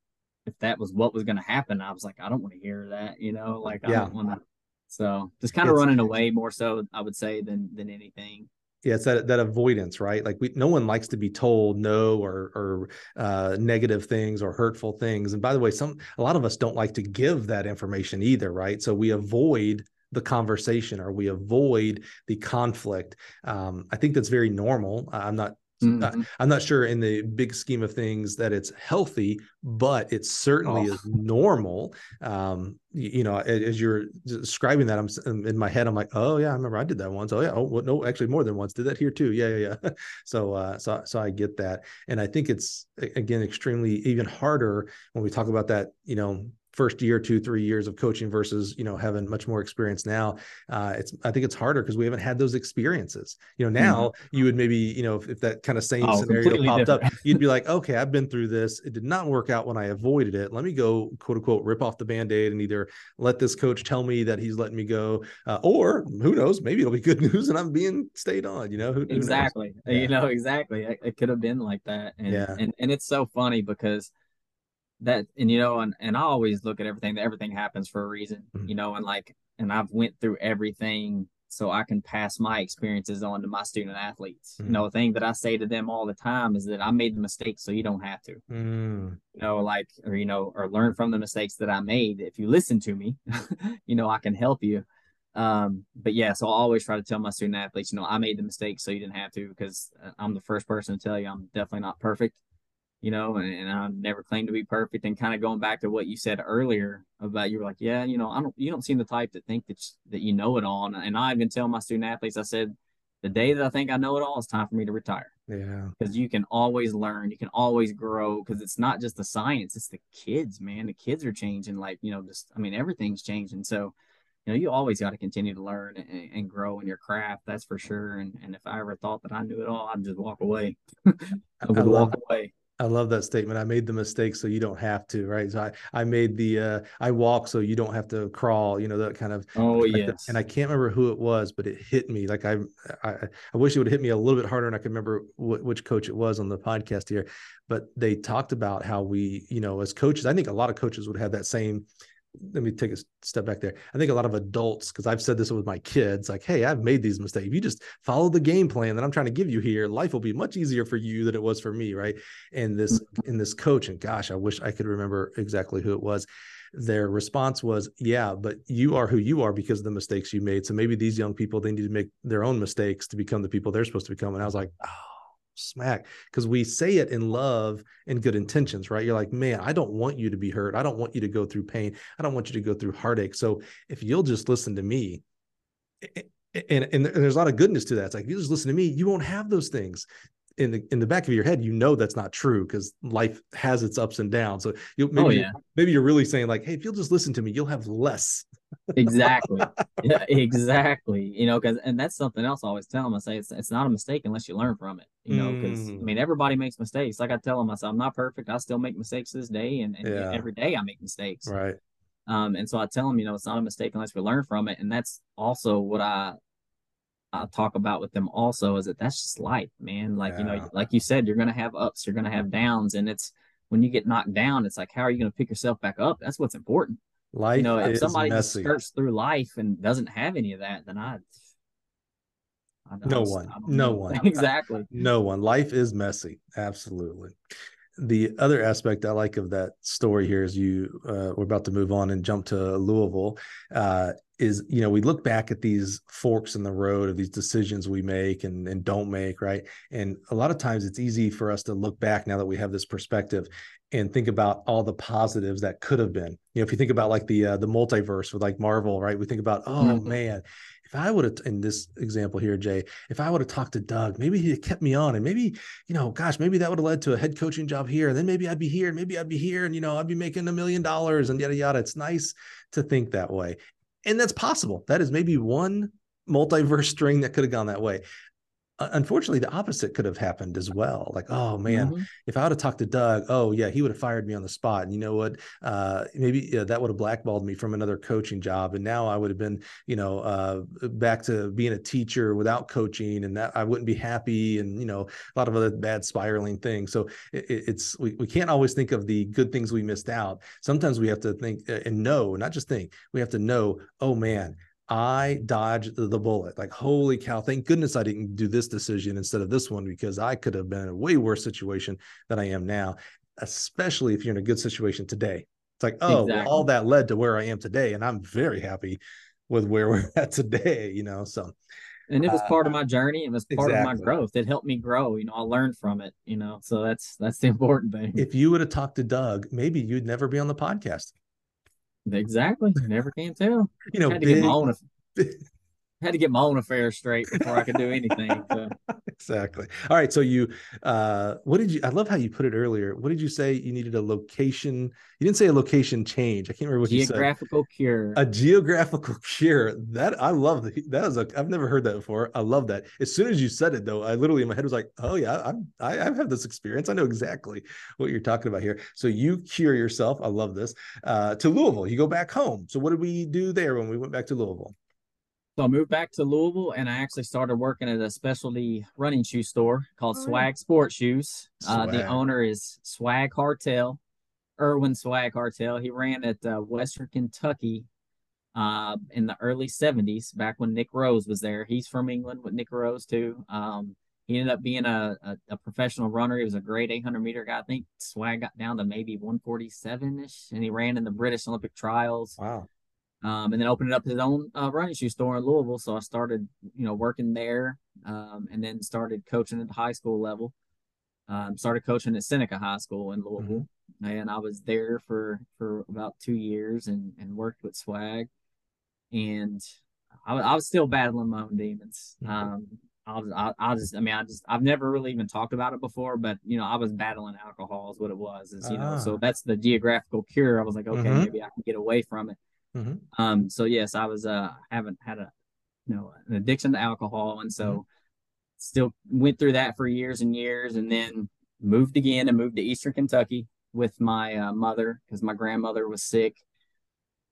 Speaker 4: if that was what was going to happen, I was like, I don't want to hear that, you know, like I
Speaker 3: Yeah.
Speaker 4: don't want to. So just kind of
Speaker 3: It's-
Speaker 4: running away more so, I would say, than than anything.
Speaker 3: yeah it's that that avoidance right like we no one likes to be told no or or uh negative things or hurtful things and by the way some a lot of us don't like to give that information either right so we avoid the conversation or we avoid the conflict um i think that's very normal i'm not
Speaker 4: Mhm.
Speaker 3: I'm not sure in the big scheme of things that it's healthy, but it certainly
Speaker 4: Oh.
Speaker 3: is normal. Um, you, you know, as you're describing that, I'm um, in my head. I'm like, oh yeah, I remember I did that once. Oh yeah, oh well, no, actually more than once. Did that here too. Yeah, yeah, yeah. so, uh, so, so I get that, and I think it's again extremely even harder when we talk about that. You know, first year, two, three years of coaching versus you know having much more experience now. Uh, it's I think it's harder because we haven't had those experiences. You know, now you would maybe you know if, if that kind of same
Speaker 4: Mm-hmm. Oh,
Speaker 3: scenario popped up, you'd be like, okay, I've been through this. It did not work out when I avoided it. Let me go, quote unquote, rip off the band aid and either let this coach tell me that he's letting me go, uh, or who knows, maybe it'll be good news and I'm being stayed on. You know, who, who knows?
Speaker 4: exactly
Speaker 3: Yeah.
Speaker 4: you know exactly it, it could have been like that and,
Speaker 3: Yeah.
Speaker 4: and and it's so funny because that and you know and, and i always look at everything that everything happens for a reason
Speaker 3: Mhm.
Speaker 4: you know and like and i've went through everything so i can pass my experiences on to my student athletes.
Speaker 3: Mhm.
Speaker 4: you know a thing that i say to them all the time is that i made the mistake so you don't have to.
Speaker 3: Mm,
Speaker 4: you know like or you know or learn from the mistakes that i made. If you listen to me you know i can help you. Um but yeah so i always try to tell my student athletes you know i made the mistake so you didn't have to because uh, i'm the first person to tell you i'm definitely not perfect you know and, and i never claim to be perfect and kind of going back to what you said earlier about you were like yeah you know i don't you don't seem the type that think that that you know it all and, and i even tell my student athletes i said the day that i think i know it all it's time for me to retire
Speaker 3: yeah.
Speaker 4: because you can always learn, you can always grow because it's not just the science, it's the kids, man. The kids are changing, like, you know, just I mean, everything's changing. So, you know, you always got to continue to learn and, and grow in your craft, that's for sure. And and if I ever thought that I knew it all, I'd just walk away. I would
Speaker 3: I love-
Speaker 4: walk away.
Speaker 3: I love that statement. I made the mistake so you don't have to, right? So I, I made the uh I walk so you don't have to crawl, you know, that kind of
Speaker 4: Oh
Speaker 3: like that.
Speaker 4: yes.
Speaker 3: and I can't remember who it was, but it hit me. Like I, I, I wish it would hit me a little bit harder, and I could remember wh- which coach it was on the podcast here. But they talked about how we, you know, as coaches, I think a lot of coaches would have that same. Let me take a step back there. I think a lot of adults, because I've said this with my kids, like, "Hey, I've made these mistakes. If you just follow the game plan that I'm trying to give you here, life will be much easier for you than it was for me, right?" And this, mm-hmm. in this coach, and gosh, I wish I could remember exactly who it was their response was yeah but you are who you are because of the mistakes you made so maybe these young people they need to make their own mistakes to become the people they're supposed to become and i was like oh smack because we say it in love and good intentions right? You're like man i don't want you to be hurt. I don't want you to go through pain. I don't want you to go through heartache. So if you'll just listen to me and, and, and there's a lot of goodness to that. It's like if you just listen to me you won't have those things. In the in the back of your head, you know that's not true because life has its ups and downs. So you oh, maybe
Speaker 4: oh
Speaker 3: you're-
Speaker 4: yeah.
Speaker 3: maybe you're really saying like, hey, if you'll just listen to me, you'll have less.
Speaker 4: exactly. Yeah exactly you know because and that's something else i always tell them i say it's, it's not a mistake unless you learn from it you know because i
Speaker 3: Mm.
Speaker 4: mean everybody makes mistakes like i tell them i i'm not perfect i still make mistakes this day and, and
Speaker 3: Yeah.
Speaker 4: every day i make mistakes
Speaker 3: Right.
Speaker 4: um and so i tell them you know it's not a mistake unless we learn from it and that's also what i I talk about with them also is that that's just life, man. Like, you know, like you said, you're going to have ups, you're going to have downs. And it's when you get knocked down, it's like, how are you going to pick yourself back up? That's what's important
Speaker 3: Life
Speaker 4: you know, if
Speaker 3: is
Speaker 4: somebody just
Speaker 3: messy.
Speaker 4: skirts through life and doesn't have any of that, then I,
Speaker 3: No one. No one.
Speaker 4: exactly.
Speaker 3: No one. Life is messy. Absolutely. The other aspect I like of that story here is you uh, we're about to move on and jump to Louisville. Uh, is you know we look back at these forks in the road of these decisions we make and, and don't make right and a lot of times it's easy for us to look back now that we have this perspective and think about all the positives that could have been you know if you think about like the uh, the multiverse with like marvel right we think about oh mm-hmm. man if I would have, in this example here, Jay, if I would have talked to Doug, maybe he kept me on and maybe, you know, gosh, maybe that would have led to a head coaching job here. And then maybe I'd be here and maybe I'd be here and, you know, I'd be making a million dollars and yada, yada. It's nice to think that way and that's possible. That is maybe one multiverse string that could have gone that way. Unfortunately, the opposite could have happened as well. Like, oh man, mm-hmm. if I would have talked to Doug, oh yeah, he would have fired me on the spot. And you know what? Uh, maybe yeah, that would have blackballed me from another coaching job, and now I would have been, you know, uh, back to being a teacher without coaching, and that I wouldn't be happy, and you know, a lot of other bad spiraling things. So it, it's we we can't always think of the good things we missed out. Sometimes we have to think uh, and know, not just think. We have to know, oh man, I dodged the bullet. Like, holy cow, thank goodness I didn't do this decision instead of this one because I could have been in a way worse situation than I am now, especially if you're in a good situation today. It's like, oh, exactly. well, all that led to where I am today. And I'm very happy with where we're at today, you know. So,
Speaker 4: and it was uh, part of my journey. It was part exactly. of my growth. It helped me grow. You know, I learned from it, you know. So that's that's the important thing.
Speaker 3: If you would have talked to Doug, maybe you'd never be on the podcast.
Speaker 4: Exactly. Never can tell. You know, big, my own had to get my own affairs straight before I could do anything. So.
Speaker 3: exactly. All right. So you, uh, what did you? I love how you put it earlier. What did you say? You needed a location. You didn't say a location change. I can't remember what
Speaker 4: you said. A geographical cure.
Speaker 3: A geographical cure. That I love. The, that is a. I've never heard that before. I love that. As soon as you said it, though, I literally in my head was like, "Oh yeah, I'm. I, I've had this experience. I know exactly what you're talking about here." So you cure yourself. I love this. Uh, to Louisville, you go back home. So what did we do there when we went back to Louisville?
Speaker 4: So I moved back to Louisville and I actually started working at a specialty running shoe store called oh, Swag Sports Shoes. Uh, the owner is Swag Hartel, Irwin Swag Hartel. He ran at uh, Western Kentucky uh, in the early 70s, back when Nick Rose was there. He's from England with Nick Rose too. Um, he ended up being a, a, a, professional runner. He was a great 800 meter guy. I think Swag got down to maybe 147 ish, and he ran in the British Olympic trials.
Speaker 3: Wow
Speaker 4: um, and then opened up his own uh, running shoe store in Louisville. So I started, you know, working there, um, and then started coaching at the high school level. Um, started coaching at Seneca High School in Louisville, mm-hmm. and I was there for for about two years and and worked with Swag, and I, I was still battling my own demons. Mm-hmm. Um, I was, I, I just, I mean, I just, I've never really even talked about it before, but you know, I was battling alcohol is what it was, is you know, so ah. that's the geographical cure. I was like, okay, mm-hmm. maybe I can get away from it. Mm-hmm. Um, so yes, I was uh haven't had a you know an addiction to alcohol, and so mm-hmm. still went through that for years and years, and then moved again and moved to Eastern Kentucky with my uh, mother because my grandmother was sick.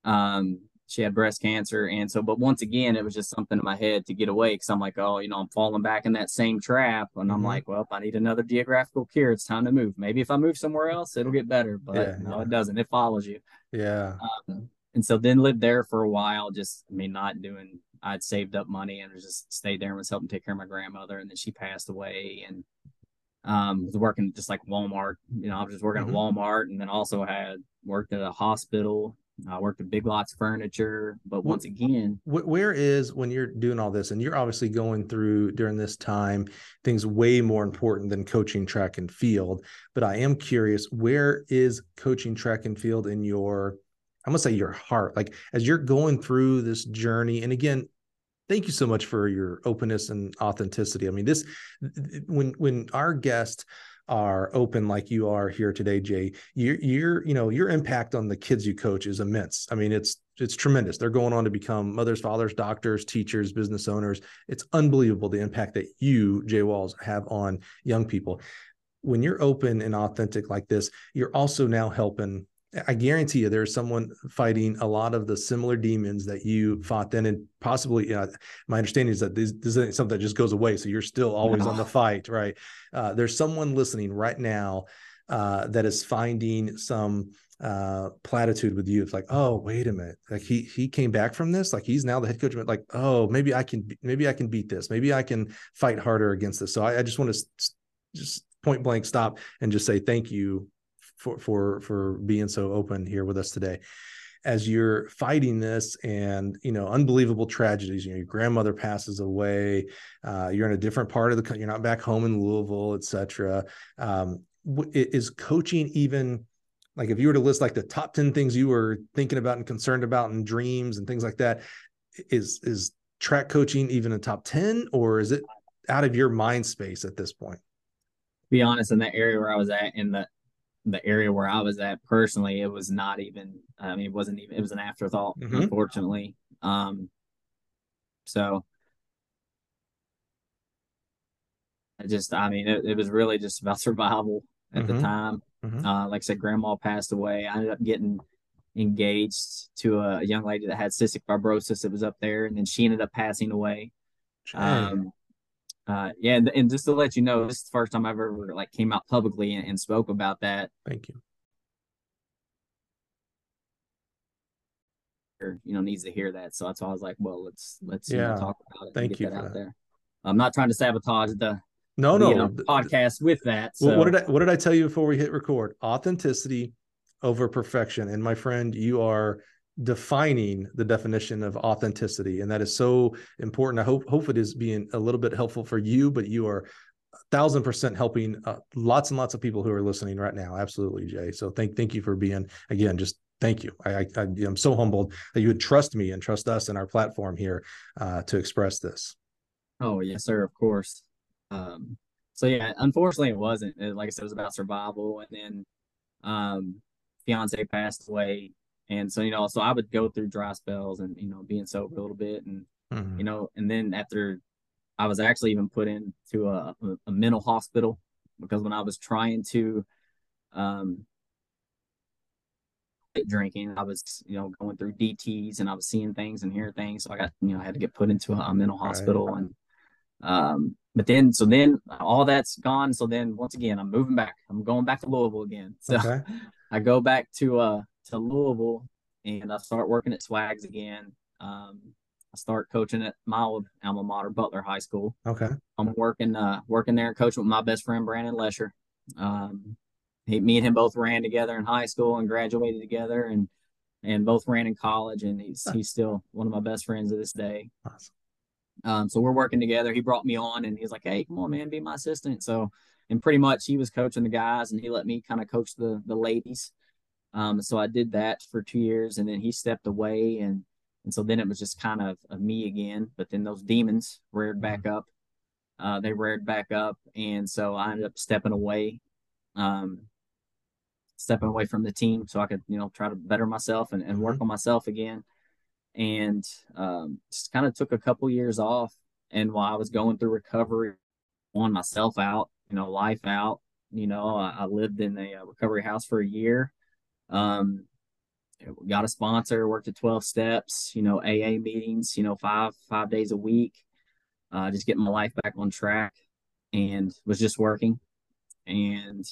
Speaker 4: Um, she had breast cancer, and so but once again, it was just something in my head to get away because I'm like, oh, you know, I'm falling back in that same trap, and I'm mm-hmm. like, well, if I need another geographical cure, it's time to move. Maybe if I move somewhere else, it'll get better, but yeah, no, yeah. it doesn't. It follows you.
Speaker 3: Yeah.
Speaker 4: Um, and so then lived there for a while, just I mean, not doing. I'd saved up money and just stayed there and was helping take care of my grandmother, and then she passed away, and um, was working just like Walmart. You know, I was just working mm-hmm. at Walmart, and then also had worked at a hospital. I worked at Big Lots Furniture, but once again,
Speaker 3: where is when you're doing all this, and you're obviously going through during this time things way more important than coaching track and field. But I am curious, where is coaching track and field in your I'm gonna say your heart, like as you're going through this journey. And again, thank you so much for your openness and authenticity. I mean, this when when our guests are open like you are here today, Jay, your your you know your impact on the kids you coach is immense. I mean, it's it's tremendous. They're going on to become mothers, fathers, doctors, teachers, business owners. It's unbelievable the impact that you, Jay Walls, have on young people. When you're open and authentic like this, you're also now helping I guarantee you there's someone fighting a lot of the similar demons that you fought then. And possibly, know, my understanding is that this, this isn't something that just goes away. So you're still always on the fight, right? Uh, there's someone listening right now uh, that is finding some uh, platitude with you. It's like, oh, wait a minute. Like he he came back from this. Like he's now the head coach. Like, oh, maybe I can maybe I can beat this. Maybe I can fight harder against this. So I, I just want to just point blank stop and just say thank you for for for being so open here with us today. as you're fighting this and you know unbelievable tragedies you know your grandmother passes away uh, you're in a different part of the country you're not back home in louisville etc um, is coaching even like if you were to list like the top 10 things you were thinking about and concerned about and dreams and things like that is is track coaching even a top 10 or is it out of your mind space at this point
Speaker 4: be honest in the area where i was at in the the area where i was at personally it was not even i mean it wasn't even it was an afterthought mm-hmm. unfortunately um so I just i mean it, it was really just about survival at mm-hmm. the time mm-hmm. uh like i said grandma passed away i ended up getting engaged to a, young lady that had cystic fibrosis that was up there, and then she ended up passing away. Um, uh, yeah, and, and, just to let you know, this is the first time I've ever like came out publicly and, and spoke about that.
Speaker 3: Thank you.
Speaker 4: You know, needs to hear that, so that's why I was like, well, let's let's yeah. Know, talk about it.
Speaker 3: Thank you
Speaker 4: that
Speaker 3: out
Speaker 4: that. there. I'm not trying to sabotage the
Speaker 3: no no
Speaker 4: you know, podcast with that.
Speaker 3: So. What did I what did I tell you before we hit record? Authenticity over perfection. And my friend, you are defining the definition of authenticity. And that is so important. I hope, hope it is being a little bit helpful for you, but you are a thousand percent helping uh, lots and lots of people who are listening right now. Absolutely, Jay. So thank, thank you for being, again, just thank you. I, I, am so humbled that you would trust me and trust us and our platform here uh, to express this.
Speaker 4: Oh yes, sir. Of course. Um, so yeah, unfortunately it wasn't. Like I said, it was about survival. And then, um, fiance passed away, and so you know, so I would go through dry spells and you know being sober a little bit, and mm-hmm. you know, and then after I was actually even put into a, a mental hospital because when I was trying to um drinking. I was, you know, going through DTs and I was seeing things and hearing things. So I got, you know, I had to get put into a, mental hospital right. and um but then so then all that's gone. So then once again I'm moving back. I'm going back to Louisville again. So okay. I go back to uh to Louisville and I start working at Swags again. Um, I start coaching at my old alma mater, Butler High School.
Speaker 3: Okay.
Speaker 4: I'm working uh working there and coaching with my best friend Brandon Lesher. Um, he, me and him both ran together in high school and graduated together and and both ran in college and he's he's still one of my best friends to this day. Awesome. Um, so we're working together. He brought me on and he's like, Hey, come on, man, be my assistant. So and pretty much he was coaching the guys and he let me kind of coach the the ladies. Um, so I did that for two years and then he stepped away and and so then it was just kind of, of me again. But then those demons reared back mm-hmm. up. Uh, they reared back up, and so I ended up stepping away, um, stepping away from the team so I could you know try to better myself and, and work mm-hmm. on myself again. And um, just kind of took a couple years off. And while I was going through recovery, on myself out you know, life out. You know, I, I lived in a, uh, recovery house for a year. Um, got a sponsor, worked at 12 steps, you know, AA meetings, you know, five, five days a week, uh, just getting my life back on track and was just working. And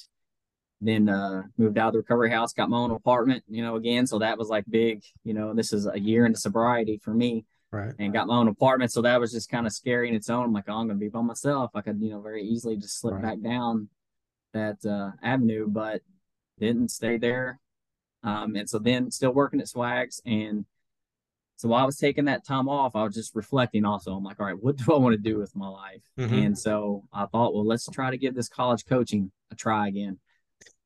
Speaker 4: then uh, moved out of the recovery house, got my own apartment, you know, again. So that was like big, you know, this is a year into sobriety for me
Speaker 3: right.
Speaker 4: and got my own apartment. So that was just kind of scary in its own. I'm like, oh, I'm gonna be by myself. I could, you know, very easily just slip right. back down that uh, avenue, but didn't stay there. Um, and so then still working at Swags. And so while I was taking that time off, I was just reflecting also. I'm like, all right, what do I want to do with my life? Mm-hmm. And so I thought, well, let's try to give this college coaching a try again.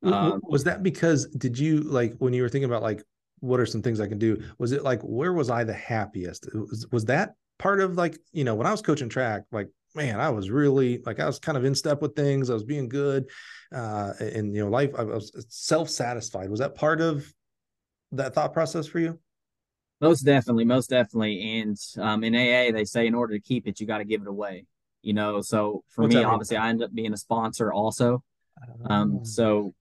Speaker 3: Um, was that because did you like when you were thinking about like what are some things I can do? Was it like where was I the happiest? Was, was that part of like, you know, when I was coaching track, like man, I was really like I was kind of in step with things. I was being good. Uh and you know, life I was self-satisfied. Was that part of that thought process for you?
Speaker 4: Most definitely, most definitely. And um in AA they say in order to keep it, you got to give it away. You know, so for What's me, obviously I ended up being a sponsor also. Um, oh. so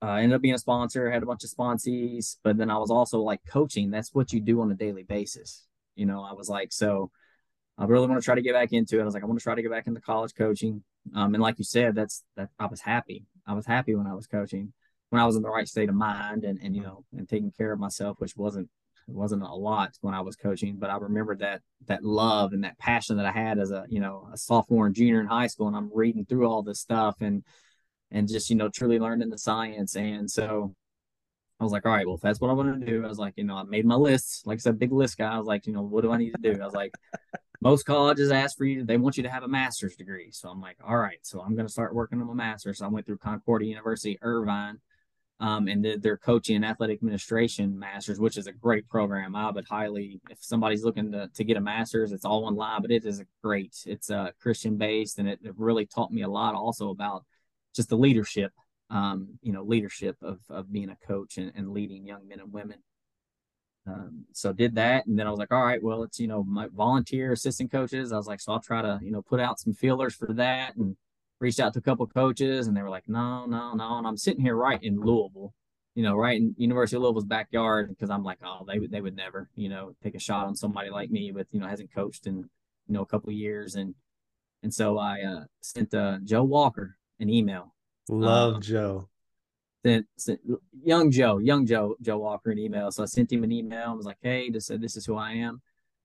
Speaker 4: uh, I ended up being a sponsor, had a bunch of sponsees, but then I was also like coaching. That's what you do on a daily basis. You know, I was like, so I really want to try to get back into it. I was like, I want to try to get back into college coaching. Um, and like you said, that's that I was happy. I was happy when I was coaching, when I was in the right state of mind and, and you know, and taking care of myself, which wasn't it wasn't a lot when I was coaching, but I remember that that love and that passion that I had as a, you know, a sophomore and junior in high school. And I'm reading through all this stuff and and just you know truly learning the science and so I was like, all right, well, if that's what I want to do, I was like, you know, I made my list. Like I said, big list guy. I was like, you know, what do I need to do? I was like, most colleges ask for you, they want you to have a master's degree. So I'm like, all right, so I'm going to start working on my master's. So I went through Concordia University, Irvine, um, and did their coaching and athletic administration master's, which is a great program. I would highly, if somebody's looking to, to get a master's, it's all online, but it is a great, it's uh, Christian based, and it, it really taught me a lot also about just the leadership um, you know, leadership of, of being a coach and, and leading young men and women. Um, so did that. And then I was like, all right, well, it's, you know, my volunteer assistant coaches. I was like, so I'll try to, you know, put out some feelers for that and reached out to a couple coaches and they were like, no, no, no. And I'm sitting here right in Louisville, you know, right in University of Louisville's backyard because I'm like, oh, they would, they would never, you know, take a shot on somebody like me with, you know, hasn't coached in, you know, a couple years. And, and so I uh, sent uh, Joe Walker an email
Speaker 3: Love um, Joe.
Speaker 4: Sent, sent, young Joe, young Joe, Joe Walker an email. So I sent him an email. I was like, hey, just said this is who I am.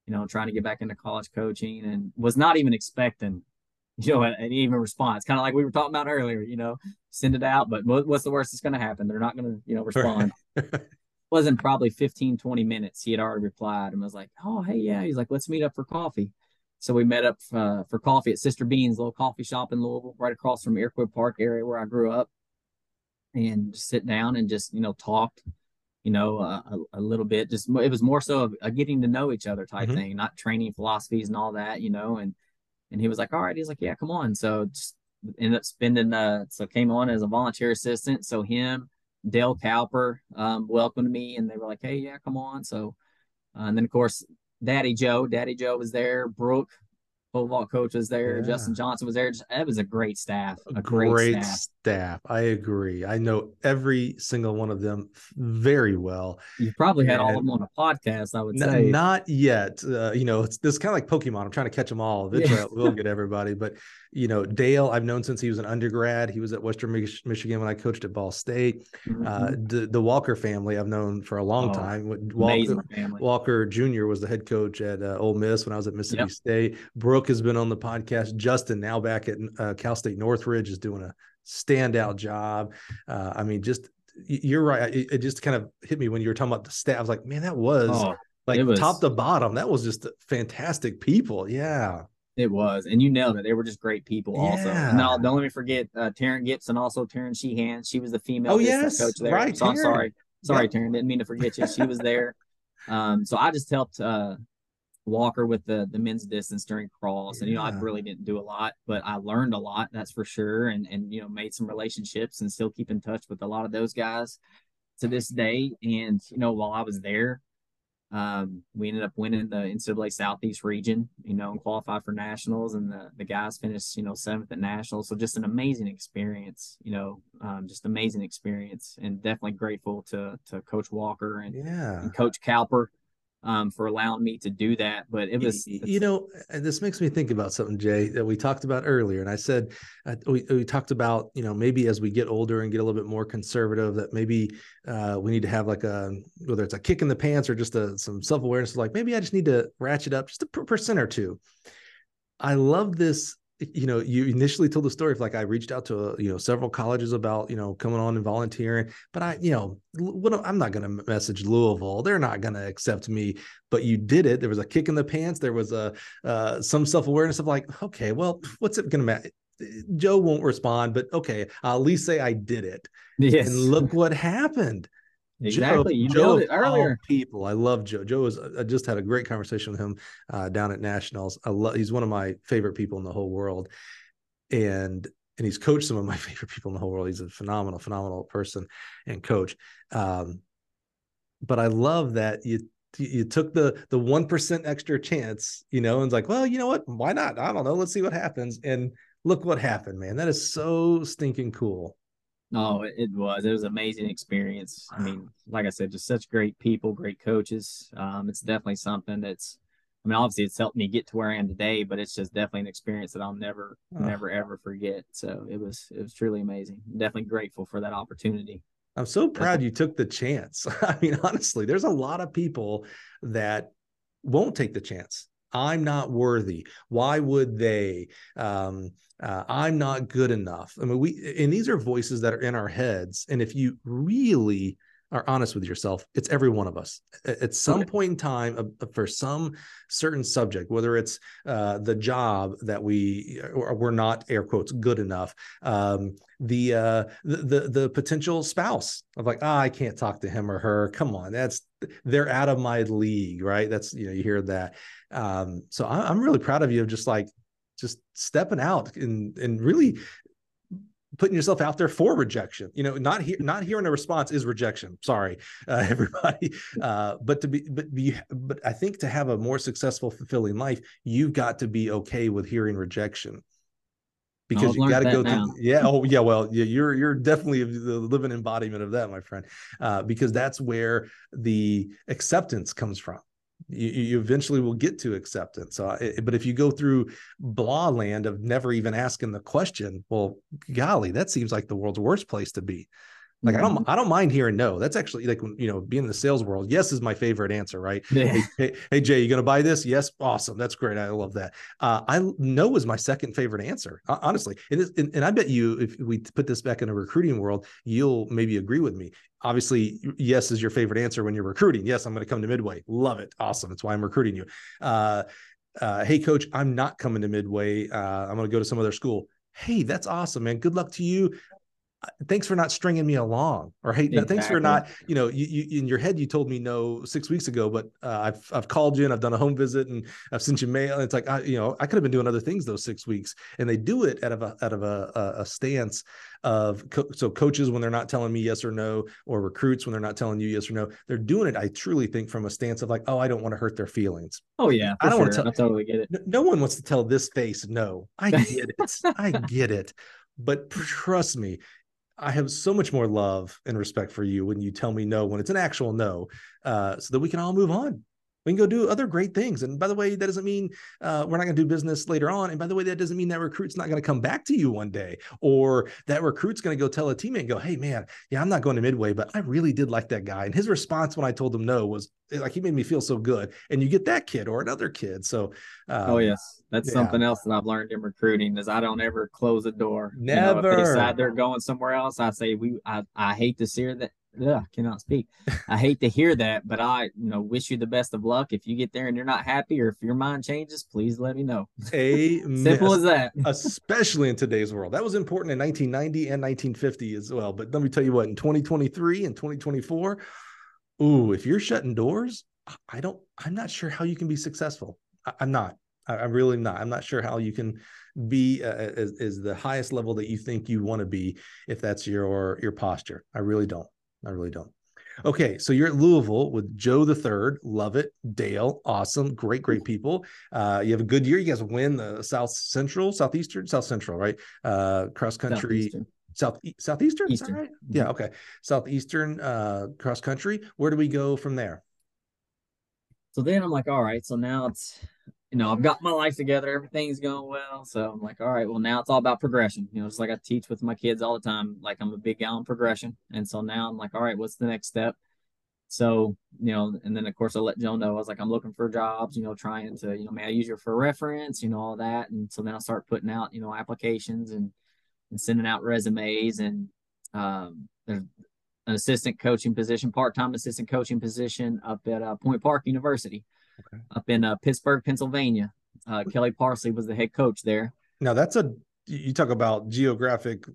Speaker 4: You know, trying to get back into college coaching, and was not even expecting, you know, an, an even response. Kind of like we were talking about earlier. You know, send it out, but what's the worst that's going to happen? They're not going to, you know, respond. wasn't probably 15, 20 minutes. He had already replied and was like, oh, hey, yeah. He's like, let's meet up for coffee. So we met up uh, for coffee at Sister Beans, little coffee shop in Louisville, right across from Iroquois Park area where I grew up, and sit down and just you know talked, you know, uh, a, a, little bit. Just it was more so a getting to know each other type mm-hmm. thing, not training philosophies and all that, you know. And and he was like, all right, he's like, yeah, come on. So just ended up spending. Uh, so came on as a volunteer assistant. So him, Dale Cowper, um, welcomed me, and they were like, hey, yeah, come on. So. Uh, and then of course Daddy Joe. Daddy Joe was there. Brooke, football coach was there. Yeah. Justin Johnson was there. It was a great staff. A great, great staff.
Speaker 3: staff. I agree. I know every single one of them very well.
Speaker 4: You probably had and all of them on a podcast. I would say
Speaker 3: not yet. Uh, you know, it's this kind of like Pokemon. I'm trying to catch them all. Eventually, yeah. we'll get everybody. But you know, Dale, I've known since he was an undergrad. He was at Western Mich- Michigan when I coached at Ball State. Uh, mm-hmm. Uh, the, the, Walker family, I've known for a long oh, time. Walker, Walker Jr. was the head coach at uh, Ole Miss when I was at Mississippi yep. State. Brooke has been on the podcast. Justin, now back at uh, Cal State Northridge, is doing a standout job. Uh, I mean, just you're right. It, it, just kind of hit me when you were talking about the staff. I was like, man, that was oh, like was, top to bottom. That was just fantastic people. Yeah.
Speaker 4: It was, and you nailed it. They were just great people. Also, yeah. now don't let me forget uh, Taryn Gibson, also Taryn Sheehan. She was the female
Speaker 3: oh, yes.
Speaker 4: coach there.
Speaker 3: Right,
Speaker 4: so I'm sorry, sorry, yeah. Taryn. Didn't mean to forget you. She was there. Um, so I just helped uh, Walker with the the men's distance during cross, and you know I really didn't do a lot, but I learned a lot. That's for sure, and and you know made some relationships and still keep in touch with a lot of those guys to this day. And you know while I was there, um, we ended up winning the NCAA Southeast region, you know, and qualified for nationals. And the, the guys finished, you know, seventh at nationals. So just an amazing experience, you know, um, just amazing experience, and definitely grateful to to Coach Walker and,
Speaker 3: yeah.
Speaker 4: and Coach Cowper um, for allowing me to do that. But it was,
Speaker 3: you know, this makes me think about something, Jay, that we talked about earlier. And I said, uh, we, we talked about, you know, maybe as we get older and get a little bit more conservative, that maybe uh, we need to have like a, whether it's a kick in the pants or just a, some self awareness, like maybe I just need to ratchet up just a percent or two. I love this you know you initially told the story of like i reached out to you know several colleges about you know coming on and volunteering but i you know what i'm not going to message louisville. They're not going to accept me but you did it. There was a kick in the pants. There was a uh, some self-awareness of like okay well what's it going to matter joe won't respond but okay i'll at least say i did it. Yes. and look what happened
Speaker 4: Exactly. Joe, you Joe it earlier.
Speaker 3: People, I love Joe. Joe is. I just had a great conversation with him uh, down at Nationals. I love. He's one of my favorite people in the whole world, and and he's coached some of my favorite people in the whole world. He's a phenomenal, phenomenal person and coach. Um, but I love that you you took the the one percent extra chance, you know, and it's like, well, you know what? Why not? I don't know. Let's see what happens. And look what happened, man. That is so stinking cool.
Speaker 4: No, it was. It was an amazing experience. I mean, like I said, just such great people, great coaches. Um, it's definitely something that's. I mean, obviously, it's helped me get to where I am today, but it's just definitely an experience that I'll never, oh. never, ever forget. So it was, it was truly amazing. Definitely grateful for that opportunity.
Speaker 3: I'm so proud you took the chance. I mean, honestly, there's a lot of people that won't take the chance. I'm not worthy. Why would they? Um, uh, I'm not good enough. I mean, we and these are voices that are in our heads. And if you really are honest with yourself, it's every one of us at some
Speaker 4: Okay.
Speaker 3: point in time uh, for some certain subject, whether it's uh, the job that we or we're not air quotes good enough, um, the, uh, the the the potential spouse of like, ah, I can't talk to him or her. Come on, that's they're out of my league, right? That's you know you hear that. Um, so I, I'm really proud of you of just like just stepping out and and really putting yourself out there for rejection. You know not here not hearing a response is rejection. Sorry uh, everybody. Uh, but to be but be but i think to have a more successful fulfilling life you've got to be okay with hearing rejection. Because you got to go
Speaker 4: now.
Speaker 3: through yeah oh yeah well yeah, you're you're definitely the living embodiment of that my friend. Uh, because that's where the acceptance comes from you, you eventually will get to acceptance. So, I- but if you go through blah land of never even asking the question, well, golly, that seems like the world's worst place to be. Like I don't, I don't mind hearing no. That's actually like you know, being in the sales world. Yes is my favorite answer, right?
Speaker 4: Yeah.
Speaker 3: Hey, hey, hey, Jay, you gonna buy this? Yes, awesome. That's great. I love that. Uh, I no is my second favorite answer, ho- honestly. Is, and, and I bet you, if we put this back in a recruiting world, you'll maybe agree with me. Obviously, yes is your favorite answer when you're recruiting. Yes, I'm to come to Midway. Love it. Awesome. That's why I'm recruiting you. Uh, uh, hey, coach, I'm not coming to Midway. Uh, I'm to go to some other school. Hey, that's awesome, man. Good luck to you. Thanks for not stringing me along. Or hey, no, thanks for not. You know, you, you in your head you told me no six weeks ago, but uh, I've I've called you and I've done a home visit and I've sent you mail. And it's like I, you know, I could have been doing other things those six weeks, and they do it out of a out of a, a, a stance of co- so coaches when they're not telling me yes or no, or recruits when they're not telling you yes or no, they're doing it. I truly think from a stance of like, oh, I don't want to hurt their feelings.
Speaker 4: Oh yeah,
Speaker 3: I don't wanna tell-
Speaker 4: I totally get it.
Speaker 3: No, no one wants to tell this face no. I get it. I get it. But trust me, I have so much more love and respect for you when you tell me no, when it's an actual no, uh, so that we can all move on. We can go do other great things. And by the way, that doesn't mean uh, we're not going to do business later on. And by the way, that doesn't mean that recruit's not going to come back to you one day, or that recruit's going to go tell a teammate and go, "Hey, man, yeah, I'm not going to Midway, but I really did like that guy." And his response when I told him no was eh, like, "He made me feel so good." And you get that kid or another kid. So, um,
Speaker 4: oh yes, that's
Speaker 3: yeah.
Speaker 4: something else that I've learned in recruiting is I don't ever close a door. You know, if
Speaker 3: Never.
Speaker 4: they decide they're going somewhere else, I say we. I, I hate to hear that. Ugh, cannot speak. I hate to hear that, but I, you know, wish you the best of luck. If you get there and you're not happy, or if your mind changes, please let me know.
Speaker 3: Amen.
Speaker 4: Simple as that.
Speaker 3: especially in today's world. That was important in 1990 and 1950 as well. But let me tell you what, in 2023 and 2024, ooh, if you're shutting doors, I don't, I'm not sure how you can be successful. I, am not. I, I'm really not. I'm not sure how you can be uh, as, as the highest level that you think you want to be if that's your your posture. I really don't. I really don't. Okay, so you're at Louisville with Joe the Third. Love it. Dale, awesome, great, great people. Uh, you have a good year. You guys win the South Central, Southeastern, South Central, right? Uh, cross country. South Southeastern.
Speaker 4: Eastern.
Speaker 3: right? Yeah. Okay. Southeastern uh, cross country. Where do we go from there?
Speaker 4: So then I'm like, all right, so now it's, you know, I've got my life together, everything's going well. So I'm like, all right, well, now it's all about progression. You know, it's like I teach with my kids all the time. Like I'm a big guy on progression. And so now I'm like, all right, what's the next step? So, you know, and then of course I let Joe know I was like, I'm looking for jobs, you know, trying to, you know, may I use you for reference, you know, all that. And so then I start putting out, you know, applications and, and sending out resumes and um, there's an assistant coaching position, part-time assistant coaching position up at uh, Point Park University,
Speaker 3: Okay.
Speaker 4: up in uh, Pittsburgh, Pennsylvania. Uh, Kelly Parsley was the head coach there.
Speaker 3: Now that's a you talk about geographic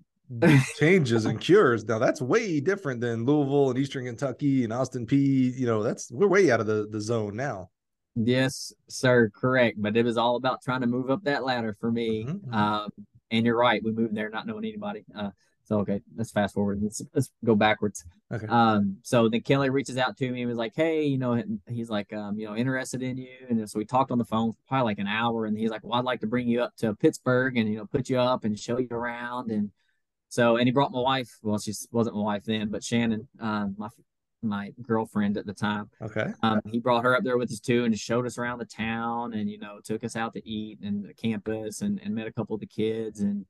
Speaker 3: changes and cures. Now that's way different than Louisville and Eastern Kentucky and Austin Peay. You know, that's we're way out of the, the zone now.
Speaker 4: Yes, sir, correct. But it was all about trying to move up that ladder for me.
Speaker 3: Mhm, mhm.
Speaker 4: Um, and you're right, we moved there not knowing anybody. Uh, so okay, let's fast forward. Let's let's go backwards.
Speaker 3: Okay.
Speaker 4: Um, so then Kelly reaches out to me and was like, "Hey, you know," he's like, um, you know, interested in you. And so we talked on the phone for probably like an hour, and he's like, "Well, I'd like to bring you up to Pittsburgh and you know, put you up and show you around." And so, and he brought my wife. Well, she wasn't my wife then, but Shannon, um, my my girlfriend at the time.
Speaker 3: Okay.
Speaker 4: Um, he brought her up there with us too and showed us around the town and, you know, took us out to eat and the campus and, and met a couple of the kids. And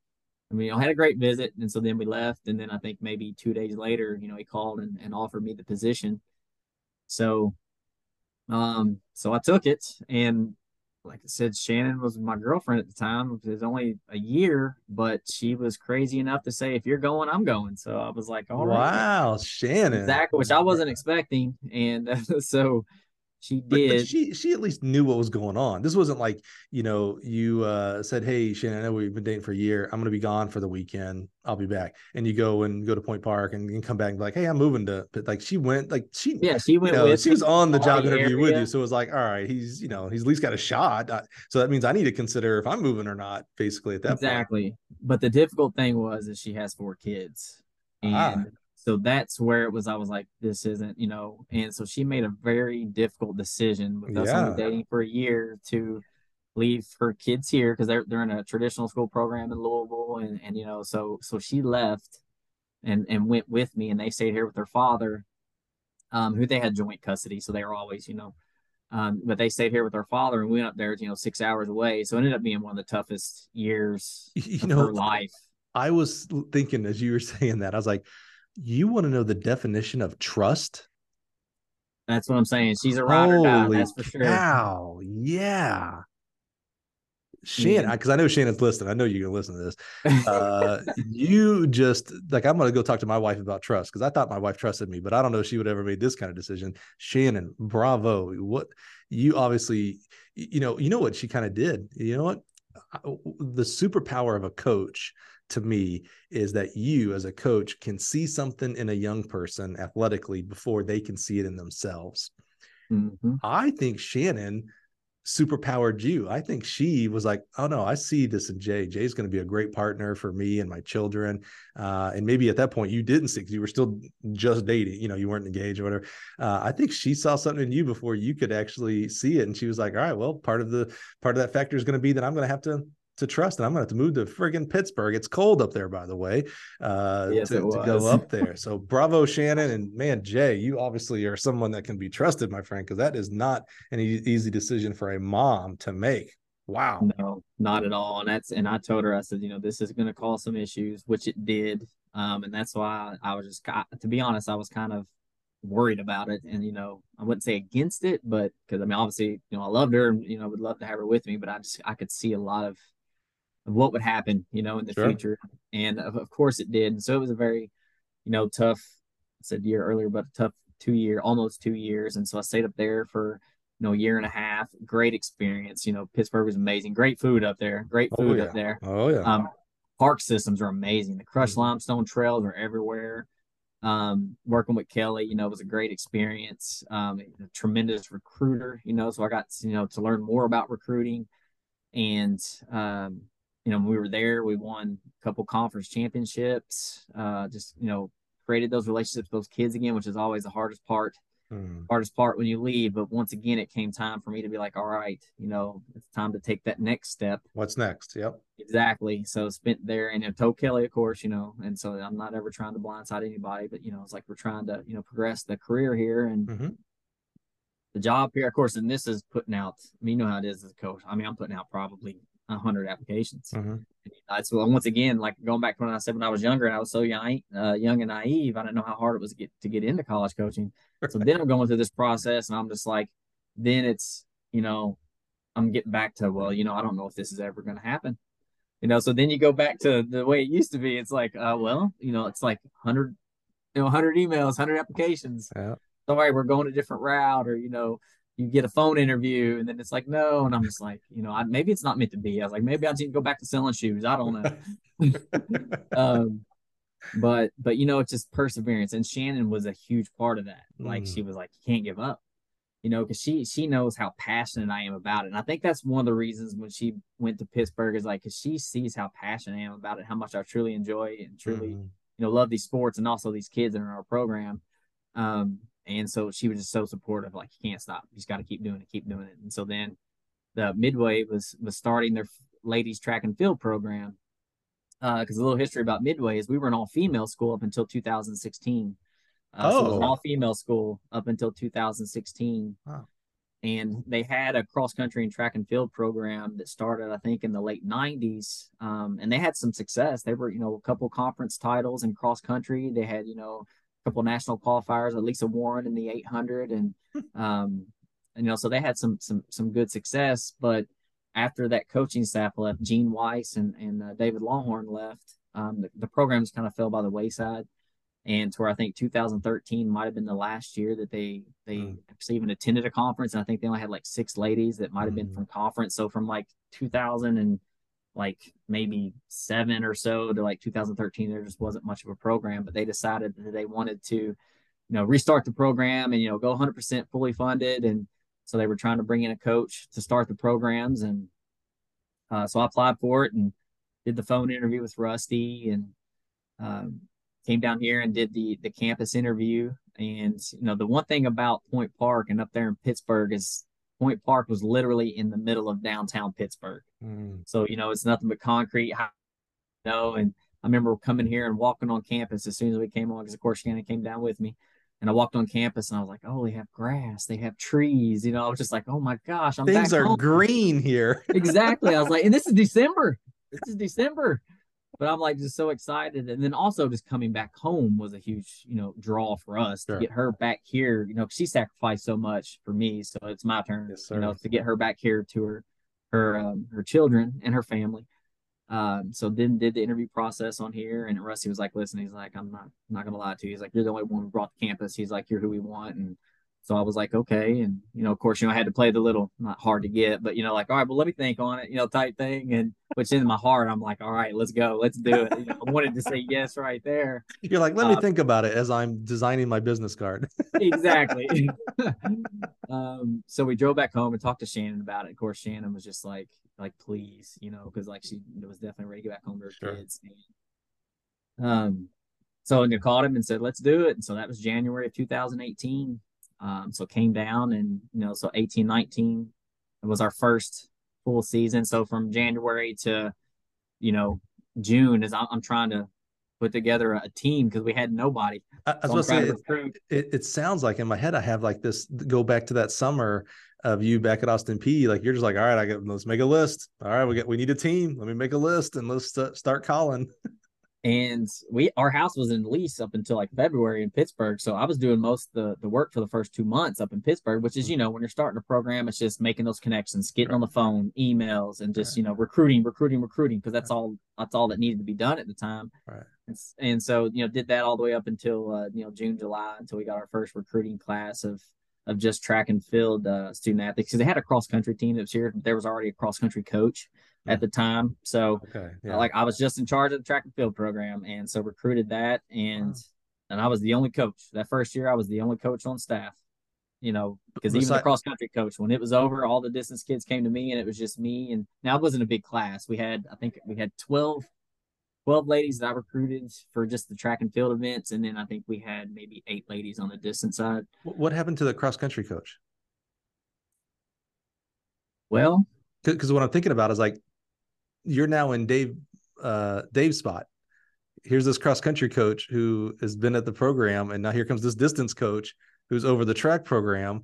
Speaker 4: I mean, know, had a great visit. And so then we left. And then I think maybe two days later, you know, he called and, and offered me the position. So, um, so I took it and like I said, Shannon was my girlfriend at the time. It was only a year, but she was crazy enough to say, "If you're going, I'm going." So I was like, "All
Speaker 3: wow,
Speaker 4: right,
Speaker 3: wow, Shannon,
Speaker 4: exactly," which I wasn't expecting, and uh, so she did.
Speaker 3: but she she at least knew what was going on. This wasn't like you know you uh, said, "Hey, Shannon, I know we've been dating for a year. I'm going to be gone for the weekend. I'll be back." And you go and go to Point Park and, and come back and be like, "Hey, I'm moving to." But like she went, like she
Speaker 4: yeah, she went
Speaker 3: you know,
Speaker 4: with.
Speaker 3: she was on the job
Speaker 4: the
Speaker 3: interview with you, so it was like, all right, he's you know he's at least got a shot. So that means I need to consider if I'm moving or not. Basically, at that point.
Speaker 4: exactly. But the difficult thing was is she has four kids, and
Speaker 3: Ah.
Speaker 4: So that's where it was. I was like, this isn't, you know. And so she made a very difficult decision with us
Speaker 3: Yeah.
Speaker 4: only dating for a year to leave her kids here because they're they're in a traditional school program in Louisville, and and you know, so so she left and and went with me, and they stayed here with their father, um, who they had joint custody, so they were always, you know. Um, but they stayed here with their father, and we went up there, you know, six hours away. So it ended up being one of the toughest years
Speaker 3: You
Speaker 4: of
Speaker 3: know,
Speaker 4: her life.
Speaker 3: I was thinking as you were saying that, I was like, you want to know the definition of trust?
Speaker 4: That's what I'm saying. She's a ride or die. That's for sure.
Speaker 3: cow! Yeah. Shannon, because I know Shannon's listening. I know you're gonna listen to this. Uh, you just like I'm gonna go talk to my wife about trust because I thought my wife trusted me, but I don't know if she would ever made this kind of decision. Shannon, bravo! What you obviously, you know, you know what she kind of did. You know what? The superpower of a coach to me is that you as a coach can see something in a young person athletically before they can see it in themselves.
Speaker 4: Mhm.
Speaker 3: I think Shannon superpowered you. I think she was like, oh no, I see this in Jay. Jay's going to be a great partner for me and my children. Uh, and maybe at that point you didn't see because you were still just dating, you know, you weren't engaged or whatever. Uh, I think she saw something in you before you could actually see it. And she was like, all right, well, part of the part of that factor is going to be that I'm going to have to to trust and I'm going to have to move to friggin' Pittsburgh. It's cold up there, by the way, uh,
Speaker 4: Yes,
Speaker 3: to, to go up there. So bravo, Shannon. And man, Jay, you obviously are someone that can be trusted, my friend, because that is not an e- easy decision for a mom to make. Wow.
Speaker 4: No, not at all. And that's and I told her I said, you know, this is going to cause some issues, which it did. Um, and that's why I was just, to be honest, I was kind of worried about it. And you know, I wouldn't say against it, but because I mean, obviously, you know, I loved her and you know, I would love to have her with me, but I just I could see a lot of, of what would happen, you know, in the
Speaker 3: Sure.
Speaker 4: future. And of, of course, it did. And so it was a very, you know, tough. I said year earlier, but a tough two year, almost two years. And so I stayed up there for you know, a year and a half. Great experience. You know, Pittsburgh was amazing. Great food up there. Great
Speaker 3: Oh,
Speaker 4: food
Speaker 3: yeah.
Speaker 4: up there.
Speaker 3: Oh, yeah.
Speaker 4: Um, park systems are amazing. The crushed
Speaker 3: Mhm.
Speaker 4: limestone trails are everywhere. Um, working with Kelly, you know, was a great experience. Um, a tremendous recruiter, you know, so I got you know to learn more about recruiting. And um, you know, when we were there, we won a couple conference championships. Uh, just you know, created those relationships with those kids again, which is always the hardest part
Speaker 3: Mm.
Speaker 4: hardest part when you leave. But once again, it came time for me to be like, all right, you know, it's time to take that next step.
Speaker 3: What's next? Yep.
Speaker 4: Exactly. So spent there and know, told Kelly, of course, you know, and so I'm not ever trying to blindside anybody, but you know, it's like we're trying to, you know, progress the career here and
Speaker 3: Mhm.
Speaker 4: the job here, of course, and this is putting out, I mean, you know how it is as a coach. I mean, I'm putting out probably a hundred applications.
Speaker 3: Mhm.
Speaker 4: That's well, once again, like going back to when I said when I was younger and I was so young, uh, young and naive, I didn't know how hard it was to get to get into college coaching. So then I'm going through this process, and I'm just like, then it's you know, I'm getting back to well, you know, I don't know if this is ever going to happen. You know, so then you go back to the way it used to be. It's like, uh, well, you know, it's like hundred, you know, hundred emails, hundred applications.
Speaker 3: Yeah.
Speaker 4: Sorry, we're going a different route, or you know, you get a phone interview, and then it's like no, and I'm just like, you know, I, maybe it's not meant to be. I was like, maybe I need to go back to selling shoes. I don't know. um, but but you know, it's just perseverance, and Shannon was a huge part of that. Like
Speaker 3: Mm.
Speaker 4: she was like, you can't give up, you know, because she she knows how passionate I am about it, and I think that's one of the reasons when she went to Pittsburgh is like because she sees how passionate I am about it, how much I truly enjoy and truly
Speaker 3: Mhm.
Speaker 4: you know love these sports and also these kids that are in our program. Um, and so she was just so supportive, like you can't stop, you just got to keep doing it, keep doing it. And so then the Midway was was starting their ladies track and field program. Because a little history about Midway is we were an all female school up until 2016. Uh, so it was an
Speaker 3: Oh.
Speaker 4: all female school up until 2016.
Speaker 3: Wow.
Speaker 4: And they had a cross country and track and field program that started, I think, in the late 90s. Um, and they had some success. They were, you know, a couple conference titles in cross country. They had, you know, couple national qualifiers, at Lisa Warren in the 800 and um, you know, so they had some some some good success. But after that coaching staff left, Gene Weiss and and uh, David Longhorn left. Um, the, the programs kind of fell by the wayside, and to where I think 2013 might have been the last year that they they mm. even attended a conference. And I think they only had like six ladies that might have mm. been from conference. So from like 2000 and like maybe seven or so to like 2013, there just wasn't much of a program. But they decided that they wanted to, you know, restart the program and you know go 100% fully funded and so they were trying to bring in a coach to start the programs, and uh, so I applied for it and did the phone interview with Rusty, and um, came down here and did the the campus interview. And you know, the one thing about Point Park and up there in Pittsburgh is Point Park was literally in the middle of downtown Pittsburgh. Mm. So you know, it's nothing but concrete. You know, and I remember coming here and walking on campus as soon as we came on, because of course Shannon came down with me. And I walked on campus and I was like, oh, they have grass, they have trees. You know, I was just like, oh my gosh, I'm
Speaker 3: things are home. green here.
Speaker 4: exactly. I was like, and this is December. This is December. But I'm like just so excited. And then also just coming back home was a huge, you know, draw for us sure. to get her back here. You know, she sacrificed so much for me. So it's my turn, yes, you know, to get her back here to her her um, her children and her family. Um, so then did the interview process on here, and Rusty was like, "Listen, he's like, I'm not, I'm not gonna lie to you. He's like, you're the only one who brought the campus. He's like, you're who we want." And so I was like, "Okay." And you know, of course, you know, I had to play the little, not hard to get, but you know, like, all right, well, let me think on it, you know, type thing. And which in my heart, I'm like, all right, let's go, let's do it. You know, I wanted to say yes right there.
Speaker 3: You're like, let me uh, think about it as I'm designing my business card.
Speaker 4: exactly. um, so we drove back home and talked to Shannon about it. Of course, Shannon was just like, like please, you know, because like she was definitely ready to get back home to her sure. kids. And, um, so I called him and said, let's do it. And so that was January of 2018. Um, so came down and you know, so 18, 19 was our first full season. So from January to, you know, June is I'm, trying to put together a team because we had nobody.
Speaker 3: I, I was so going to say, it, it, sounds like in my head, I have like this go back to that summer of you back at Austin Peay. Like you're just like, all right, I get let's make a list. All right, we get we need a team. Let me make a list and let's uh, start calling.
Speaker 4: and we our house was in lease up until like February in Pittsburgh. So I was doing most of the, the work for the first two months up in Pittsburgh, which is, you know, when you're starting a program, it's just making those connections, getting right. on the phone, emails, and just, right. you know, recruiting, recruiting, recruiting, because that's right. all that's all that needed to be done at the time.
Speaker 3: Right.
Speaker 4: And, and so, you know, did that all the way up until uh, you know, June, July, until we got our first recruiting class of of just track and field uh, student athletes because they had a cross country team that was here. There was already a cross country coach at the time, so okay, yeah. like I was just in charge of the track and field program, and so recruited that, and wow. and I was the only coach that first year. I was the only coach on staff. You know, because even the cross country coach, when it was over, all the distance kids came to me, and it was just me. And now it wasn't a big class. We had, I think, we had twelve 12 ladies that I recruited for just the track and field events. And then I think we had maybe eight ladies on the distance side.
Speaker 3: What happened to the cross country coach?
Speaker 4: Well,
Speaker 3: because what I'm thinking about is like, you're now in Dave, uh, Dave's spot. Here's this cross country coach who has been at the program, and now here comes this distance coach who's over the track program.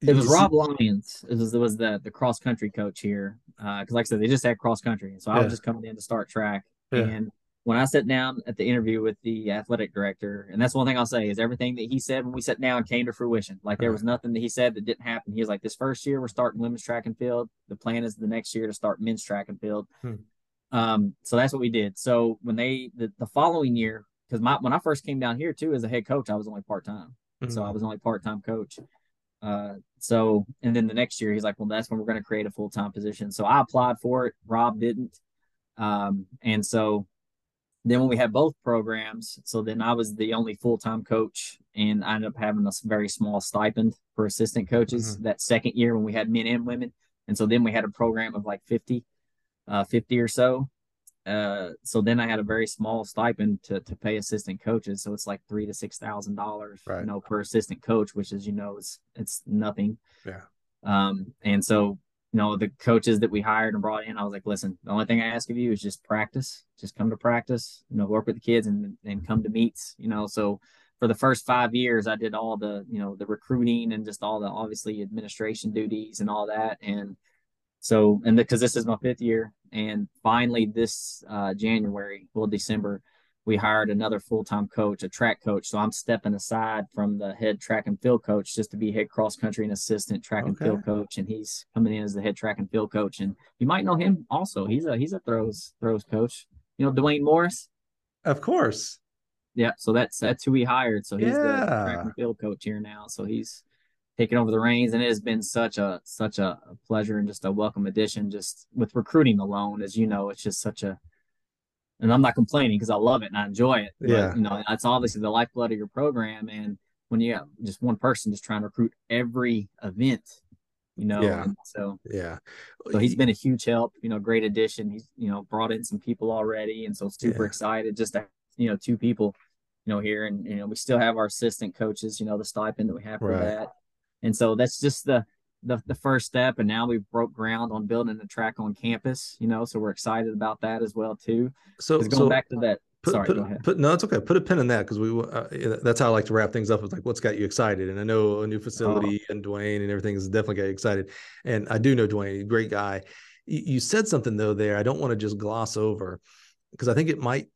Speaker 4: It was Rob Lyons. It was, it was the the cross country coach here. Because, uh, like I said, they just had cross country, so I was just coming in to start track. Yeah. And when I sat down at the interview with the athletic director, and that's one thing I'll say is everything that he said when we sat down came to fruition. Like there was nothing that he said that didn't happen. He was like, "This first year we're starting women's track and field. The plan is the next year to start men's track and field." Hmm. Um, so that's what we did. So when they the, the following year, because my when I first came down here too as a head coach, I was only part time. Mm-hmm. So I was only part time coach. Uh, so, and then the next year, he's like, well, that's when we're going to create a full time position. So I applied for it. Rob didn't. Um, and so then when we had both programs, so then I was the only full time coach, and I ended up having a very small stipend for assistant coaches mm-hmm. that second year when we had men and women. And so then we had a program of like 50, uh, 50 or so. Uh, so then I had a very small stipend to, to pay assistant coaches. So it's like three to six thousand dollars, right. you know, per assistant coach, which is you know it's it's nothing.
Speaker 3: Yeah.
Speaker 4: Um, and so you know the coaches that we hired and brought in, I was like, listen, the only thing I ask of you is just practice, just come to practice, you know, work with the kids and and come to meets, you know. So for the first five years, I did all the you know the recruiting and just all the obviously administration duties and all that, and so, and because this is my fifth year, and finally this uh, January, well, December, we hired another full-time coach, a track coach. So I'm stepping aside from the head track and field coach just to be head cross country and assistant track okay. and field coach. And he's coming in as the head track and field coach. And you might know him also. He's a he's a throws throws coach. You know Dwayne Morris?
Speaker 3: Of course.
Speaker 4: Yeah. So that's that's who we hired. So he's yeah. the track and field coach here now. So he's taking over the reins and it has been such a such a pleasure and just a welcome addition just with recruiting alone as you know it's just such a and I'm not complaining because I love it and I enjoy it. But,
Speaker 3: yeah.
Speaker 4: You know, that's obviously the lifeblood of your program. And when you have just one person just trying to recruit every event, you know,
Speaker 3: yeah.
Speaker 4: so
Speaker 3: yeah.
Speaker 4: So he's been a huge help, you know, great addition. He's, you know, brought in some people already. And so super yeah. excited just to, you know, two people, you know, here. And, you know, we still have our assistant coaches, you know, the stipend that we have for right. that. And so that's just the, the, the first step and now we've broke ground on building a track on campus you know so we're excited about that as well too
Speaker 3: so
Speaker 4: going
Speaker 3: so
Speaker 4: back to that
Speaker 3: put,
Speaker 4: sorry
Speaker 3: put,
Speaker 4: go ahead.
Speaker 3: put no it's okay put a pin in that because we uh, that's how i like to wrap things up with like what's got you excited and i know a new facility oh. and dwayne and everything has definitely got you excited and i do know dwayne great guy you, you said something though there i don't want to just gloss over because i think it might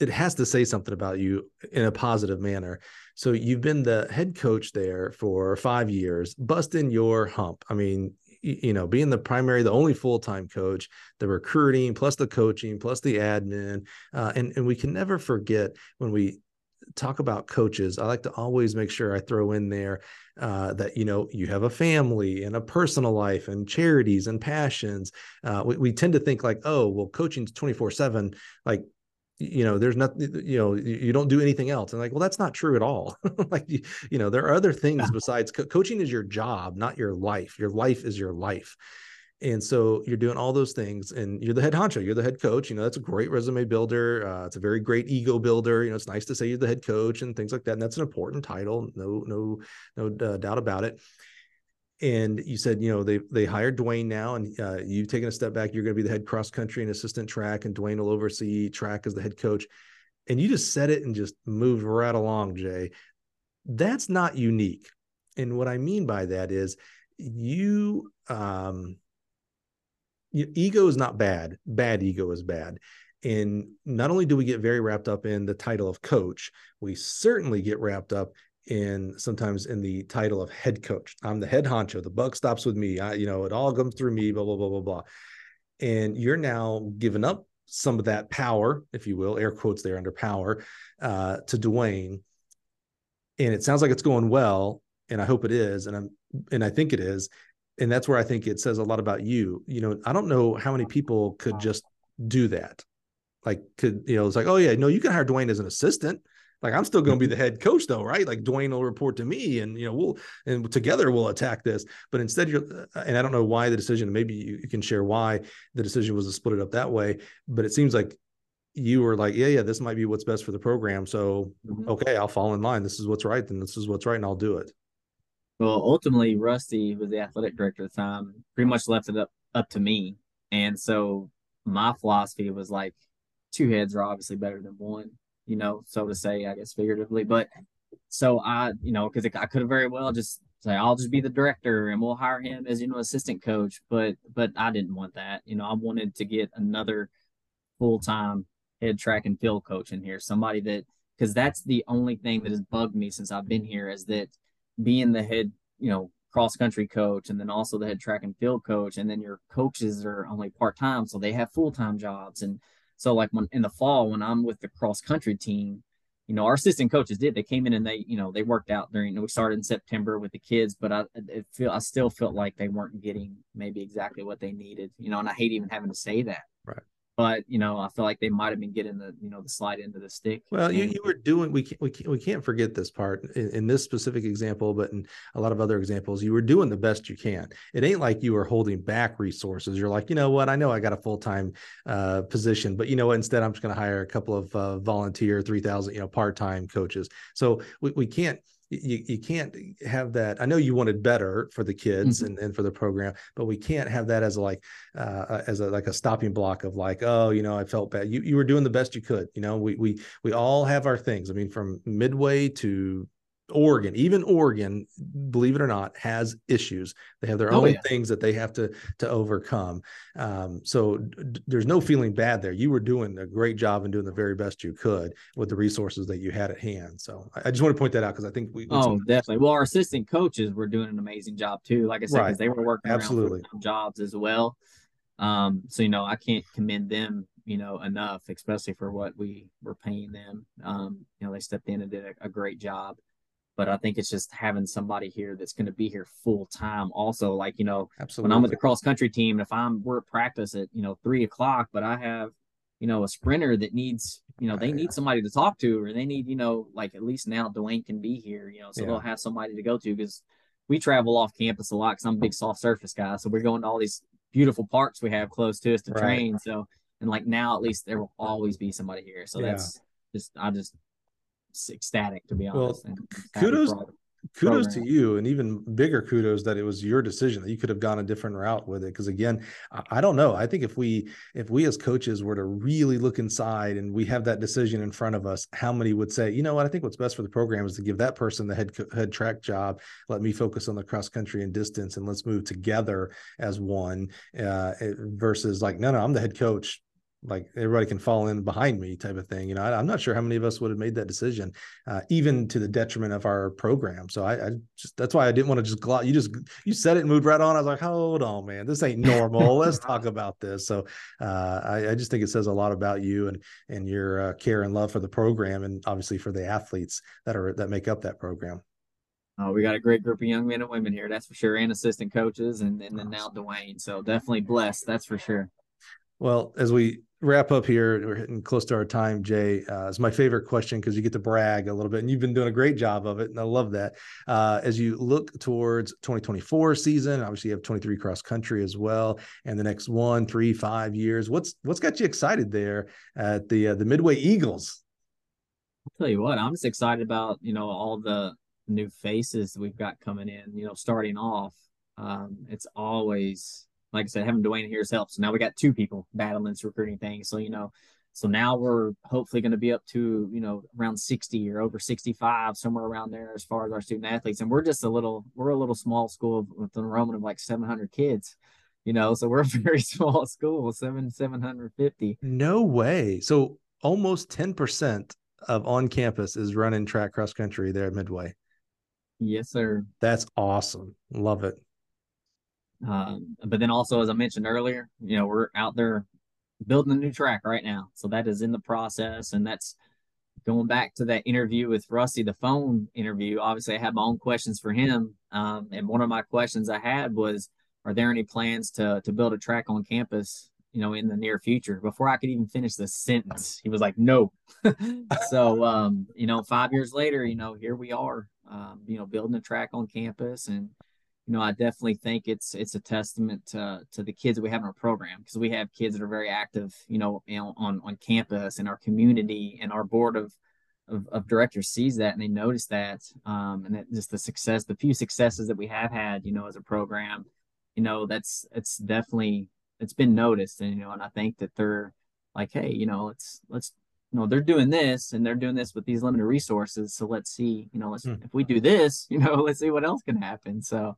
Speaker 3: it has to say something about you in a positive manner. So you've been the head coach there for five years, busting your hump. I mean, you know, being the primary, the only full time coach, the recruiting, plus the coaching, plus the admin, uh, and and we can never forget when we talk about coaches. I like to always make sure I throw in there uh, that you know you have a family and a personal life and charities and passions. Uh, we, we tend to think like, oh, well, coaching's twenty four seven. Like you know there's nothing you know you don't do anything else. And like well that's not true at all. Like you, you, know there are other things besides co- coaching is your job not your life. Your life is your life. And so you're doing all those things and you're the head honcho you're the head coach you know that's a great resume builder uh, it's a very great ego builder you know it's nice to say you're the head coach and things like that and that's an important title no no no uh, doubt about it and you said you know they they hired Dwayne now, and uh, you've taken a step back. You're going to be the head cross country and assistant track, and Dwayne will oversee track as the head coach. And you just said it and just moved right along, Jay. That's not unique, and what I mean by that is you um ego is not bad bad ego is bad and not only do we get very wrapped up in the title of coach we certainly get wrapped up in sometimes in the title of head coach. I'm the head honcho. The buck stops with me. I, you know, it all comes through me. Blah blah blah blah blah. And you're now giving up some of that power, if you will, air quotes there under power, uh, to Dwayne. And it sounds like it's going well, and I hope it is, and I'm and I think it is, and that's where I think it says a lot about you. You know, I don't know how many people could just do that. Like, could you know? It's like, oh yeah, no, you can hire Dwayne as an assistant like I'm still going to be the head coach though, right? Like Dwayne will report to me, and you know we'll and together we'll attack this. But instead, you're uh, and I don't know why the decision. Maybe you, you can share why the decision was to split it up that way. But it seems like you were like, yeah, yeah, this might be what's best for the program. So mm-hmm. okay, I'll fall in line. This is what's right, then this is what's right, and I'll do it.
Speaker 4: Well, ultimately, Rusty was the athletic director at the time. Pretty much left it up up to me, and so my philosophy was like, two heads are obviously better than one you know, so to say, I guess figuratively. But so I, you know, because I could have very well just say I'll just be the director and we'll hire him as you know assistant coach, but but I didn't want that. You know, I wanted to get another full time head track and field coach in here, somebody that because that's the only thing that has bugged me since I've been here is that being the head, you know, cross country coach and then also the head track and field coach, and then your coaches are only part time, so they have full time jobs and so like when in the fall when I'm with the cross country team, you know, our assistant coaches did. They came in and they, you know, they worked out during. We started in September with the kids, but I feel I still felt like they weren't getting maybe exactly what they needed. You know, and I hate even having to say that. But you know i feel like they might have been getting the you know the slide into the stick
Speaker 3: well you, you were doing we can't, we can't we can't forget this part in, in, this specific example but in a lot of other examples you were doing the best you can. It ain't like you were holding back resources. You're like you know what? I know i got a full-time uh, position but you know what? Instead i'm just going to hire a couple of uh, volunteer 3000 you know part-time coaches. So we, we can't you, you can't have that. I know you wanted better for the kids mm-hmm. and, and for the program, but we can't have that as a like uh, as a like a stopping block of like, oh, you know, I felt bad. You you were doing the best you could. You know, we we we all have our things. I mean, from midway to Oregon, even Oregon, believe it or not, has issues. They have their oh, own yeah. things that they have to to overcome. Um, so d- there's no feeling bad there. You were doing a great job and doing the very best you could with the resources that you had at hand. So I, I just want to point that out because I think we.
Speaker 4: Oh, definitely. Well, our assistant coaches were doing an amazing job too. Like I said, because right. they were working absolutely jobs as well. Um, so you know, I can't commend them you know, enough, especially for what we were paying them. Um, you know, they stepped in and did a, a great job but I think it's just having somebody here that's going to be here full time. Also, like you know, Absolutely. when I'm with the cross country team, and if I'm we're at practice at you know three o'clock, but I have you know a sprinter that needs you know they need somebody to talk to, or they need you know like at least now Dwayne can be here, you know, so yeah. they'll have somebody to go to because we travel off campus a lot because I'm a big soft surface guy, so we're going to all these beautiful parks we have close to us to right. train. So and like now at least there will always be somebody here, so yeah. that's just I just ecstatic to be honest. Well,
Speaker 3: kudos, kudos to you, and even bigger kudos that it was your decision that you could have gone a different route with it. Because again, I, I don't know. I think if we if we as coaches were to really look inside and we have that decision in front of us, how many would say, you know what, I think what's best for the program is to give that person the head head track job. Let me focus on the cross country and distance, and let's move together as one. Uh, versus like, no, no, I'm the head coach like everybody can fall in behind me type of thing. You know, I, am not sure how many of us would have made that decision, uh, even to the detriment of our program. So I, I just that's why I didn't want to just gloss. You just you said it and moved right on. I was like, hold on, man, this ain't normal. Let's talk about this. So uh, I, I, just think it says a lot about you and and your uh, care and love for the program, and obviously for the athletes that are that make up that program.
Speaker 4: Oh, we got a great group of young men and women here, that's for sure, and assistant coaches, and, and then now Dwayne. So definitely blessed, that's for sure.
Speaker 3: Well, as we wrap up here, we're hitting close to our time, Jay. Uh, it's my favorite question because you get to brag a little bit, and you've been doing a great job of it, and I love that. Uh, as you look towards 2024 season, obviously you have 23 cross country as well, and the next one, three, five years. What's what's got you excited there at the uh, the Midway Eagles?
Speaker 4: I'll tell you what, I'm just excited about you know all the new faces we've got coming in. You know, starting off, um, it's always like I said, having Dwayne here has helped. So now we got two people battling this recruiting thing. So, you know, so now we're hopefully going to be up to, you know, around 60 or over 65, somewhere around there as far as our student athletes. And we're just a little, we're a little small school with an enrollment of like 700 kids, you know, so we're a very small school, seven, 750.
Speaker 3: No way. So almost 10% of on campus is running track cross country there at Midway.
Speaker 4: Yes, sir.
Speaker 3: That's awesome. Love it.
Speaker 4: Um, but then also, as I mentioned earlier, you know, we're out there building a new track right now. So that is in the process. And that's going back to that interview with Rusty, the phone interview. Obviously, I had my own questions for him. Um, and one of my questions I had was, are there any plans to to build a track on campus you know in the near future before i could even finish the sentence he was like no so um you know five years later you know here we are um you know building a track on campus and you know, I definitely think it's it's a testament to to the kids that we have in our program because we have kids that are very active, you know, on on campus and our community and our board of, of of, directors sees that and they notice that, um, and that just the success, the few successes that we have had, you know, as a program, you know, that's it's definitely it's been noticed, and you know, and I think that they're like, hey, you know, let's let's you know they're doing this and they're doing this with these limited resources so let's see you know let's mm. if we do this you know let's see what else can happen so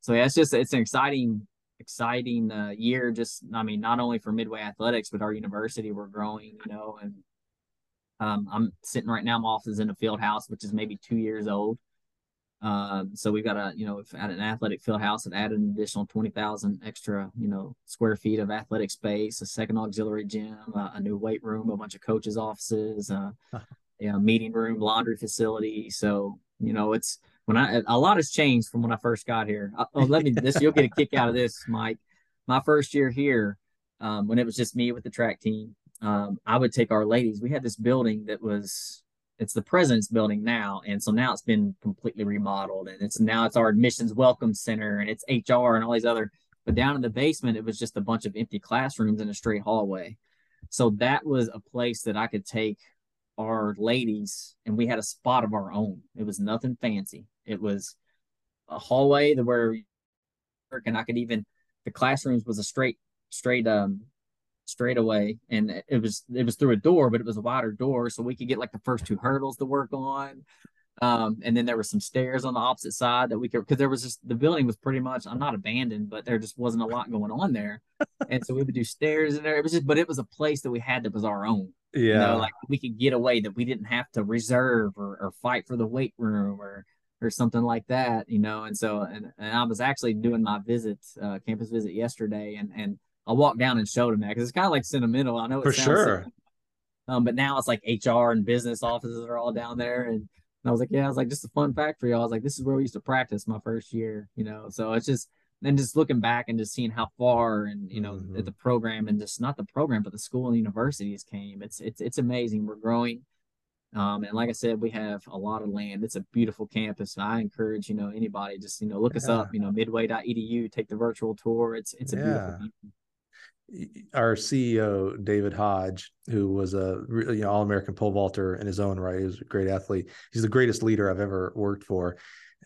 Speaker 4: so yeah it's just it's an exciting exciting uh, year just i mean not only for midway athletics but our university we're growing you know and um, i'm sitting right now my office is in a field house which is maybe two years old um, so we've got a, you know, at an athletic field house and added an additional 20,000 extra, you know, square feet of athletic space, a second auxiliary gym, uh, a new weight room, a bunch of coaches' offices, uh, you know, meeting room, laundry facility. So, you know, it's when I, a lot has changed from when I first got here. Uh, oh, let me, this, you'll get a kick out of this, Mike. My first year here, um, when it was just me with the track team, um, I would take our ladies. We had this building that was it's the president's building now and so now it's been completely remodeled and it's now it's our admissions welcome center and it's hr and all these other but down in the basement it was just a bunch of empty classrooms in a straight hallway. So that was a place that i could take our ladies and we had a spot of our own. It was nothing fancy. It was a hallway that where and i could even the classrooms was a straight straight um straight away and it was it was through a door but it was a wider door so we could get like the first two hurdles to work on Um, and then there were some stairs on the opposite side that we could because there was just the building was pretty much I'm not abandoned, but there just wasn't a lot going on there. and so we would do stairs in there. It was just but it was a place that we had that was our own.
Speaker 3: Yeah.
Speaker 4: You know, like we could get away that we didn't have to reserve or, or fight for the weight room or or something like that, you know. And so and, and I was actually doing my visit, uh, campus visit yesterday and and I walked down and showed him that because it's kind of like sentimental. I know it
Speaker 3: For sure.
Speaker 4: um, but now it's like HR and business offices are all down there. And, and I was like, yeah, I was like, just a fun fact for y'all. I was like, this is where we used to practice my first year, you know. So it's just and just looking back and just seeing how far and you know
Speaker 3: Mhm.
Speaker 4: the program and just not the program but the school and universities came. It's it's it's amazing. We're growing. Um, and like I said, we have a lot of land. It's a beautiful campus. I encourage, you know, anybody just, you know, look us up, you know, midway.edu, take the virtual tour. It's it's a
Speaker 3: Yeah.
Speaker 4: beautiful
Speaker 3: our CEO David Hodge, who was a you know, all-American pole vaulter in his own right, he was a great athlete. He's the greatest leader I've ever worked for.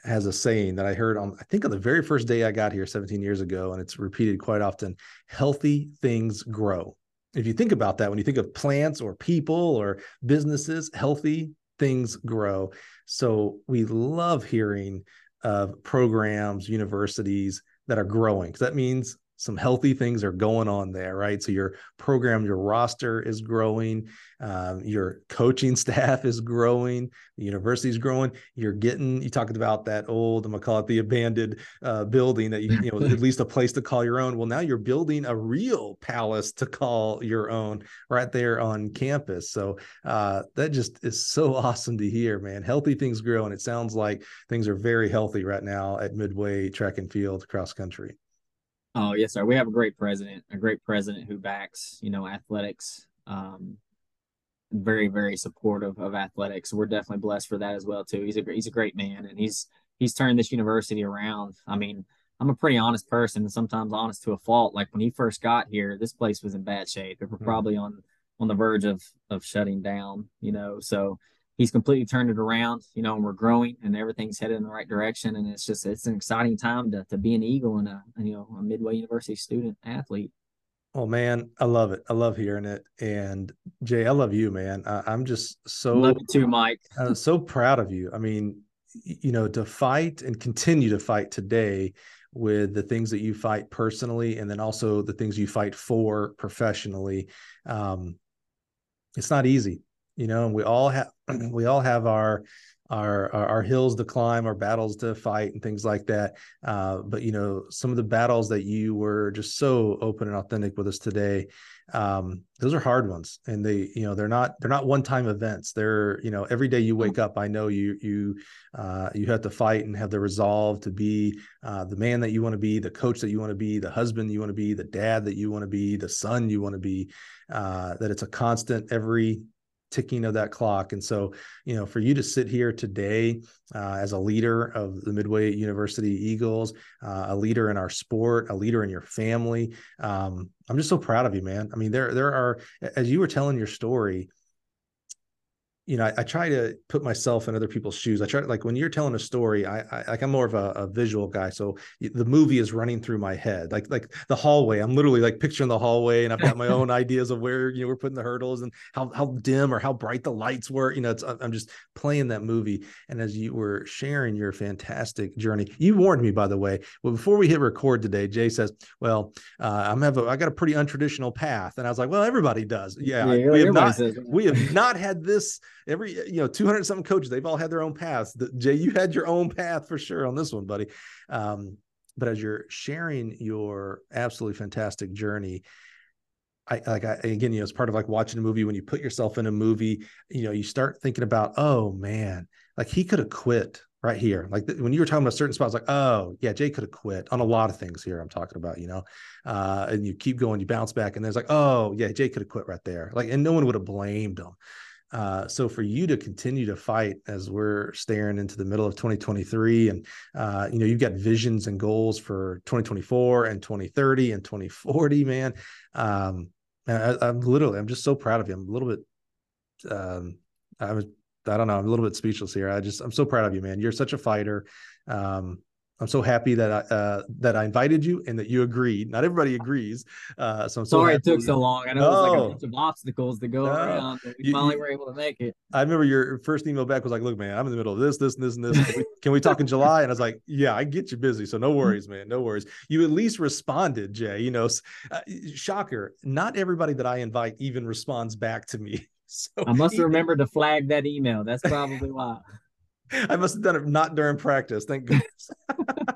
Speaker 3: Has a saying that I heard on I think on the very first day I got here 17 years ago, and it's repeated quite often: "Healthy things grow." If you think about that, when you think of plants or people or businesses, healthy things grow. So we love hearing of programs, universities that are growing because that means some healthy things are going on there, right? So your program, your roster is growing, um, your coaching staff is growing, the university is growing. You're getting, you talked about that old, I'm gonna call it the abandoned uh, building that you, you know, at least a place to call your own. Well, now you're building a real palace to call your own right there on campus. So uh, that just is so awesome to hear, man. Healthy things grow, and it sounds like things are very healthy right now at Midway Track and Field cross country.
Speaker 4: Oh yes, sir. We have a great president, a great president who backs, you know, athletics. Um, very, very supportive of athletics. We're definitely blessed for that as well too. He's a he's a great man, and he's he's turned this university around. I mean, I'm a pretty honest person, and sometimes honest to a fault. Like when he first got here, this place was in bad shape. It were
Speaker 3: Mhm.
Speaker 4: probably on on the verge of of shutting down. You know, so he's completely turned it around. You know, and we're growing, and everything's headed in the right direction. And it's just it's an exciting time to to be an Eagle and a you know a Midway University student athlete.
Speaker 3: Oh man, I love it. I love hearing it. And Jay, I love you, man. I, I'm just so
Speaker 4: Love you too, Mike.
Speaker 3: I'm so proud of you. I mean, you know, to fight and continue to fight today with the things that you fight personally, and then also the things you fight for professionally. Um, it's not easy, you know. And we all have we all have our our our, our hills to climb, our battles to fight, and things like that. Uh, but you know, some of the battles that you were just so open and authentic with us today, um, those are hard ones, and they you know they're not they're not one time events. They're you know every day you wake up, I know you you uh, you have to fight and have the resolve to be uh, the man that you want to be, the coach that you want to be, the husband you want to be, the dad that you want to be, the son you want to be. Uh, that it's a constant every ticking of that clock. And so, you know, for you to sit here today uh, as a leader of the Midway University Eagles, uh, a leader in our sport, a leader in your family, um, I'm just so proud of you, man. I mean, there there are as you were telling your story. You know, I, I try to put myself in other people's shoes. I try to like when you're telling a story, I, I like I'm more of a, a visual guy, so the movie is running through my head, like like the hallway. I'm literally like picturing the hallway, and I've got my own ideas of where you know we're putting the hurdles and how how dim or how bright the lights were. You know, it's I'm just playing that movie. And as you were sharing your fantastic journey, you warned me, by the way. Well, before we hit record today, Jay says, "Well, uh, I'm have a, I got a pretty untraditional path," and I was like, "Well, everybody does. Yeah, we have not
Speaker 4: says
Speaker 3: we have not had this every you know 200 something coaches they've all had their own paths the, jay you had your own path for sure on this one buddy um, but as you're sharing your absolutely fantastic journey I like I again, you know, it's part of like watching a movie when you put yourself in a movie, you know, you start thinking about, oh man, like he could have quit right here. Like when you were talking about certain spots, like, oh yeah, Jay could have quit on a lot of things here. I'm talking about, you know, uh, and you keep going, you bounce back, and there's like, oh yeah, Jay could have quit right there. Like, and no one would have blamed him. Uh, so for you to continue to fight as we're staring into the middle of 2023 and uh, you know you've got visions and goals for 2024 and 2030 and 2040 man. Um, I, i'm literally i'm just so proud of you. I'm a little bit um, i was i don't know i'm a little bit speechless here. I just i'm so proud of you man. You're such a fighter. Um, I'm so happy that I uh, that I invited you and that you agreed. Not everybody agrees, uh, so I'm so
Speaker 4: Sorry it took so long. I know it was like a bunch of obstacles to go
Speaker 3: No.
Speaker 4: around, but we
Speaker 3: You-
Speaker 4: finally
Speaker 3: you-
Speaker 4: were able to make it.
Speaker 3: I remember your first email back was like, "Look, man, I'm in the middle of this, this, and this, and this. Can we, can we talk in July?" And I was like, "Yeah, I get you busy, so no worries, man, no worries." You at least responded, Jay. You know, uh, shocker. Not everybody that I invite even responds back to me. So
Speaker 4: I must have remembered to flag that email. That's probably why.
Speaker 3: I must have done it not during practice. Thank goodness.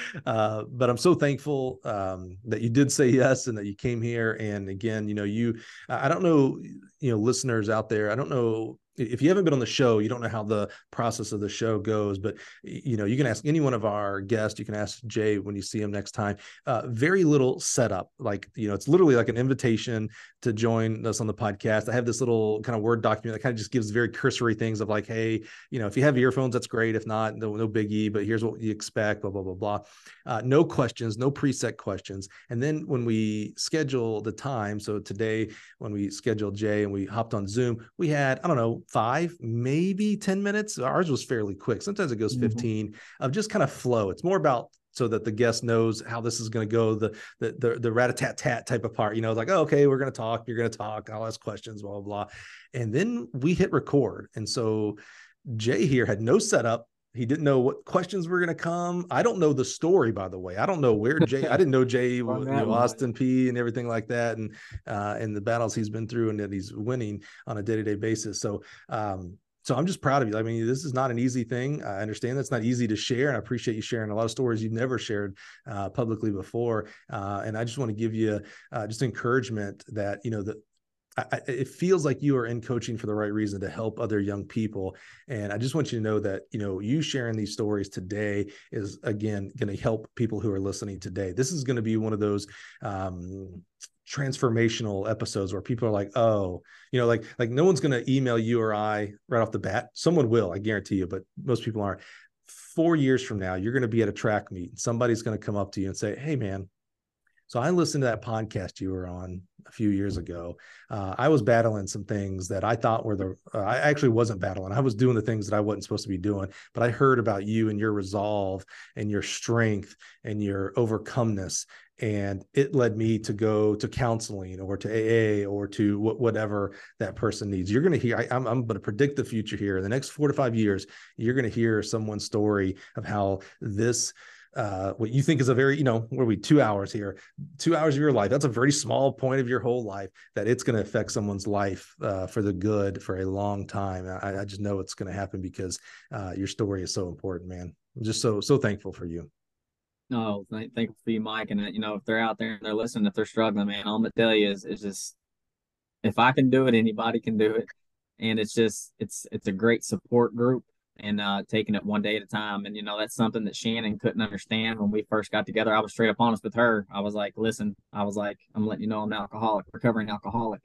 Speaker 3: uh, but I'm so thankful um, that you did say yes and that you came here. And again, you know, you, I I don't know, you know, listeners out there, I don't know if you haven't been on the show, you don't know how the process of the show goes, but you know, you can ask any one of our guests. You can ask Jay when you see him next time. Uh, very little setup, like you know, it's literally like an invitation to join us on the podcast. I have this little kind of word document that kind of just gives very cursory things of like, hey, you know, if you have earphones, that's great. If not, no, no biggie. But here's what you expect. Blah blah blah blah. Uh, no questions, no preset questions. And then when we schedule the time, so today when we scheduled Jay and we hopped on Zoom, we had I don't know five, maybe ten minutes. Ours was fairly quick. Sometimes it goes
Speaker 4: Mhm.
Speaker 3: fifteen of just kind of flow. It's more about so that the guest knows how this is going to go the the the, the rat-a-tat-tat type of part you know it's like oh, okay we're going to talk you're going to talk i'll ask questions blah blah blah and then we hit record and so jay here had no setup he didn't know what questions were going to come i don't know the story by the way i don't know where jay i didn't know jay you know, Austin Peay and everything like that and uh and the battles he's been through and that he's winning on a day-to-day basis so um so I'm just proud of you. I mean, this is not an easy thing. I understand that's not easy to share, and I appreciate you sharing a lot of stories you've never shared uh, publicly before. Uh, and I just want to give you uh, just encouragement that you know that I, it feels like you are in coaching for the right reason to help other young people. And I just want you to know that you know you sharing these stories today is again going to help people who are listening today. This is going to be one of those. Um, transformational episodes where people are like oh you know like like no one's going to email you or i right off the bat someone will i guarantee you but most people aren't four years from now you're going to be at a track meet and somebody's going to come up to you and say hey man so i listened to that podcast you were on a few years ago uh, i was battling some things that i thought were the uh, i actually wasn't battling i was doing the things that i wasn't supposed to be doing but i heard about you and your resolve and your strength and your overcomeness and it led me to go to counseling or to AA or to wh- whatever that person needs. You're going to hear. I, I'm, I'm going to predict the future here. In the next four to five years, you're going to hear someone's story of how this. Uh, what you think is a very, you know, where are we two hours here, two hours of your life. That's a very small point of your whole life that it's going to affect someone's life uh, for the good for a long time. I, I just know it's going to happen because uh, your story is so important, man. I'm just so so thankful for you.
Speaker 4: No, thank, thankful for you, Mike. And uh, you know, if they're out there and they're listening, if they're struggling, man, all I'm gonna tell you is, is just if I can do it, anybody can do it. And it's just it's it's a great support group and uh taking it one day at a time. And you know, that's something that Shannon couldn't understand when we first got together. I was straight up honest with her. I was like, listen, I was like, I'm letting you know I'm an alcoholic, recovering alcoholic.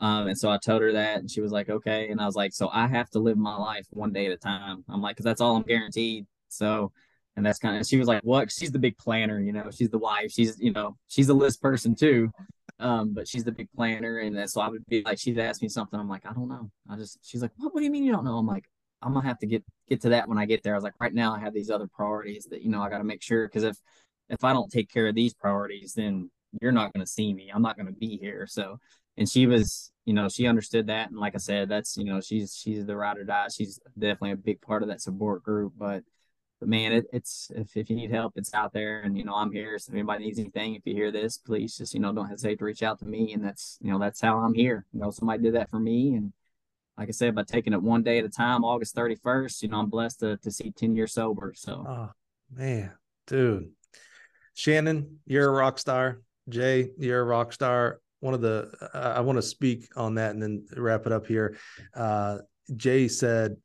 Speaker 4: Um, and so I told her that, and she was like, okay. And I was like, so I have to live my life one day at a time. I'm like, because that's all I'm guaranteed. So, and that's kind of, she was like, what? She's the big planner, you know, she's the wife. She's, you know, she's a list person too. Um, but she's the big planner. And so I would be like, she'd ask me something. I'm like, I don't know. I just, she's like, what, what do you mean you don't know? I'm like, I'm gonna have to get, get to that when I get there. I was like, right now I have these other priorities that, you know, I got to make sure. Cause if, if I don't take care of these priorities, then you're not to see me. I'm not to be here. So, and she was, you know, she understood that. And like I said, that's, you know, she's, she's the ride or die. She's definitely a big part of that support group. But, but man, it, it's, if, if you need help, it's out there. And, you know, I'm here. So if anybody needs anything, if you hear this, please just, you know, don't hesitate to reach out to me. And that's, you know, that's how I'm here. You know, somebody did that for me. And like I said, by taking it one day at a time, August 31st, you know, I'm blessed to, to see 10 years sober. So,
Speaker 3: Oh man, dude. Shannon, you're a rock star. Jay, you're a rock star. One of the I, I want to speak on that and then wrap it up here. Uh, Jay said,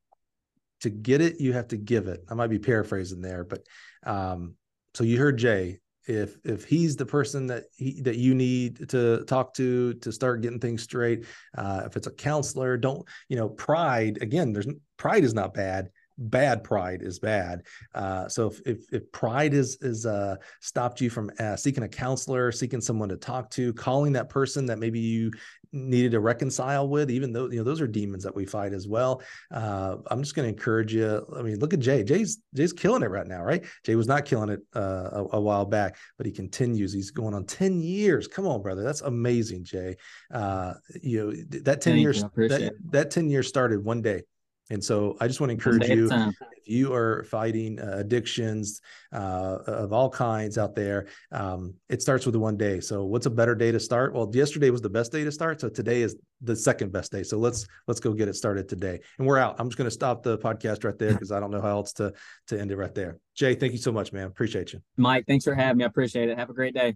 Speaker 3: "To get it, you have to give it." I might be paraphrasing there, but um, so you heard Jay. If if he's the person that he that you need to talk to to start getting things straight, uh, if it's a counselor, don't you know pride again. There's pride is not bad bad pride is bad. Uh, so if, if, if pride is is uh, stopped you from uh, seeking a counselor, seeking someone to talk to, calling that person that maybe you needed to reconcile with, even though you know those are demons that we fight as well. Uh, I'm just going to encourage you. I mean, look at Jay. Jay's Jay's killing it right now, right? Jay was not killing it uh, a, a, while back, but he continues. He's going on 10 years. Come on, brother, that's amazing, Jay. Uh, you know that 10 Thank years that, that 10 years started one day and so I just want to encourage you if you are fighting uh, addictions uh, of all kinds out there, um, it starts with one day. So what's a better day to start? Well, yesterday was the best day to start. So today is the second best day. So let's let's go get it started today. And we're out. I'm just going to stop the podcast right there because I don't know how else to to end it right there. Jay, thank you so much, man. Appreciate you.
Speaker 4: Mike, thanks for having me. I appreciate it. Have a great day.